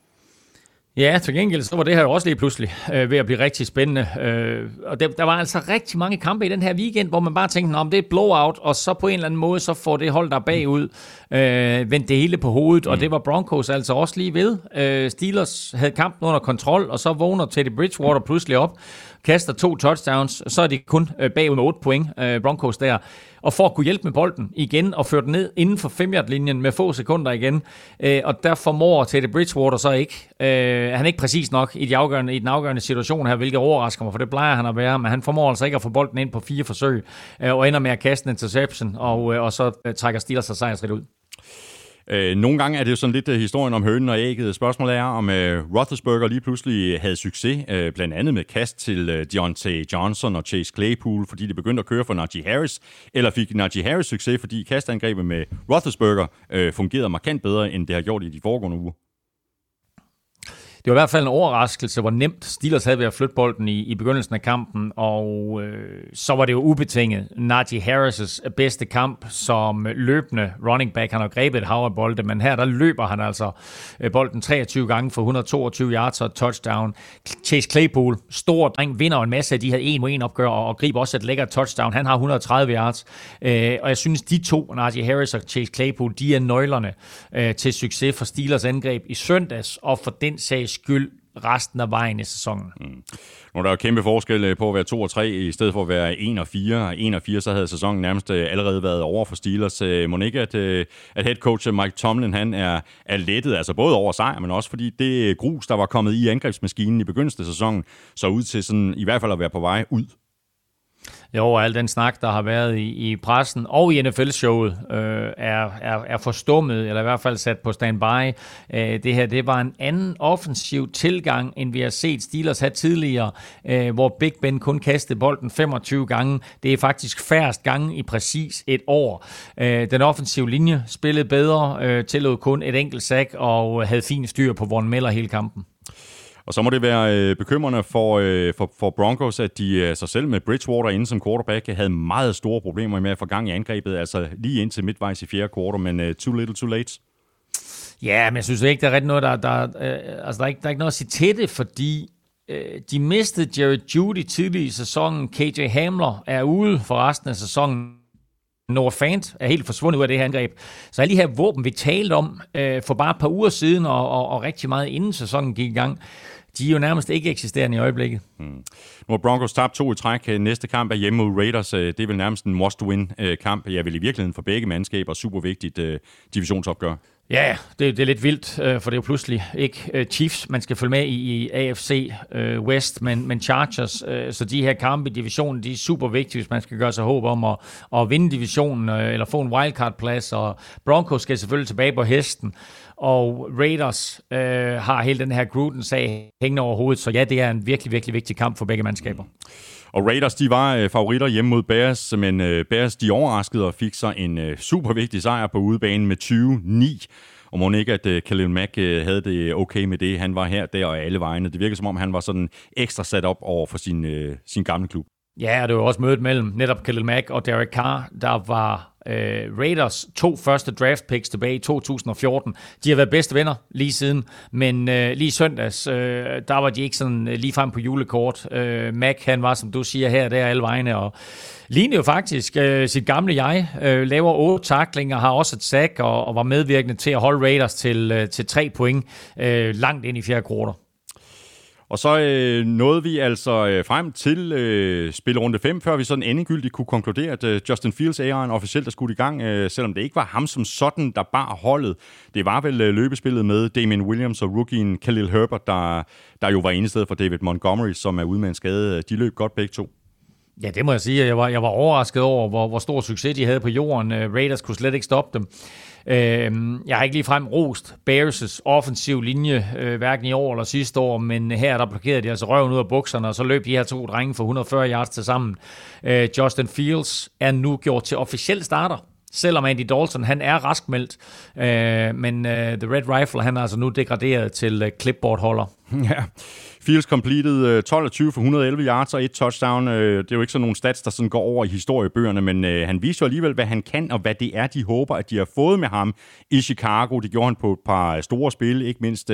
Ja, til gengæld så var det her jo også lige pludselig øh, ved at blive rigtig spændende. Øh, og der, der var altså rigtig mange kampe i den her weekend, hvor man bare tænkte, om det er blowout, og så på en eller anden måde, så får det hold der bagud øh, vendt det hele på hovedet, mm. og det var Broncos altså også lige ved. Øh, Steelers havde kampen under kontrol, og så vågner Teddy Bridgewater pludselig op, kaster to touchdowns, så er de kun øh, bagud med 8 point, øh, Broncos der og for at kunne hjælpe med bolden igen og føre den ned inden for 5 linjen med få sekunder igen. Øh, og der formår Teddy Bridgewater så ikke. Øh, han er ikke præcis nok i, de afgørende, i den afgørende situation her, hvilket overrasker mig, for det plejer han at være, men han formår altså ikke at få bolden ind på fire forsøg, øh, og ender med at kaste en interception, og, øh, og så øh, trækker Steelers sig sejrsrigt ud. Øh, nogle gange er det jo sådan lidt uh, historien om hønen og ægget. Spørgsmålet er, om uh, Roethlisberger lige pludselig havde succes, uh, blandt andet med kast til øh, Deontay Johnson og Chase Claypool, fordi det begyndte at køre for Najee Harris, eller fik Najee Harris succes, fordi kastangrebet med Roethlisberger øh, fungerede markant bedre, end det har gjort i de foregående uger. Det var i hvert fald en overraskelse, hvor nemt Steelers havde ved at flytte bolden i, i begyndelsen af kampen, og øh, så var det jo ubetinget Najee Harris' bedste kamp som løbende running back. Han har grebet et hav bolde, men her der løber han altså øh, bolden 23 gange for 122 yards og touchdown. Chase Claypool, stor dreng, vinder en masse af de her 1 1 opgør og, og griber også et lækkert touchdown. Han har 130 yards, øh, og jeg synes, de to, Najee Harris og Chase Claypool, de er nøglerne øh, til succes for Steelers angreb i søndags, og for den sags skyld resten af vejen i sæsonen. Mm. Nu er der jo kæmpe forskel øh, på at være 2 og 3 i stedet for at være 1 og 4. 1 og 4, så havde sæsonen nærmest øh, allerede været over for Steelers. Øh, Må ikke, at, at head coach Mike Tomlin han er, er lettet, altså både over sejr, men også fordi det grus, der var kommet i angrebsmaskinen i begyndelsen af sæsonen, så ud til sådan i hvert fald at være på vej ud jo, al den snak, der har været i, i pressen og i NFL-showet, øh, er, er, er forstummet, eller i hvert fald sat på standby. Øh, det her, det var en anden offensiv tilgang, end vi har set Steelers have tidligere, øh, hvor Big Ben kun kastede bolden 25 gange. Det er faktisk færrest gange i præcis et år. Øh, den offensive linje spillede bedre, øh, tillod kun et enkelt sack og havde fin styr på Von Miller hele kampen. Og så må det være øh, bekymrende for, øh, for, for Broncos, at de øh, sig selv med Bridgewater inde som quarterback havde meget store problemer med at få gang i angrebet, altså lige indtil midtvejs i fjerde kvartal, men øh, too little too late. Ja, men jeg synes ikke, der er rigtig noget, der, der, øh, altså, der, er ikke, der er ikke noget at sige til det, fordi øh, de mistede Jared Judy tidlig i sæsonen. KJ Hamler er ude for resten af sæsonen. Noah Fant er helt forsvundet ud af det her angreb. Så alle de her våben, vi talte om øh, for bare et par uger siden, og, og, og rigtig meget inden sæsonen gik i gang, de er jo nærmest ikke eksisterende i øjeblikket. Hmm. Nu har Broncos tabt to i træk. Næste kamp er hjemme mod Raiders. Øh, det er vel nærmest en must-win-kamp. Jeg vil i virkeligheden for begge mandskaber. Super vigtigt uh, divisionsopgør. Ja, det, det er lidt vildt, øh, for det er jo pludselig ikke Chiefs, man skal følge med i, i AFC West, men, men Chargers. Så de her kampe i divisionen, de er super vigtige, hvis man skal gøre sig håb om at, at vinde divisionen eller få en wildcard-plads. Og Broncos skal selvfølgelig tilbage på hesten og Raiders øh, har hele den her Gruden-sag hængende over hovedet, så ja, det er en virkelig, virkelig vigtig kamp for begge mandskaber. Mm. Og Raiders, de var øh, favoritter hjemme mod Bears, men øh, Bears, de overraskede og fik sig en øh, super vigtig sejr på udebanen med 20-9. Og må ikke, at uh, Khalil Mack uh, havde det okay med det. Han var her, der og alle vegne. Det virker som om, han var sådan ekstra sat op over for sin, uh, sin gamle klub. Ja, det var også mødet mellem netop Khalil Mack og Derek Carr, der var øh, Raiders to første draft picks tilbage i 2014. De har været bedste venner lige siden, men øh, lige søndags, øh, der var de ikke sådan øh, lige frem på julekort. Øh, Mac, han var, som du siger, her der alle vegne, og lignede jo faktisk øh, sit gamle jeg. Øh, laver otte taklinger, har også et sack, og, og var medvirkende til at holde Raiders til, øh, til tre point øh, langt ind i fjerde kvartal. Og så øh, nåede vi altså øh, frem til øh, spillerunde 5, før vi sådan endegyldigt kunne konkludere, at øh, Justin Fields æren officielt er skudt i gang, øh, selvom det ikke var ham som sådan, der bar holdet. Det var vel øh, løbespillet med Damien Williams og rookien Khalil Herbert, der, der jo var ene sted for David Montgomery, som er ude med en skade. De løb godt begge to. Ja, det må jeg sige. Jeg var, jeg var overrasket over, hvor, hvor stor succes de havde på jorden. Øh, Raiders kunne slet ikke stoppe dem. Øh, jeg har ikke lige frem rost Bears' offensiv linje, øh, hverken i år eller sidste år, men her der blokerede de altså røven ud af bukserne, og så løb de her to drenge for 140 yards til sammen. Øh, Justin Fields er nu gjort til officiel starter selvom Andy Dalton han er raskmeldt, uh, men The Red Rifle han er altså nu degraderet til uh, clipboard-holder. (laughs) Ja, Fields completed øh, 12 af 20 for 111 yards og et touchdown. Øh, det er jo ikke sådan nogle stats, der sådan går over i historiebøgerne, men øh, han viser jo alligevel, hvad han kan, og hvad det er, de håber, at de har fået med ham i Chicago. Det gjorde han på et par store spil, ikke mindst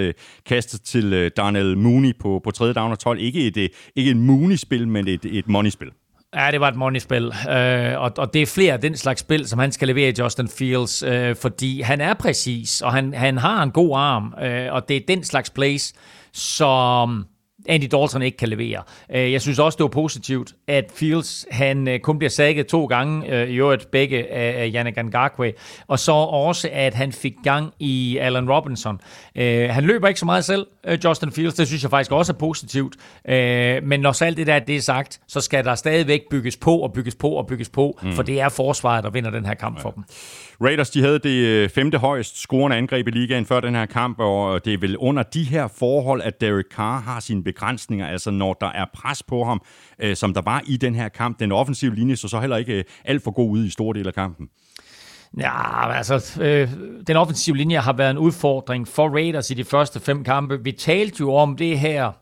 kastet til Darnell Mooney på, på tredje down og 12. Ikke et, ikke et Mooney-spil, men et, et money-spil. Ja, det var et money-spil, øh, og, og det er flere af den slags spil, som han skal levere i Justin Fields, øh, fordi han er præcis, og han, han har en god arm, øh, og det er den slags plays, som Andy Dalton ikke kan levere. Øh, jeg synes også, det var positivt, at Fields han øh, kun bliver sækket to gange, øh, i øvrigt begge af Yannick Ngakwe, og så også, at han fik gang i Allen Robinson. Han løber ikke så meget selv, Justin Fields, det synes jeg faktisk også er positivt, men når så alt det der det er sagt, så skal der stadigvæk bygges på og bygges på og bygges på, mm. for det er forsvaret, der vinder den her kamp ja. for dem. Raiders de havde det øh, femte højst scorende angreb i ligaen før den her kamp, og det er vel under de her forhold, at Derek Carr har sine begrænsninger, altså når der er pres på ham, øh, som der var i den her kamp. Den offensive linje så så heller ikke øh, alt for god ud i store dele af kampen. Ja, altså, øh, den offensive linje har været en udfordring for Raiders i de første fem kampe. Vi talte jo om det her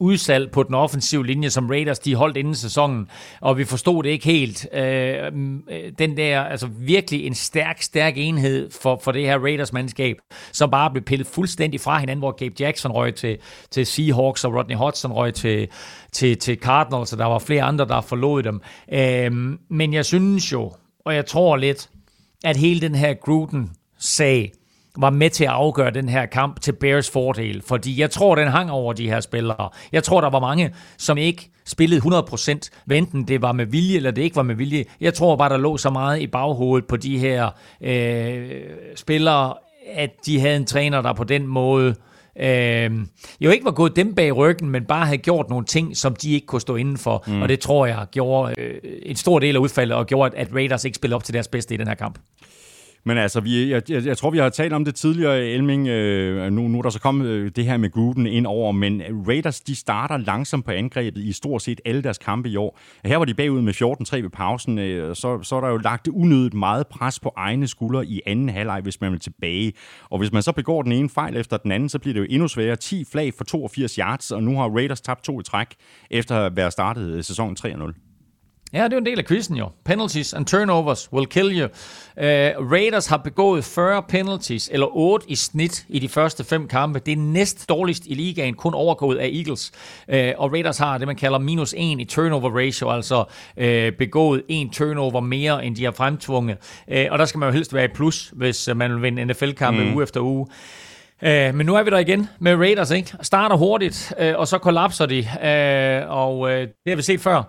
udsalg på den offensive linje, som Raiders de holdt inden sæsonen, og vi forstod det ikke helt. Øh, øh, den der, altså virkelig en stærk, stærk enhed for, for det her Raiders-mandskab, som bare blev pillet fuldstændig fra hinanden, hvor Gabe Jackson røg til, til Seahawks, og Rodney Hodgson røg til, til, til Cardinals, og der var flere andre, der forlod dem. Øh, men jeg synes jo, og jeg tror lidt, at hele den her Gruden-sag, var med til at afgøre den her kamp til Bears fordel, fordi jeg tror, den hang over de her spillere. Jeg tror, der var mange, som ikke spillede 100%, enten det var med vilje, eller det ikke var med vilje. Jeg tror bare, der lå så meget i baghovedet på de her øh, spillere, at de havde en træner, der på den måde øh, jo ikke var gået dem bag ryggen, men bare havde gjort nogle ting, som de ikke kunne stå inden for. Mm. Og det tror jeg gjorde øh, en stor del af udfaldet, og gjorde, at Raiders ikke spillede op til deres bedste i den her kamp. Men altså, vi, jeg, jeg, jeg tror, vi har talt om det tidligere, Elming. Øh, nu, nu er der så kommet øh, det her med Gruden ind over, men Raiders, de starter langsomt på angrebet i stort set alle deres kampe i år. Her var de bagud med 14-3 ved pausen, øh, så, så er der jo lagt unødigt meget pres på egne skuldre i anden halvleg, hvis man vil tilbage. Og hvis man så begår den ene fejl efter den anden, så bliver det jo endnu sværere. 10 flag for 82 yards, og nu har Raiders tabt to i træk, efter at være startet øh, sæsonen 3-0. Ja, det er jo en del af quizzen jo. Penalties and turnovers will kill you. Uh, Raiders har begået 40 penalties, eller 8 i snit i de første fem kampe. Det er næst dårligst i ligaen, kun overgået af Eagles. Uh, og Raiders har det, man kalder minus 1 i turnover ratio, altså uh, begået en turnover mere, end de har fremtvunget. Uh, og der skal man jo helst være i plus, hvis man vil vinde NFL-kampe mm. uge efter uge. Uh, men nu er vi der igen med Raiders, ikke? Starter hurtigt, uh, og så kollapser de, uh, og uh, det har vi set før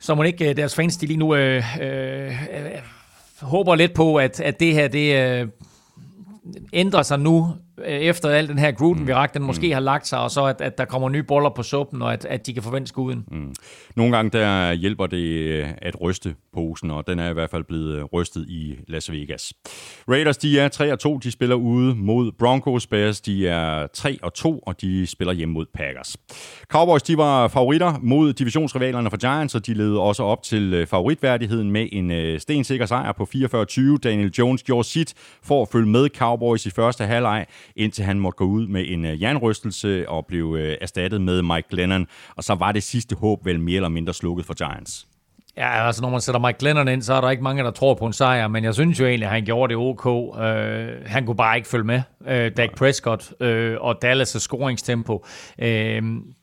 så må ikke øh, deres fans de lige nu øh, øh, øh, håber lidt på, at, at det her det øh, ændrer sig nu efter al den her Gruden-virak, den måske mm. har lagt sig, og så at, at der kommer nye boller på suppen, og at, at de kan forvente skuden. Mm. Nogle gange der hjælper det øh, at ryste posen, og den er i hvert fald blevet øh, rystet i Las Vegas. Raiders, de er 3 og 2, de spiller ude mod Broncos. Bears, de er 3 og 2, og de spiller hjemme mod Packers. Cowboys, de var favoritter mod divisionsrivalerne for Giants, og de led også op til favoritværdigheden med en stensikker sejr på 44-20. Daniel Jones gjorde sit for at følge med Cowboys i første halvleg. Indtil han måtte gå ud med en øh, jernrystelse og blev øh, erstattet med Mike Glennon. Og så var det sidste håb vel mere eller mindre slukket for Giants. Ja, altså når man sætter Mike Glennon ind, så er der ikke mange, der tror på en sejr, men jeg synes jo egentlig, at han gjorde det ok. Uh, han kunne bare ikke følge med, uh, Dak Prescott uh, og Dallas' scoringstempo. Uh,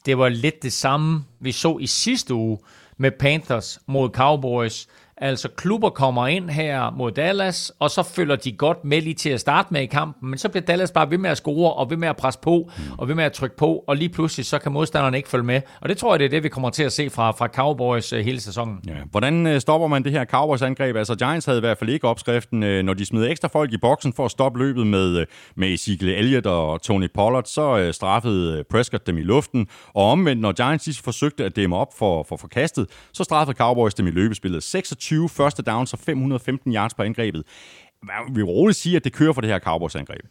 det var lidt det samme, vi så i sidste uge med Panthers mod Cowboys. Altså klubber kommer ind her mod Dallas, og så følger de godt med lige til at starte med i kampen, men så bliver Dallas bare ved med at score, og ved med at presse på, mm. og ved med at trykke på, og lige pludselig så kan modstanderne ikke følge med. Og det tror jeg, det er det, vi kommer til at se fra, fra Cowboys uh, hele sæsonen. Ja. Hvordan uh, stopper man det her Cowboys-angreb? Altså Giants havde i hvert fald ikke opskriften. Uh, når de smider ekstra folk i boksen for at stoppe løbet med, med Ezekiel Elliott og Tony Pollard, så straffede Prescott dem i luften. Og omvendt, når Giants forsøgte at dæmme op for, for forkastet, så straffede Cowboys dem i løbespillet. 26 20 første downs og 515 yards på angrebet. Vi vil roligt sige, at det kører for det her Cowboys-angreb.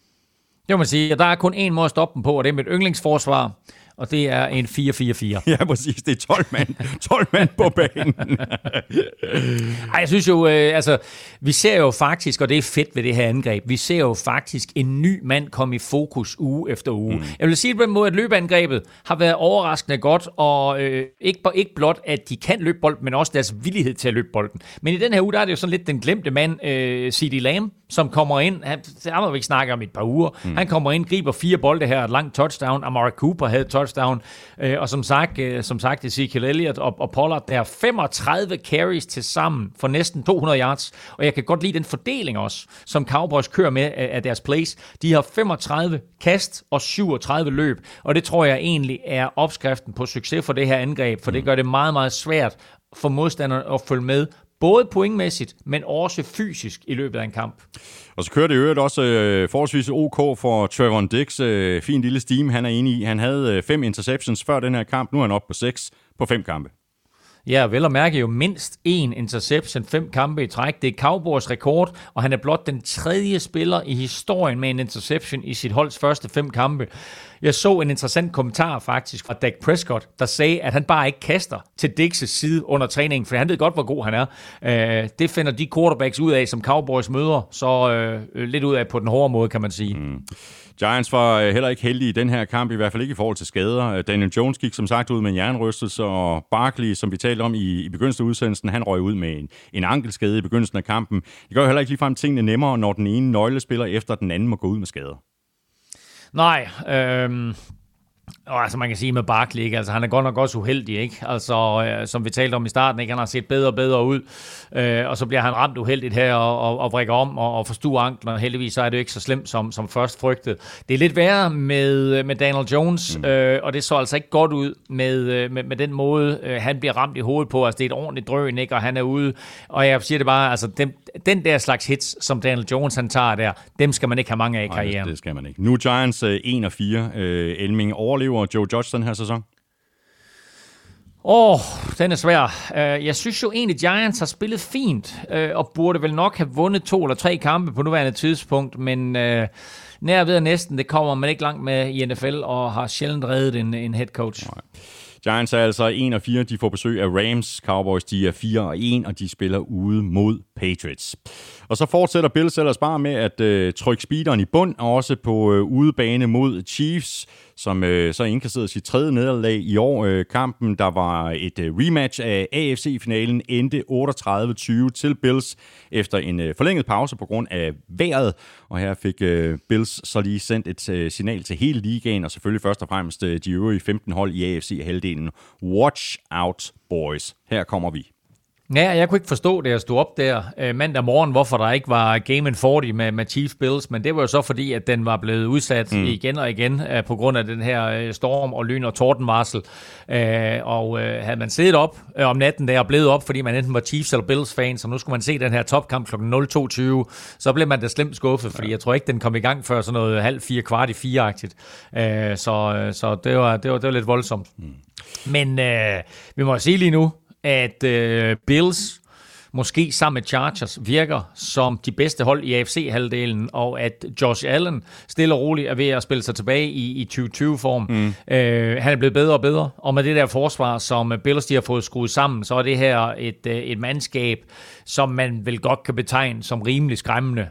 Det må man sige, at der er kun én måde at stoppe dem på, og det er med yndlingsforsvar og det er en 4-4-4. (laughs) Ja, præcis. Det er 12 mand, 12 mand på banen. (laughs) Ej, jeg synes jo, øh, altså, vi ser jo faktisk, og det er fedt ved det her angreb, vi ser jo faktisk en ny mand komme i fokus uge efter uge. Mm. Jeg vil sige på den måde, at løbeangrebet har været overraskende godt, og øh, ikke, ikke blot, at de kan løbe bolden, men også deres villighed til at løbe bolden. Men i den her uge, der er det jo sådan lidt den glemte mand, øh, C.D. Lamb, som kommer ind, han, det har vi ikke snakket om et par uger, mm. han kommer ind, griber fire bolde her, et langt touchdown, Amari Cooper havde touchdown, øh, og som sagt, øh, som sagt Ezekiel Elliott og, og Pollard, der er 35 carries til sammen for næsten 200 yards, og jeg kan godt lide den fordeling også, som Cowboys kører med af, af deres plays. De har 35 kast og 37 løb, og det tror jeg egentlig er opskriften på succes for det her angreb, for det mm. gør det meget, meget svært for modstanderne at følge med Både pointmæssigt, men også fysisk i løbet af en kamp. Og så kører det øvrigt også øh, forholdsvis OK for Trevor Dix. Øh, fin lille steam, han er inde i. Han havde øh, fem interceptions før den her kamp. Nu er han oppe på seks på fem kampe. Ja, vel at mærke jo mindst én interception, fem kampe i træk. Det er Cowboys rekord, og han er blot den tredje spiller i historien med en interception i sit holds første fem kampe. Jeg så en interessant kommentar faktisk fra Dak Prescott, der sagde, at han bare ikke kaster til Dixes side under træningen, for han ved godt, hvor god han er. Øh, det finder de quarterbacks ud af, som Cowboys møder, så øh, lidt ud af på den hårde måde, kan man sige. Mm. Giants var øh, heller ikke heldige i den her kamp, i hvert fald ikke i forhold til skader. Øh, Daniel Jones gik som sagt ud med en jernrystelse, og Barkley, som vi talte om i, i begyndelsen af udsendelsen, han røg ud med en, en ankelskade i begyndelsen af kampen. Det gør jo heller ikke ligefrem tingene nemmere, når den ene nøglespiller efter den anden må gå ud med skader. Nej, øh, og altså man kan sige med Barkley, ikke? Altså, han er godt nok også uheldig, ikke? Altså, øh, som vi talte om i starten, ikke? han har set bedre og bedre ud, øh, og så bliver han ramt uheldigt her og, og, og vrikker om og, og forstuer anklen, og heldigvis så er det jo ikke så slemt som, som først frygtet. Det er lidt værre med, med Daniel Jones, mm. øh, og det så altså ikke godt ud med, øh, med, med den måde, øh, han bliver ramt i hovedet på. Altså, det er et ordentligt drøn, ikke? Og han er ude, og jeg siger det bare, altså, den, den der slags hits, som Daniel Jones han tager der, dem skal man ikke have mange af i karrieren. Nej, det skal man ikke. Nu Giants øh, 1 og 4. Øh, Elming overlever Joe Judge den her sæson? Åh, oh, den er svær. Uh, jeg synes jo egentlig, Giants har spillet fint, uh, og burde vel nok have vundet to eller tre kampe på nuværende tidspunkt, men uh, nær ved næsten, det kommer man ikke langt med i NFL, og har sjældent reddet en, en head coach. Nej. Giants er altså 1 og 4, de får besøg af Rams. Cowboys, de er 4 og 1, og de spiller ude mod Patriots. Og så fortsætter Bills ellers bare med at øh, trykke speederen i bund, også på øh, udebane mod Chiefs som øh, så indkasserede sit tredje nederlag i år. Øh, kampen, der var et øh, rematch af AFC-finalen, endte 38-20 til Bills efter en øh, forlænget pause på grund af vejret. Og her fik øh, Bills så lige sendt et øh, signal til hele ligaen, og selvfølgelig først og fremmest øh, de øvrige 15 hold i AFC-halvdelen. Watch out, boys. Her kommer vi. Ja, jeg kunne ikke forstå det, jeg stod op der øh, mandag morgen, hvorfor der ikke var Game in 40 med, med Chiefs Bills, men det var jo så fordi, at den var blevet udsat mm. igen og igen øh, på grund af den her øh, storm og lyn og tordenvarsel. Øh, og øh, havde man siddet op øh, om natten der og blevet op, fordi man enten var Chiefs eller Bills fan, så nu skulle man se den her topkamp kl. 0.22, så blev man da slemt skuffet, fordi ja. jeg tror ikke, den kom i gang før sådan noget halv fire, kvart i fire-agtigt. Øh, så øh, så det, var, det, var, det var lidt voldsomt. Mm. Men øh, vi må sige lige nu, at øh, Bills måske sammen med Chargers virker som de bedste hold i AFC-halvdelen, og at Josh Allen stille og roligt er ved at spille sig tilbage i, i 2020-form. Mm. Øh, han er blevet bedre og bedre, og med det der forsvar, som Bills de har fået skruet sammen, så er det her et, øh, et mandskab, som man vel godt kan betegne som rimelig skræmmende.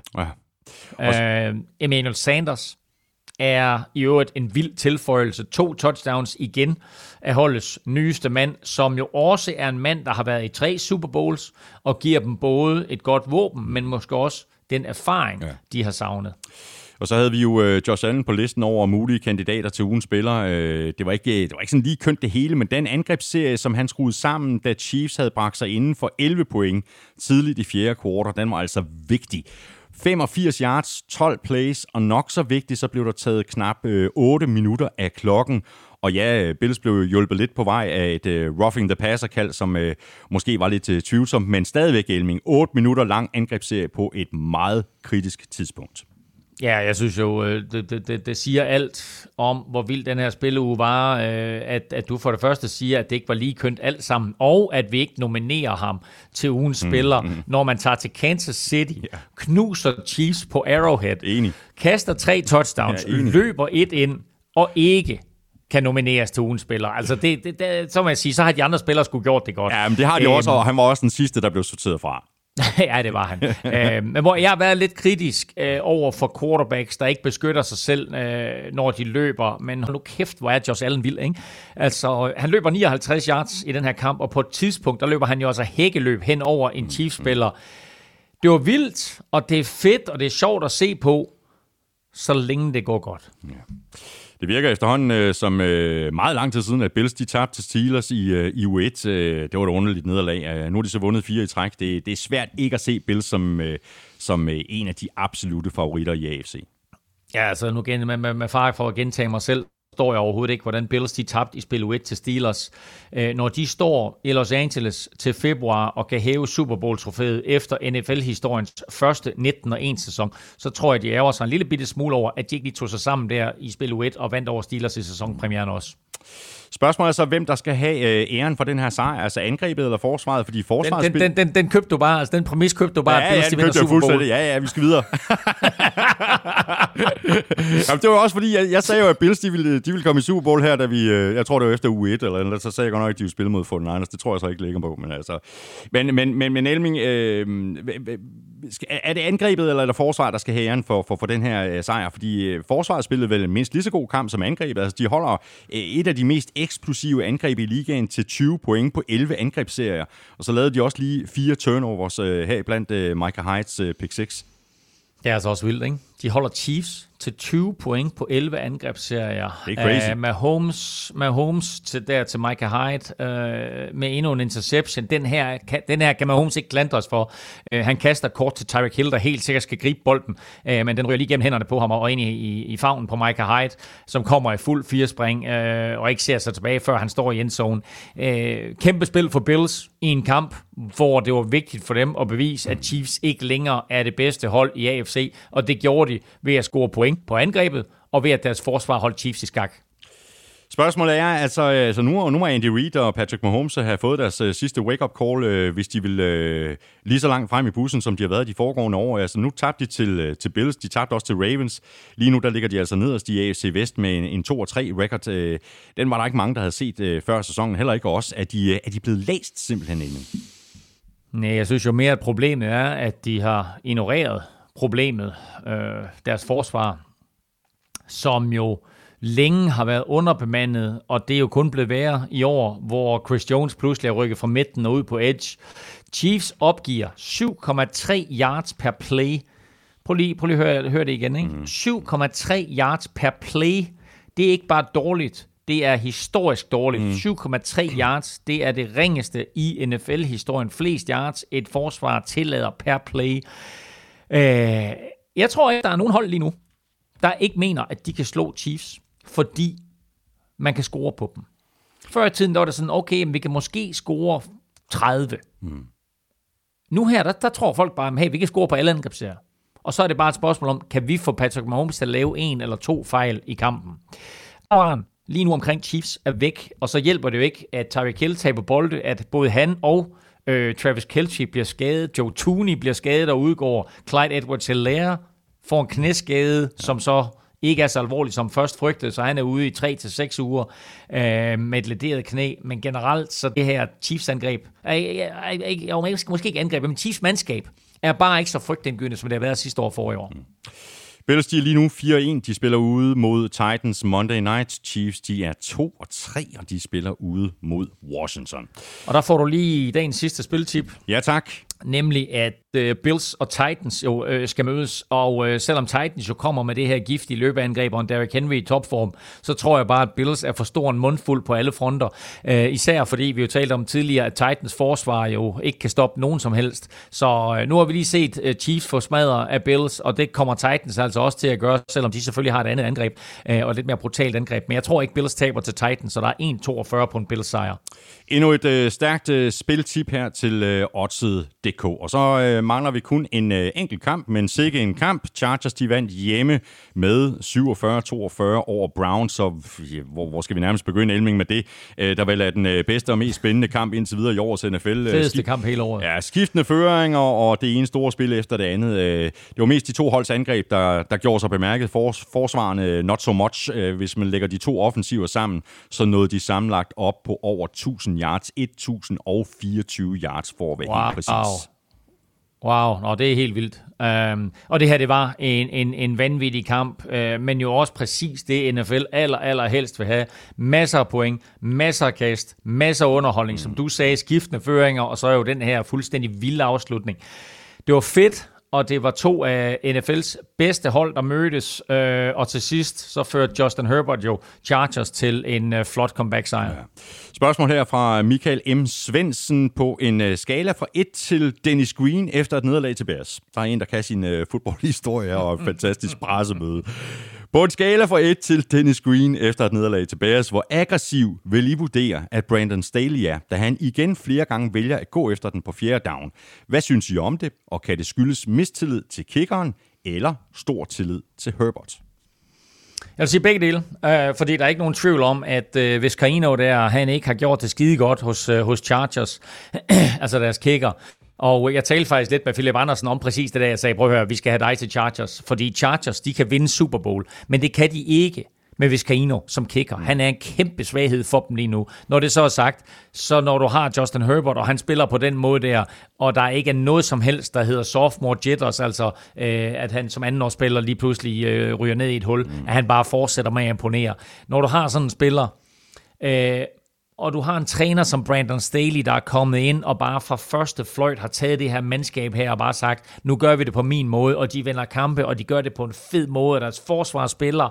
Ja. Øh, Emmanuel Sanders er i øvrigt en vild tilføjelse. To touchdowns igen af holdets nyeste mand, som jo også er en mand, der har været i tre Super Bowls, og giver dem både et godt våben, men måske også den erfaring, ja. de har savnet. Og så havde vi jo øh, Josh Allen på listen over mulige kandidater til ugens spiller. Øh, det, var ikke, det var ikke sådan lige kønt det hele, men den angrebsserie, som han skruede sammen, da Chiefs havde bragt sig inden for 11 point tidligt i fjerde kvartal, den var altså vigtig. 85 yards, 12 plays, og nok så vigtigt, så blev der taget knap øh, 8 minutter af klokken. Og ja, Bills blev hjulpet lidt på vej af et uh, roughing the passer kald, som uh, måske var lidt uh, tvivlsomt, men stadigvæk Elming. 8 minutter lang angrebsserie på et meget kritisk tidspunkt. Ja, jeg synes jo, det, det, det, det siger alt om, hvor vild den her spilleuge var, at, at du for det første siger, at det ikke var lige kønt alt sammen, og at vi ikke nominerer ham til ugens mm, spiller, mm. når man tager til Kansas City, ja. knuser Chiefs på Arrowhead, enig. kaster tre touchdowns, ja, løber et ind, og ikke kan nomineres til ugens spiller. Altså, det, det, det, så må jeg sige, så har de andre spillere skulle gjort det godt. Ja, men det har de æm... også, og han var også den sidste, der blev sorteret fra. (laughs) ja, det var han. øh, men hvor jeg har været lidt kritisk øh, over for quarterbacks, der ikke beskytter sig selv, øh, når de løber. Men nu kæft, hvor er Josh Allen vild, ikke? Altså, han løber 59 yards i den her kamp, og på et tidspunkt, der løber han jo altså hækkeløb hen over en Chiefs-spiller. Det var vildt, og det er fedt, og det er sjovt at se på, så længe det går godt. Ja. Det virker efterhånden øh, som øh, meget lang tid siden, at Bills de tabte til Steelers i, øh, i U1. Øh, det var et underligt nederlag. Øh, nu har de så vundet fire i træk. Det, det er svært ikke at se Bills som, øh, som øh, en af de absolute favoritter i AFC. Ja, altså nu igen med, med, med far for at gentage mig selv, står jeg overhovedet ikke, hvordan Bills de tabte i spil 1 til Steelers. Øh, når de står i Los Angeles til februar og kan hæve Super Bowl-trofæet efter NFL-historiens første 19 1 sæson, så tror jeg, de ærger sig en lille bitte smule over, at de ikke lige tog sig sammen der i spil 1 og vandt over Steelers i sæsonpremieren også. Spørgsmålet er så, hvem der skal have øh, æren for den her sejr, altså angrebet eller forsvaret, fordi forsvaret... Den, den, den, den købte du bare, altså den præmis købte du bare, ja, ja, den købte jeg fuldstændig. Ja, ja, vi skal videre. (laughs) Jamen, det var også fordi, jeg, jeg sagde jo, at Bills, de ville, de ville komme i Super Bowl her, da vi, øh, jeg tror det var efter u 1 eller eller så sagde jeg godt nok, at de ville spille mod 49ers. Det tror jeg så ikke ligger på, men altså... Men, men, men, men Elming, øh, er det angrebet eller er det forsvaret, der skal have æren for, for, for den her øh, sejr? Fordi øh, forsvaret spillede vel mindst lige så god kamp som angrebet. Altså, de holder øh, et af de mest eksplosive angreb i ligaen til 20 point på 11 angrebsserier. Og så lavede de også lige fire turnovers øh, her blandt øh, Micah Heights øh, pick 6. Det er altså også vildt, ikke? De holder Chiefs til 20 point på 11 angrebsserier. Det er crazy. Uh, med, Holmes, med Holmes til, der til Micah Hyde uh, med endnu en interception. Den her, kan, den her kan Mahomes ikke klandres for. Uh, han kaster kort til Tyreek Hill, der helt sikkert skal gribe bolden, uh, men den ryger lige gennem hænderne på ham og ind i, i, i favnen på Micah Hyde, som kommer i fuld firespring uh, og ikke ser sig tilbage, før han står i endzone. Uh, kæmpe spil for Bills i en kamp, hvor det var vigtigt for dem at bevise, at Chiefs ikke længere er det bedste hold i AFC, og det gjorde de ved at score point på angrebet, og ved at deres forsvar holdt Chiefs i skak. Spørgsmålet er, altså, altså nu, nu må Andy Reid og Patrick Mahomes have fået deres uh, sidste wake-up call, uh, hvis de vil uh, lige så langt frem i bussen, som de har været de foregående år. Altså nu tabte de til, uh, til Bills, de tabte også til Ravens. Lige nu der ligger de altså nederst i AFC Vest med en, en 2-3 record. Uh, den var der ikke mange, der havde set uh, før sæsonen, heller ikke også. Er de, uh, er de blevet læst simpelthen inden? Nej, jeg synes jo mere, at problemet er, at de har ignoreret problemet, øh, deres forsvar, som jo længe har været underbemandet, og det er jo kun blevet værre i år, hvor Chris Jones pludselig er rykket fra midten og ud på edge. Chiefs opgiver 7,3 yards per play. Prøv lige, prøv lige at høre, høre det igen. Ikke? Mm. 7,3 yards per play. Det er ikke bare dårligt, det er historisk dårligt. Mm. 7,3 yards, det er det ringeste i NFL-historien. Flest yards et forsvar tillader per play. Øh, jeg tror ikke, der er nogen hold lige nu, der ikke mener, at de kan slå Chiefs, fordi man kan score på dem. Før i tiden der var det sådan, okay, vi kan måske score 30. Mm. Nu her, der, der tror folk bare, hey, vi kan score på alle angrebsserier. Og så er det bare et spørgsmål om, kan vi få Patrick Mahomes til at lave en eller to fejl i kampen? Og lige nu omkring Chiefs er væk, og så hjælper det jo ikke, at Tyreek Hill taber bolde, at både han og Øh, Travis Kelce bliver skadet. Joe Tooney bliver skadet og udgår. Clyde edwards helaire får en knæskade, som så ikke er så alvorligt som først frygtet, så han er ude i 3-6 uger øh, med et lederet knæ. Men generelt, så det her Chiefs-angreb, er, er, er, måske ikke angreb, men Chiefs-mandskab, er bare ikke så frygtindgydende, som det har været sidste år for i år. Mm. Bills de er lige nu 4-1. De spiller ude mod Titans Monday Night. Chiefs de er 2 og 3, og de spiller ude mod Washington. Og der får du lige dagens sidste spiltip. Ja, tak nemlig at uh, Bills og Titans jo uh, skal mødes, og uh, selvom Titans jo kommer med det her giftige løbeangreb og en Derrick Henry i topform, så tror jeg bare, at Bills er for stor en mundfuld på alle fronter. Uh, især fordi vi jo talte om tidligere, at Titans forsvar jo ikke kan stoppe nogen som helst. Så uh, nu har vi lige set uh, Chiefs få smadret af Bills, og det kommer Titans altså også til at gøre, selvom de selvfølgelig har et andet angreb, uh, og et lidt mere brutalt angreb. Men jeg tror ikke, Bills taber til Titans, så der er 1-42 på en Bills sejr. Endnu et øh, stærkt øh, spiltip her til øh, Odset.dk. Og så øh, mangler vi kun en øh, enkelt kamp, men sikke en kamp. Chargers de vandt hjemme med 47-42 over Browns, så ja, hvor, hvor skal vi nærmest begynde Elming med det? Øh, der vel er den øh, bedste og mest spændende kamp indtil videre i årets NFL. Øh, Fedeste Skift, kamp hele året. Ja, skiftende føringer og det ene store spil efter det andet. Øh, det var mest de to holds angreb, der, der gjorde sig bemærket. Fors, forsvarende not so much. Øh, hvis man lægger de to offensiver sammen, så nåede de sammenlagt op på over 1000 yards, 1024 yards for at være wow. helt præcis. Wow, Nå, det er helt vildt. Um, og det her, det var en, en, en vanvittig kamp, uh, men jo også præcis det, NFL aller, aller helst vil have. Masser af point, masser af kast, masser af underholdning, mm. som du sagde, skiftende føringer, og så er jo den her fuldstændig vilde afslutning. Det var fedt, og det var to af NFL's bedste hold, der mødtes, øh, og til sidst så førte Justin Herbert jo Chargers til en øh, flot comeback-sejr. Ja. Spørgsmål her fra Michael M. Svendsen på en øh, skala fra 1 til Dennis Green efter et nederlag til Bears. Der er en, der kan sin øh, fodboldhistorie og et fantastisk pressemøde. På en skala fra 1 til Dennis Green efter et nederlag til Bears, hvor aggressiv vil I vurdere, at Brandon Staley er, da han igen flere gange vælger at gå efter den på fjerde down. Hvad synes I om det, og kan det skyldes mistillid til kickeren eller stor tillid til Herbert? Jeg vil sige begge dele, øh, fordi der er ikke nogen tvivl om, at øh, hvis Carino der, han ikke har gjort det skide godt hos, øh, hos Chargers, (clears throat) altså deres kicker, og jeg talte faktisk lidt med Philip Andersen om præcis det der, jeg sagde, prøv at høre, vi skal have dig til Chargers, fordi Chargers, de kan vinde Super Bowl, men det kan de ikke med Vizcaino som kicker. Han er en kæmpe svaghed for dem lige nu. Når det så er sagt, så når du har Justin Herbert, og han spiller på den måde der, og der ikke er noget som helst, der hedder sophomore jitters, altså øh, at han som anden spiller lige pludselig øh, ryger ned i et hul, mm. at han bare fortsætter med at imponere. Når du har sådan en spiller, øh, og du har en træner som Brandon Staley, der er kommet ind og bare fra første fløjt har taget det her mandskab her og bare sagt, nu gør vi det på min måde, og de vinder kampe, og de gør det på en fed måde, og deres forsvarsspillere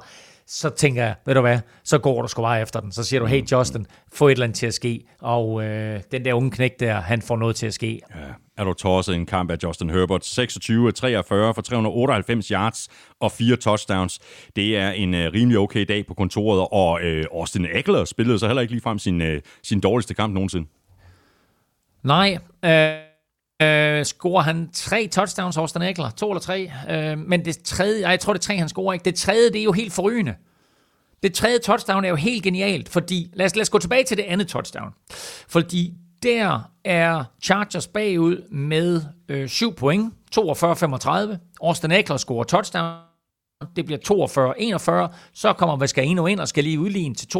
så tænker jeg, ved du hvad, så går du sgu bare efter den. Så siger du, hey Justin, få et eller andet til at ske. Og øh, den der unge knæk der, han får noget til at ske. Ja. Er du tosset en kamp af Justin Herbert? 26-43 for 398 yards og fire touchdowns. Det er en øh, rimelig okay dag på kontoret, og øh, Austin Eckler spillede så heller ikke ligefrem sin, øh, sin dårligste kamp nogensinde. Nej, øh, Øh, scorer han tre touchdowns, Austin Eckler? To eller tre? Øh, men det tredje, jeg tror det er tre, han scorer ikke. Det tredje, det er jo helt forrygende. Det tredje touchdown er jo helt genialt, fordi, lad os, lad os gå tilbage til det andet touchdown. Fordi der er Chargers bagud med øh, 7 point, 42-35. Austin Eckler scorer touchdown. Det bliver 42-41. Så kommer Vascaino ind og skal lige udligne til 42-42.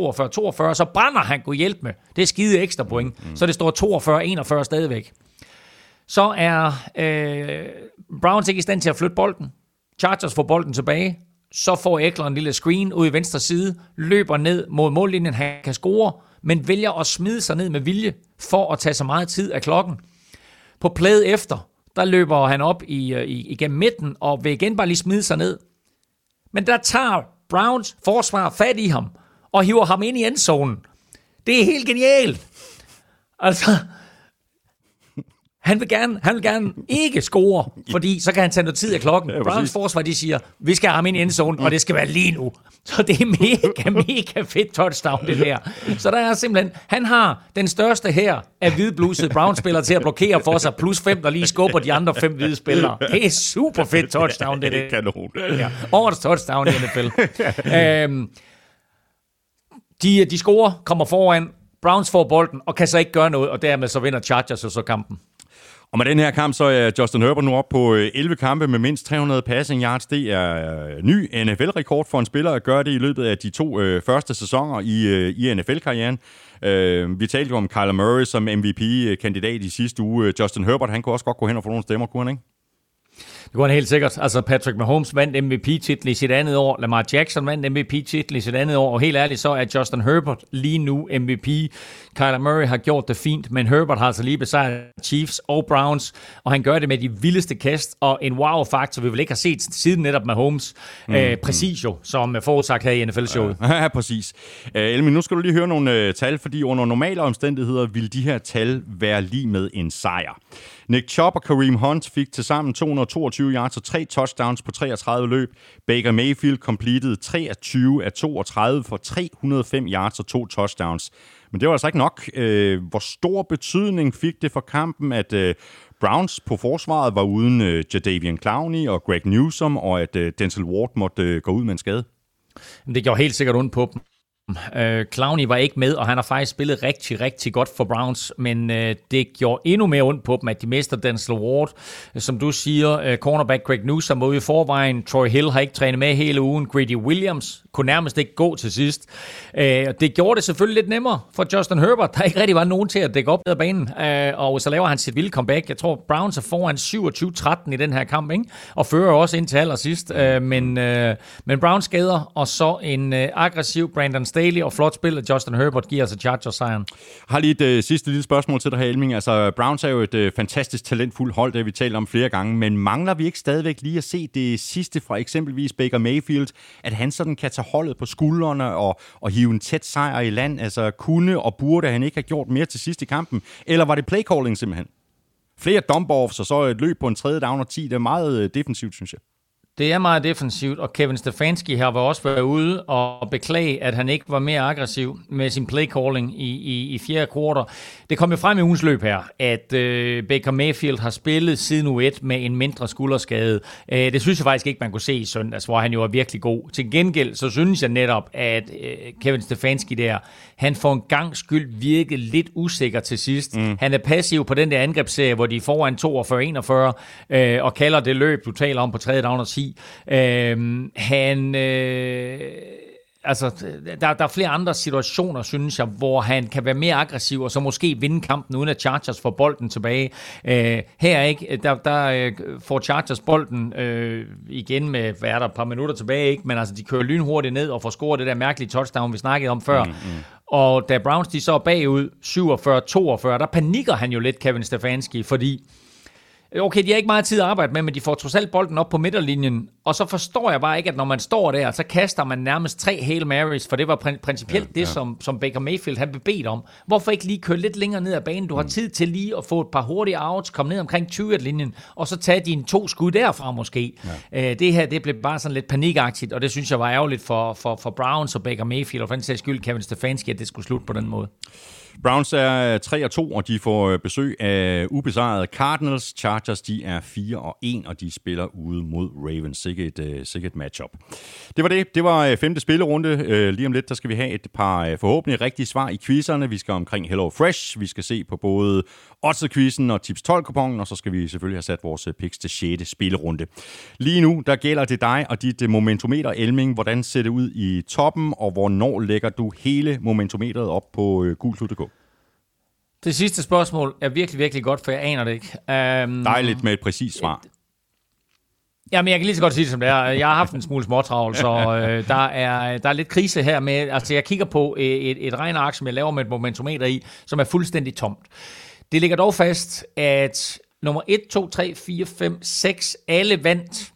Så brænder han kunne hjælpe med. Det er skide ekstra point. Mm. Så det står 42-41 stadigvæk. Så er øh, Browns ikke i stand til at flytte bolden. Chargers får bolden tilbage. Så får Eckler en lille screen ud i venstre side, løber ned mod mållinjen, han kan score, men vælger at smide sig ned med vilje for at tage så meget tid af klokken. På plædet efter, der løber han op i, øh, i, igennem midten og vil igen bare lige smide sig ned. Men der tager Browns forsvar fat i ham og hiver ham ind i endzonen. Det er helt genialt. Altså, han vil gerne, han vil gerne ikke score, fordi så kan han tage noget tid af klokken. Ja, Browns forsvar, de siger, vi skal have ham ind i endzone, og det skal være lige nu. Så det er mega, (laughs) mega fedt touchdown, det der. Så der er simpelthen, han har den største her af hvidblusede Browns-spillere til at blokere for sig, plus fem, der lige skubber de andre fem hvide spillere. Det er super fedt touchdown, det der. Kanon. Ja, årets touchdown i NFL. øhm, de, de scorer, kommer foran, Browns får bolden, og kan så ikke gøre noget, og dermed så vinder Chargers så kampen. Og med den her kamp, så er Justin Herbert nu op på øh, 11 kampe med mindst 300 passing yards. Det er øh, ny NFL-rekord for en spiller at gøre det i løbet af de to øh, første sæsoner i, øh, i NFL-karrieren. Øh, vi talte jo om Kyler Murray som MVP-kandidat i sidste uge. Justin Herbert, han kunne også godt gå hen og få nogle stemmer, kunne han ikke? Det går helt sikkert. Altså Patrick Mahomes vandt MVP-titel i sit andet år. Lamar Jackson vandt MVP-titel i sit andet år. Og helt ærligt, så er Justin Herbert lige nu MVP. Kyler Murray har gjort det fint, men Herbert har altså lige besejret Chiefs og Browns, og han gør det med de vildeste kast, og en wow-faktor, vi vil ikke have set siden netop Mahomes. Mm. Øh, præcis jo, som forudsagt her i NFL-showet. (laughs) Ja, præcis. Uh, Elmin, nu skal du lige høre nogle uh, tal, fordi under normale omstændigheder vil de her tal være lige med en sejr. Nick Chubb og Kareem Hunt fik til sammen 222 yards og tre touchdowns på 33 løb. Baker Mayfield completed 23 af 32 for 305 yards og to touchdowns. Men det var altså ikke nok. Øh, hvor stor betydning fik det for kampen, at øh, Browns på forsvaret var uden øh, Jadavian Clowney og Greg Newsom, og at øh, Denzel Ward måtte øh, gå ud med en skade? Det gjorde helt sikkert ondt på dem. Øh, Clowney var ikke med, og han har faktisk spillet rigtig, rigtig godt for Browns, men øh, det gjorde endnu mere ondt på dem, at de mister Denzel Ward. Som du siger, øh, cornerback Greg Newsom var ude i forvejen. Troy Hill har ikke trænet med hele ugen. Grady Williams kunne nærmest ikke gå til sidst. Øh, det gjorde det selvfølgelig lidt nemmere for Justin Herbert, der ikke rigtig var nogen til at dække op af banen. Øh, og så laver han sit vilde comeback. Jeg tror, Browns er foran 27-13 i den her kamp, ikke? og fører også ind til allersidst. Øh, men, øh, men Browns skader, og så en øh, aggressiv Brandon Staley og flot spil af Justin Herbert giver altså Chargers sejren. Har lige et øh, sidste lille spørgsmål til dig her, Elming. Altså, Browns er jo et øh, fantastisk talentfuldt hold, det har vi talt om flere gange, men mangler vi ikke stadigvæk lige at se det sidste fra eksempelvis Baker Mayfield, at han sådan kan tage holdet på skuldrene og, og hive en tæt sejr i land? Altså, kunne og burde han ikke have gjort mere til sidst i kampen? Eller var det playcalling simpelthen? Flere dump-offs og så et løb på en tredje down og 10, det er meget øh, defensivt, synes jeg. Det er meget defensivt, og Kevin Stefanski har også været ude og beklage, at han ikke var mere aggressiv med sin play calling i, i, i fjerde kvartal. Det kom jo frem i ugens løb her, at øh, Baker Mayfield har spillet siden u 1 med en mindre skulderskade. Øh, det synes jeg faktisk ikke, man kunne se i søndags, hvor han jo var virkelig god. Til gengæld, så synes jeg netop, at øh, Kevin Stefanski der, han får en gang skyld virke lidt usikker til sidst. Mm. Han er passiv på den der angrebsserie, hvor de får en 42-41, øh, og kalder det løb, du taler om på tredje down og 10. Øh, han... Øh, altså, der, der er flere andre situationer, synes jeg, hvor han kan være mere aggressiv, og så måske vinde kampen, uden at Chargers får bolden tilbage. Øh, her ikke, der, der øh, får Chargers bolden øh, igen med, hvad er der, et par minutter tilbage, ikke? men altså, de kører lynhurtigt ned og får scoret det der mærkelige touchdown, vi snakkede om før. Mm, mm. Og da Browns de så er bagud 47-42, der panikker han jo lidt, Kevin Stefanski, fordi Okay, de har ikke meget tid at arbejde med, men de får trods alt bolden op på midterlinjen. Og så forstår jeg bare ikke, at når man står der, så kaster man nærmest tre Hail Marys, for det var principielt ja, ja. det, som, som Baker Mayfield han blev bedt om. Hvorfor ikke lige køre lidt længere ned ad banen? Du har mm. tid til lige at få et par hurtige outs, komme ned omkring 20-linjen, og så tage dine to skud derfra måske. Ja. Øh, det her, det blev bare sådan lidt panikagtigt, og det synes jeg var ærgerligt for, for, for Browns og Baker Mayfield, og for den sags skyld Kevin Stefanski, at det skulle slutte på den måde. Browns er øh, 3 og 2, og de får øh, besøg af ubesejrede Cardinals. Chargers de er 4 og 1, og de spiller ude mod Ravens. Sikkert et, øh, uh, sikkert matchup. Det var det. Det var femte spillerunde. Lige om lidt, der skal vi have et par forhåbentlig rigtige svar i quizzerne. Vi skal omkring Hello Fresh. Vi skal se på både Odds-quizzen og Tips 12 kupongen og så skal vi selvfølgelig have sat vores picks til 6. spillerunde. Lige nu, der gælder det dig og dit momentometer, Elming. Hvordan ser det ud i toppen, og hvornår lægger du hele momentometeret op på uh, gulklud.dk? Det sidste spørgsmål er virkelig, virkelig godt, for jeg aner det ikke. Um, Dejligt med et præcist svar. Jamen, jeg kan lige så godt sige det, som det er. Jeg har haft en smule småtravl, så (laughs) øh, der, er, der er lidt krise her med... Altså, jeg kigger på et, et regneark, som jeg laver med et momentometer i, som er fuldstændig tomt. Det ligger dog fast, at nummer 1, 2, 3, 4, 5, 6, alle vandt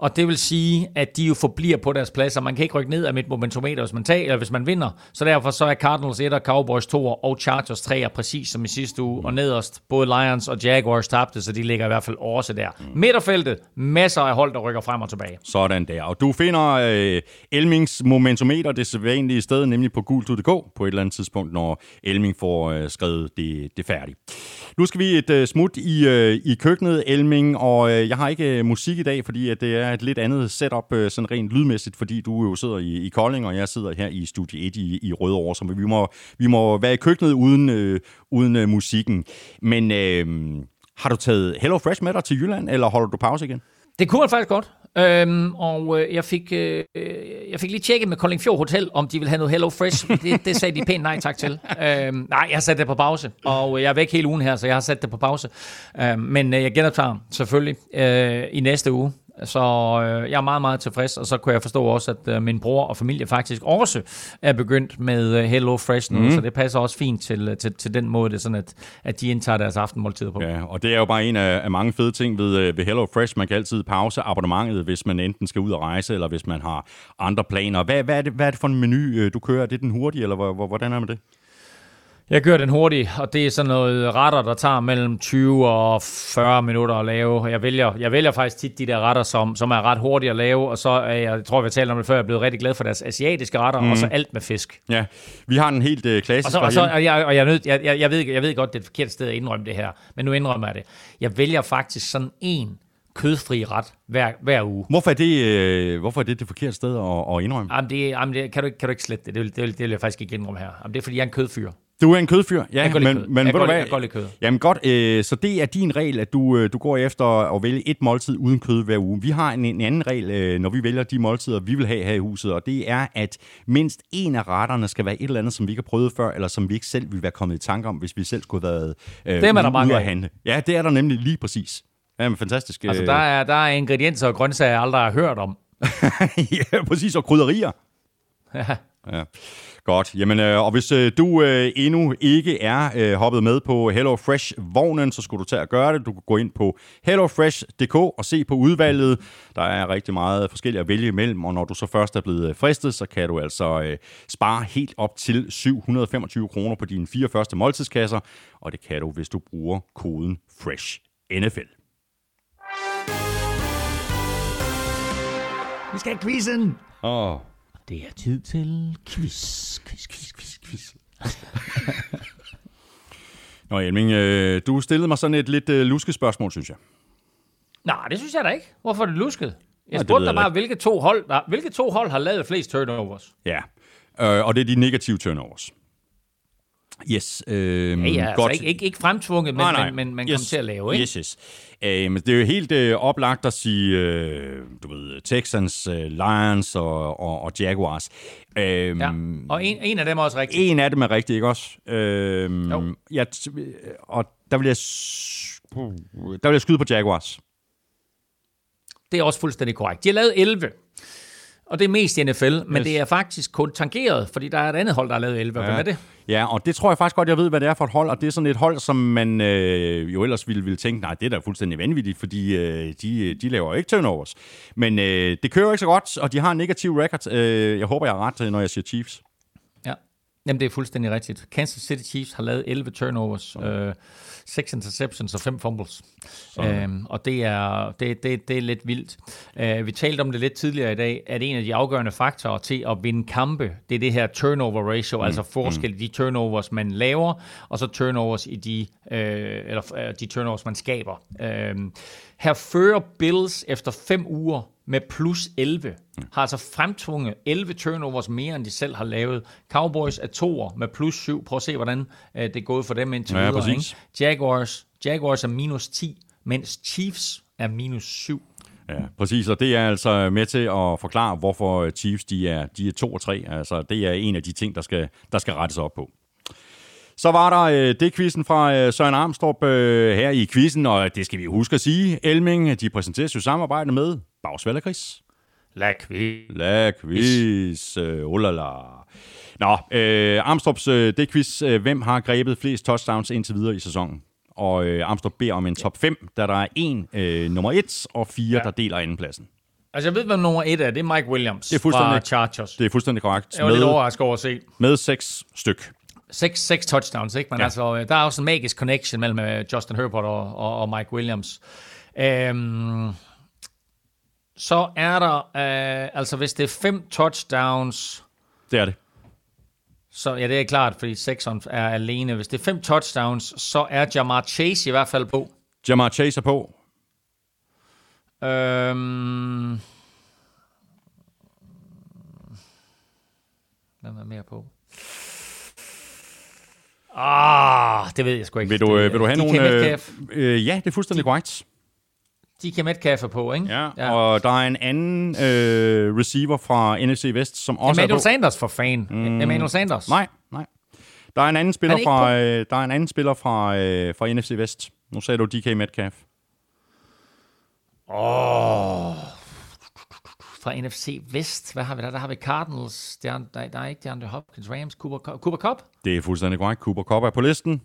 og det vil sige, at de jo forbliver på deres pladser. Man kan ikke rykke ned af mit momentometer, hvis man tager, eller hvis man vinder. Så derfor så er Cardinals 1, Cowboys 2 og Chargers 3 præcis som i sidste uge. Og nederst, både Lions og Jaguars tabte, så de ligger i hvert fald også der. Mm. Midterfeltet, masser af hold, der rykker frem og tilbage. Sådan der. Og du finder øh, Elmings momentometer det sædvanlige sted, nemlig på gul.dk på et eller andet tidspunkt, når Elming får øh, skrevet det, det færdigt. Nu skal vi et øh, smut i, øh, i køkkenet, Elming, og øh, jeg har ikke øh, musik i dag, fordi at det er et lidt andet setup, øh, sådan rent lydmæssigt, fordi du jo sidder i, i Kolding, og jeg sidder her i Studie 1 i, i Rødovre, så vi må, vi må være i køkkenet uden, øh, uden øh, musikken. Men øh, har du taget Hello Fresh med dig til Jylland, eller holder du pause igen? Det kunne man faktisk godt. Øhm, og øh, jeg, fik, øh, jeg fik lige tjekket med Kolding Fjord Hotel, om de vil have noget Hello Fresh. Det, det sagde de pænt nej tak til. Øhm, nej, jeg har sat det på pause, og øh, jeg er væk hele ugen her, så jeg har sat det på pause. Øhm, men øh, jeg genoptager selvfølgelig øh, i næste uge. Så øh, jeg er meget, meget tilfreds, og så kunne jeg forstå også, at øh, min bror og familie faktisk også er begyndt med øh, Hello Fresh nu, mm. så det passer også fint til, øh, til, til den måde, det er sådan, at, at de indtager deres aftenmåltid på. Ja, og det er jo bare en af, af mange fede ting ved, øh, ved Hello Fresh. Man kan altid pause abonnementet, hvis man enten skal ud og rejse, eller hvis man har andre planer. Hvad, hvad, er, det, hvad er det for en menu, du kører? Er det den hurtige, eller hvordan er det med det? Jeg gør den hurtigt, og det er sådan noget retter, der tager mellem 20 og 40 minutter at lave. Jeg vælger, jeg vælger faktisk tit de der retter, som, som er ret hurtige at lave, og så er jeg, jeg tror, vi har talt om det før, jeg er blevet rigtig glad for deres asiatiske retter, mm. og så mhm. alt med fisk. Ja, vi har den helt øh, klassiske. Og, så, og, så, og, jeg, og jeg, nød, jeg, jeg, jeg, ved, jeg ved godt, det er et forkert sted at indrømme det her, men nu indrømmer jeg det. Jeg vælger faktisk sådan en kødfri ret hver, hver uge. Hvorfor er det, øh, hvorfor er det det forkerte sted at, at indrømme? Jamen, det, jamen det, kan, du, kan du ikke slette det? Det vil, det, vil, det vil jeg faktisk ikke indrømme her. Jamen, det er, fordi jeg er en kødfyr. Du er en kødfyr, ja. Jeg men, kød. men jeg, går, hvad? jeg går lidt kød. Jamen godt, øh, så det er din regel, at du, øh, du går efter at vælge et måltid uden kød hver uge. Vi har en, en anden regel, øh, når vi vælger de måltider, vi vil have her i huset, og det er, at mindst en af retterne skal være et eller andet, som vi ikke har prøvet før, eller som vi ikke selv ville være kommet i tanke om, hvis vi selv skulle have været øh, det er der mange at handle. Ja, det er der nemlig lige præcis. Ja, men fantastisk. Altså, der er, der er ingredienser og grøntsager, jeg aldrig har hørt om. (laughs) ja, præcis, og krydderier. (laughs) Ja. ja. Godt. Jamen, øh, og hvis øh, du øh, endnu ikke er øh, hoppet med på HelloFresh-vognen, så skulle du tage og gøre det. Du kan gå ind på hellofresh.dk og se på udvalget. Der er rigtig meget forskelligt at vælge imellem, og når du så først er blevet fristet, så kan du altså øh, spare helt op til 725 kroner på dine fire første måltidskasser, og det kan du, hvis du bruger koden FRESHNFL. Vi skal have quizzen! Åh. Oh. Det er tid til quiz, quiz, quiz, quiz, quiz. Nå, Elming, øh, du stillede mig sådan et lidt øh, lusket spørgsmål, synes jeg. Nej, det synes jeg da ikke. Hvorfor er det lusket? Jeg spurgte dig bare, hvilke to, hold, der, hvilke to hold har lavet flest turnovers? Ja, øh, og det er de negative turnovers. Yes. Øh, ja, ja, altså godt. Altså ikke, ikke, ikke fremtvunget, men, nej, nej. men, men, men yes. kom til at lave, ikke? Yes, yes. Øh, men det er jo helt øh, oplagt at sige, øh, du ved, Texans, øh, Lions og, og, og Jaguars. Øh, ja. Og en, en af dem er også rigtig. En af dem er rigtig, ikke også? Øh, jo. Jeg, og der vil jeg, der vil jeg skyde på Jaguars. Det er også fuldstændig korrekt. De har lavet 11. Og det er mest i NFL, men yes. det er faktisk kun tangeret, fordi der er et andet hold, der har lavet 11. Ja. Hvem er det? Ja, og det tror jeg faktisk godt, jeg ved, hvad det er for et hold, og det er sådan et hold, som man øh, jo ellers ville, ville tænke, nej, det er da fuldstændig vanvittigt, fordi øh, de, de laver ikke turnovers. Men øh, det kører ikke så godt, og de har en negativ record. Øh, jeg håber, jeg har ret, når jeg siger Chiefs. Ja, Jamen, det er fuldstændig rigtigt. Kansas City Chiefs har lavet 11 turnovers. Okay. Øh, 6 interceptions og 5 fumbles. Øhm, og det er, det, det, det er lidt vildt. Uh, vi talte om det lidt tidligere i dag, at en af de afgørende faktorer til at vinde kampe, det er det her turnover ratio, mm. altså forskel i de turnovers, man laver, og så turnovers i de, uh, eller, uh, de turnovers, man skaber. Uh, her fører Bills efter fem uger med plus 11. Har altså fremtvunget 11 turnovers mere, end de selv har lavet. Cowboys er toer med plus 7. Prøv at se, hvordan øh, det er gået for dem indtil ja, videre. Ikke? Jaguars, Jaguars er minus 10, mens Chiefs er minus 7. Ja, præcis, og det er altså med til at forklare, hvorfor Chiefs de er, de er 2 og 3. Altså, det er en af de ting, der skal, der skal rettes op på. Så var der øh, det quizzen fra øh, Søren Armstrong øh, her i quizzen, og det skal vi huske at sige. Elming, de præsenteres jo samarbejde med Bagsvald og Chris. La quiz. La quiz. Øh, oh la la. Nå, øh, Armstrongs øh, det quiz. Øh, hvem har grebet flest touchdowns indtil videre i sæsonen? Og øh, Armstrong beder om en top 5, da der er en øh, nummer 1 og fire, ja. der deler andenpladsen. Altså, jeg ved, hvem nummer 1 er. Det er Mike Williams det er fra Chargers. Det er fuldstændig korrekt. Jeg var med, lidt overrasket over at se. Med seks styk. Seks, seks touchdowns, ikke? Men ja. altså, øh, der er også en magisk connection mellem øh, Justin Herbert og, og, og Mike Williams. Øhm, så er der, øh, altså hvis det er fem touchdowns... Det er det. Så ja, det er klart, fordi sekseren er alene. Hvis det er fem touchdowns, så er Jamar Chase i hvert fald på. Jamar Chase er på. Øhm, Hvem er mere på? Ah, det ved jeg sgu ikke. Vil du, øh, vil du have nogle... Øh, øh, ja, det er fuldstændig korrekt. DK Metcalf er på, ikke? Ja, ja, og der er en anden øh, receiver fra NFC Vest, som også Emmanuel er på. Sanders for fan. Mm. Emmanuel Sanders. Nej, nej. Der er en anden spiller fra øh, der er en anden spiller fra øh, fra NFC Vest. Nu sagde du DK Metcalf. Åh. Fra NFC Vest. Hvad har vi der? Der har vi Cardinals. Der er, der, der er ikke DeAndre Hopkins. Rams. Cooper, Cooper Cup. Det er fuldstændig korrekt. Cooper Cup er på listen.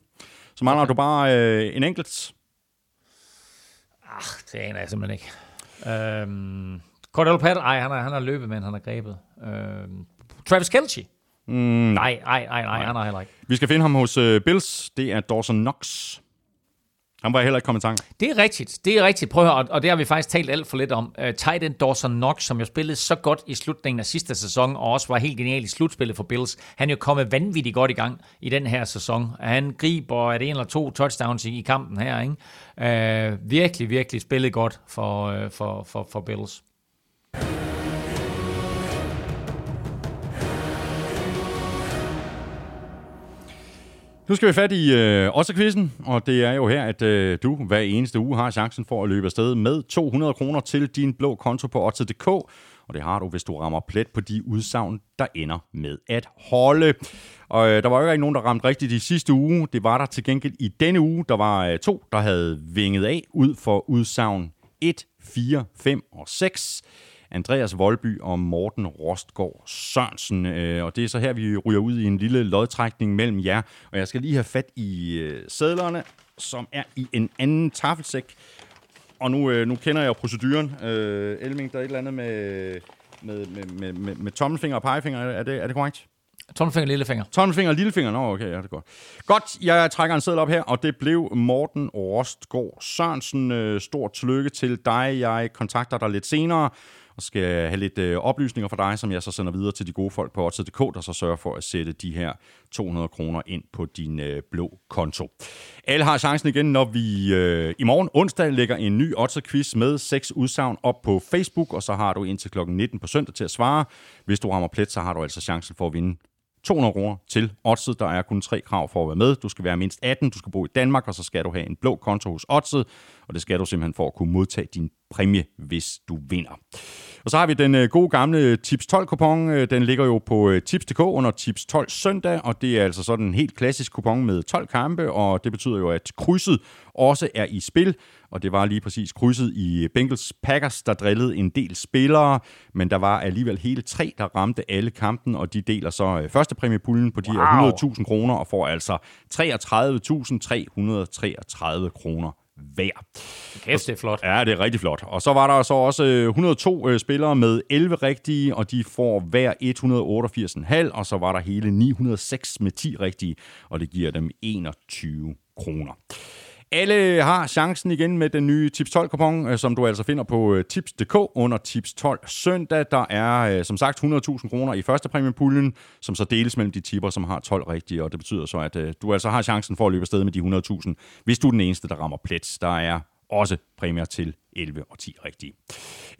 Så mangler okay. du bare øh, en enkelt. Ah, det aner jeg simpelthen ikke. Øhm, Cordell Patterson. Ej, han har, han har løbet, men han har grebet. Øhm, Travis Kelce. Mm, Nej, nej, nej, nej, han har heller ikke. Vi skal finde ham hos øh, Bills. Det er Dawson Knox. Han var heller ikke kommet i tanke. Det er rigtigt, det er rigtigt. Prøv at høre, og- og det har vi faktisk talt alt for lidt om. Uh, tight end Dawson Knox, som jo spillede så godt i slutningen af sidste sæson, og også var helt genial i slutspillet for Bills. Han er jo kommet vanvittigt godt i gang i den her sæson. Han griber er det en eller to touchdowns i, i kampen her, ikke? Uh, virkelig, virkelig spillet godt for, uh, for, for, for Bills. Nu skal vi fat i øh, også quizzen, og det er jo her, at øh, du hver eneste uge har chancen for at løbe afsted med 200 kroner til din blå konto på Odds.dk, og det har du, hvis du rammer plet på de udsagn, der ender med at holde. Og øh, der var jo ikke nogen, der ramte rigtigt i sidste uge. Det var der til gengæld i denne uge. Der var øh, to, der havde vinget af ud for udsagn 1, 4, 5 og 6. Andreas Voldby og Morten Rostgaard Sørensen. Øh, Og det er så her, vi ryger ud i en lille lodtrækning mellem jer. Og jeg skal lige have fat i øh, sædlerne, som er i en anden taffelsæk. Og nu, øh, nu kender jeg jo proceduren. Øh, Elming, der er et eller andet med, med, med, med, med, med tommelfinger og pegefinger. Er det, er det korrekt? Tommelfinger, lillefinger. Tommelfinger og lillefinger. Nå, okay, ja, det er godt. Godt, jeg trækker en seddel op her, og det blev Morten Rostgaard Sørensen. Øh, Stort tillykke til dig. Jeg kontakter dig lidt senere, og skal have lidt øh, oplysninger fra dig, som jeg så sender videre til de gode folk på Odds.dk, der så sørger for at sætte de her 200 kroner ind på din øh, blå konto. Alle har chancen igen, når vi øh, i morgen onsdag lægger en ny Odds-quiz med seks udsagn op på Facebook, og så har du indtil klokken 19 på søndag til at svare. Hvis du rammer plet, så har du altså chancen for at vinde 200 kroner til Oddset. Der er kun tre krav for at være med. Du skal være mindst 18, du skal bo i Danmark, og så skal du have en blå konto hos Oddset, og det skal du simpelthen for at kunne modtage din præmie, hvis du vinder. Og så har vi den øh, gode gamle Tips 12-kupon. Øh, Den ligger jo på øh, Tips.dk under Tips 12 søndag, og det er altså sådan en helt klassisk kupon med 12 kampe, og det betyder jo, at krydset også er i spil, og det var lige præcis krydset i Bengals Packers, der drillede en del spillere, men der var alligevel hele tre, der ramte alle kampen, og de deler så første præmiepuljen på de her Wow. 100.000 kroner, og får altså 33.333 kroner hver. Kæft, det er flot. Ja, det er rigtig flot. Og så var der så også øh, 102 øh, spillere med 11 rigtige, og de får hver 188,5, og så var der hele 906 med 10 rigtige, og det giver dem 21 kroner. Alle har chancen igen med den nye Tips 12-kupon, øh, som du altså finder på øh, tips.dk under Tips 12 søndag. Der er øh, som sagt 100.000 kroner i første præmiepuljen, som så deles mellem de tipper, som har 12 rigtige, og det betyder så, at du altså har chancen for at løbe afsted med de 100.000, hvis du er den eneste, der rammer plet. Der er også præmier til 11 og 10 rigtige.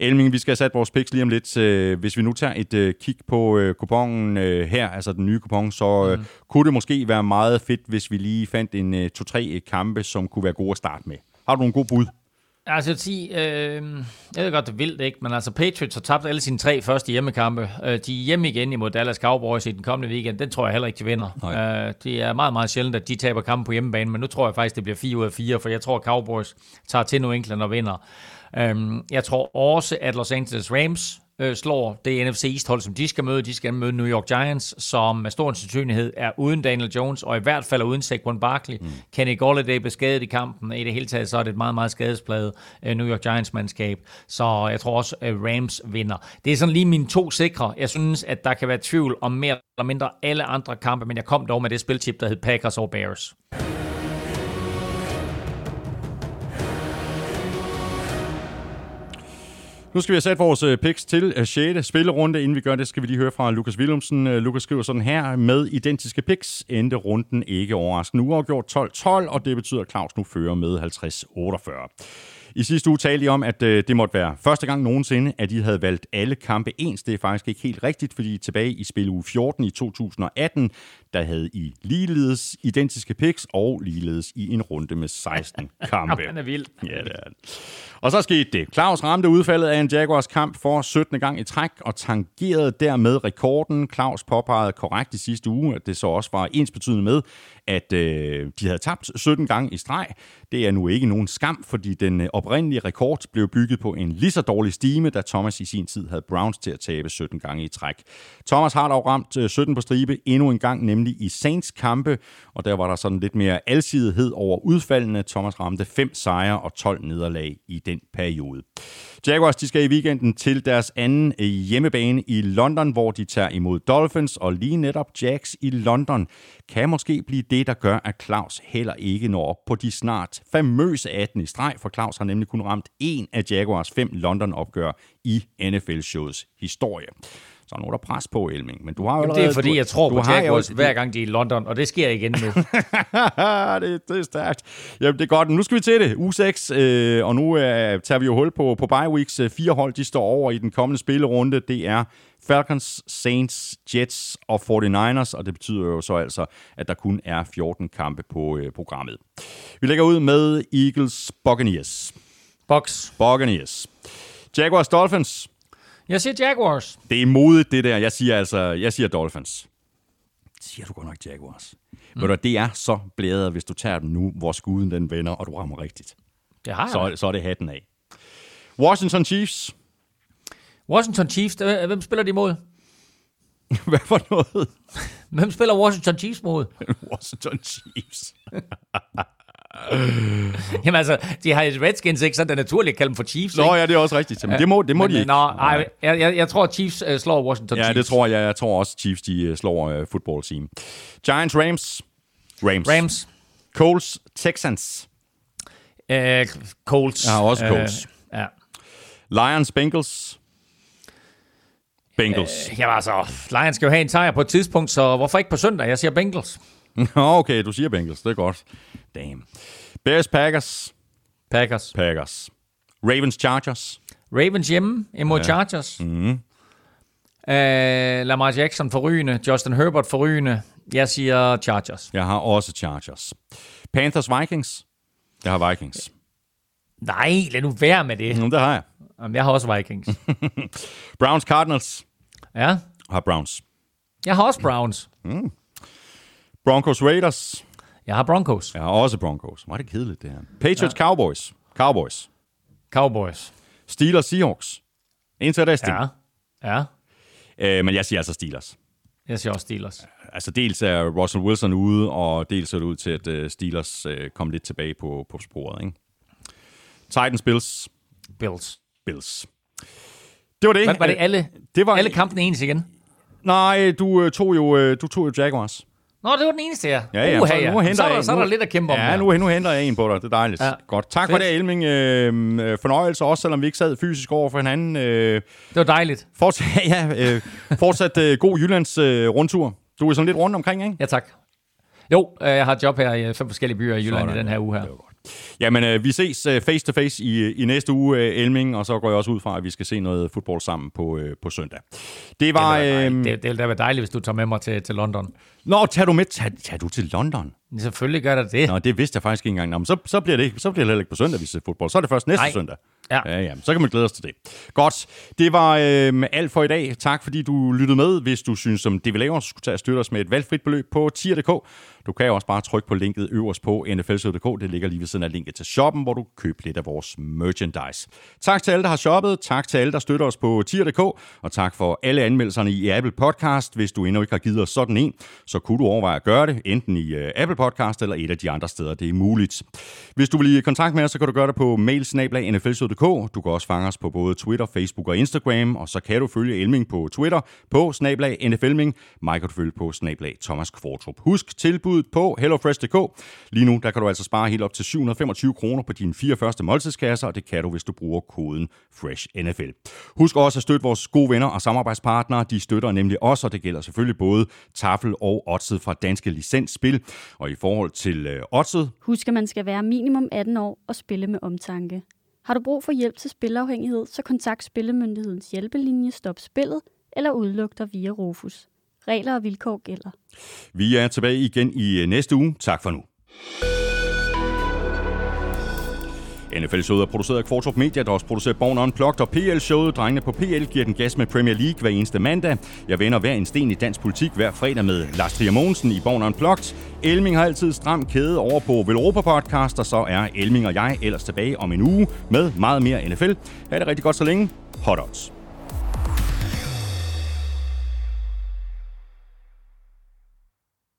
Elming, vi skal have sat vores picks lige om lidt. Øh, Hvis vi nu tager et øh, kig på øh, kupongen her, altså den nye kupon, så øh, kunne det måske være meget fedt, hvis vi lige fandt en øh, to-tre kampe, som kunne være gode at starte med. Har du nogle gode bud? Altså, jeg vil sige, øh, jeg ved godt, det er vildt, ikke? Men altså, Patriots har tabt alle sine tre første hjemmekampe. Øh, de er hjemme igen imod Dallas Cowboys i den kommende weekend. Den tror jeg heller ikke, de vinder. Øh, det er meget, meget sjældent, at de taber kampen på hjemmebane, men nu tror jeg faktisk, det bliver 4 ud af 4, for jeg tror, Cowboys tager til New England og vinder. Øh, jeg tror også, at Los Angeles Rams øh, slår det NFC East-hold, som de skal møde. De skal møde New York Giants, som med stor sandsynlighed er uden Daniel Jones, og i hvert fald er uden Saquon Barkley. Mm. Kenny Golladay blev skadet i kampen. I det hele taget, så er det et meget, meget skadespladet øh, New York Giants-mandskab. Så jeg tror også, at Rams vinder. Det er sådan lige mine to sikre. Jeg synes, at der kan være tvivl om mere eller mindre alle andre kampe, men jeg kom dog med det spiltip, der hed Packers og Bears. Nu skal vi have sat vores øh, picks til øh, 6. spillerunde. Inden vi gør det, skal vi lige høre fra Lukas Willumsen. Øh, Lukas skriver sådan her, med identiske picks endte runden ikke overraskende uafgjort 12-12, og det betyder, at Claus nu fører med 50-48. I sidste uge talte I om, at det måtte være første gang nogensinde, at de havde valgt alle kampe ens. Det er faktisk ikke helt rigtigt, fordi tilbage i spil uge 14 i 2018, der havde I ligeledes identiske picks og ligeledes i en runde med 16 (laughs) kampe. Han er vild. Ja, det er det. Og så skete det. Claus ramte udfaldet af en Jaguars kamp for 17. gang i træk og tangerede dermed rekorden. Claus påpegede korrekt i sidste uge, at det så også var ens betydende med, at øh, de havde tabt 17 gange i streg. Det er nu ikke nogen skam, fordi den øh, oprindelige rekord blev bygget på en lige så dårlig stime, da Thomas i sin tid havde Browns til at tabe 17 gange i træk. Thomas har dog ramt øh, 17 på stribe endnu en gang, nemlig i Saints kampe, og der var der sådan lidt mere alsidighed over udfaldene. Thomas ramte fem sejre og 12 nederlag i den periode. Jaguars de skal i weekenden til deres anden øh, hjemmebane i London, hvor de tager imod Dolphins, og lige netop Jacks i London kan måske blive det, der gør, at Claus heller ikke når op på de snart famøse 18 i streg, for Claus har nemlig kun ramt en af Jaguars fem London-opgør i NFL-shows historie. Så nu er der pres på, Elming. Men du har jo Jamen, det allerede- er fordi, du, jeg tror du på har jo- Jaguars hver gang de er i London, og det sker igen nu. (laughs) det, det er stærkt. Jamen, det er godt. Nu skal vi til det. U 6, øh, og nu øh, tager vi jo hul på, på bye weeks. Øh, Fire hold, de står over i den kommende spillerunde. Det er Falcons, Saints, Jets og 49ers, og det betyder jo så altså, at der kun er 14 kampe på øh, programmet. Vi lægger ud med Eagles Buccaneers. Box. Buccaneers. Jaguars Dolphins. Jeg siger Jaguars. Det er modigt, det der. Jeg siger altså, jeg siger Dolphins. Siger du godt nok Jaguars. Mm. Ved du, det er så blæret, hvis du tager den nu, hvor skuden den vender, og du rammer rigtigt. Det har jeg. Så, er- så er det hatten af. Washington Chiefs. Washington Chiefs, hvem spiller de mod? (laughs) Hvad for noget? Hvem spiller Washington Chiefs mod? (laughs) Washington Chiefs. (laughs) Jamen altså, de har Redskins, ikke? Så er det naturligt at kalde dem for Chiefs, Nå ikke? ja, det er også rigtigt. Men det må, det må Men, de øh, ikke. Nå, ej, jeg, jeg, jeg tror, Chiefs øh, slår Washington Ja, Chiefs. det tror jeg. Jeg tror også, Chiefs de øh, slår uh, football team. Giants Rams. Rams. Rams. Coles Texans. Øh, Colts. Ja, også Colts. Øh, ja. Lions Bengals. Bengals. Jamen altså, Lions skal jo have en sejr på et tidspunkt, så hvorfor ikke på søndag? Jeg siger Bengals. Nå, okay, du siger Bengals. Det er godt. Damn. Bears Packers. Packers. Packers. Ravens Chargers. Ravens hjemme imod ja. Chargers. Mm-hmm. Øh, Lamar Jackson forrygende. Justin Herbert forrygende. Jeg siger Chargers. Jeg har også Chargers. Panthers Vikings. Jeg har Vikings. Nej, lad nu være med det. Mm, det har jeg. Jamen, Jeg har også Vikings. (laughs) Browns Cardinals. Ja, Jeg har Browns. jeg har også Browns. Broncos Raiders. Jeg har Broncos. Jeg har også Broncos. Hvor er det kedeligt, det her. Patriots ja. Cowboys. Cowboys. Cowboys. Steelers Seahawks. Interesting. Ja. Ja. Øh, men jeg siger altså Steelers. Jeg siger også Steelers. Altså dels er Russell Wilson ude, og dels ser det ud til, at øh, Steelers øh, kom lidt tilbage på, på sporet. Ikke? Titans Bills. Bills. Bills. Det var det. Var, var det alle, det var, alle kampene ens igen? Nej, du øh, tog jo øh, du tog jo Jaguars. Nå, det var den eneste, ja. Ja, ja, Uha, så, nu henter så, er der, så er der lidt at kæmpe om Ja, her. nu, nu henter jeg en på dig. Det er dejligt. Ja. Godt. Tak for Fedt. det, Elming. Øh, øh, fornøjelse også, selvom vi ikke sad fysisk over for hinanden. Øh, Det var dejligt. fortsat (laughs) ja, øh, fortsat øh, god Jyllands øh, rundtur. Du er sådan lidt rundt omkring, ikke? Ja, tak. Jo, øh, jeg har et job her i øh, fem forskellige byer i Jylland Sådan i den her uge her. Det var godt. Jamen, øh, vi ses øh, face to face i, i næste uge, øh, Elming, og så går jeg også ud fra, at vi skal se noget fodbold sammen på, øh, på søndag. Det var... Det, Øh, det ville da være dejligt, hvis du tager med mig til, til London. Nå, tager du med? Tag, tager du til London? Selvfølgelig gør der det. Nå, det vidste jeg faktisk ikke engang. Nå, men så, så, bliver det, ikke- så bliver det heller ikke på søndag, vi ser fodbold. Så er det først næste Nej. søndag. Ja. Ja, ja, så kan man glæde os til det. Godt, det var øh, alt for i dag. Tak fordi du lyttede med. Hvis du synes, som det vi laver, så skulle tage og støtte os med et valgfrit beløb på tier.dk. Du kan jo også bare trykke på linket øverst på nflsød.dk. Det ligger lige ved siden af linket til shoppen, hvor du kan købe lidt af vores merchandise. Tak til alle, der har shoppet. Tak til alle, der støtter os på tier.dk. Og tak for alle anmeldelserne i Apple Podcast. Hvis du endnu ikke har givet os sådan en, så kunne du overveje at gøre det, enten i øh, Apple Podcast eller et af de andre steder, det er muligt. Hvis du vil i kontakt med os, så kan du gøre det på mailsnablag.nflsød.dk. Du kan også fange os på både Twitter, Facebook og Instagram, og så kan du følge Elming på Twitter på snablag NFLming. Mig kan du følge på snablag Thomas Kvartrup. Husk tilbuddet på HelloFresh.dk. Lige nu der kan du altså spare helt op til 725 kroner på dine fire første måltidskasser, og det kan du, hvis du bruger koden FreshNFL. Husk også at støtte vores gode venner og samarbejdspartnere. De støtter nemlig os, og det gælder selvfølgelig både Tafel og Odset fra Danske Licensspil. Og i forhold til øh, Odset, Husk, at man skal være minimum 18 år og spille med omtanke. Har du brug for hjælp til spilafhængighed, så kontakt Spillemyndighedens hjælpelinje Stop Spillet eller udluk dig via Rufus. Regler og vilkår gælder. Vi er tilbage igen i øh, næste uge. Tak for nu. NFL-showet er produceret af Kvartrup Media, der også producerer Born Unplugged, og PL-showet, drengene på PL, giver den gas med Premier League hver eneste mandag. Jeg vender hver en sten i dansk politik hver fredag med Lars Trier Mogensen i Born Unplugged. Elming har altid stram kæde over på Velropa Podcast, og så er Elming og jeg ellers tilbage om en uge med meget mere NFL. Ha' det rigtig godt så længe. Hot odds.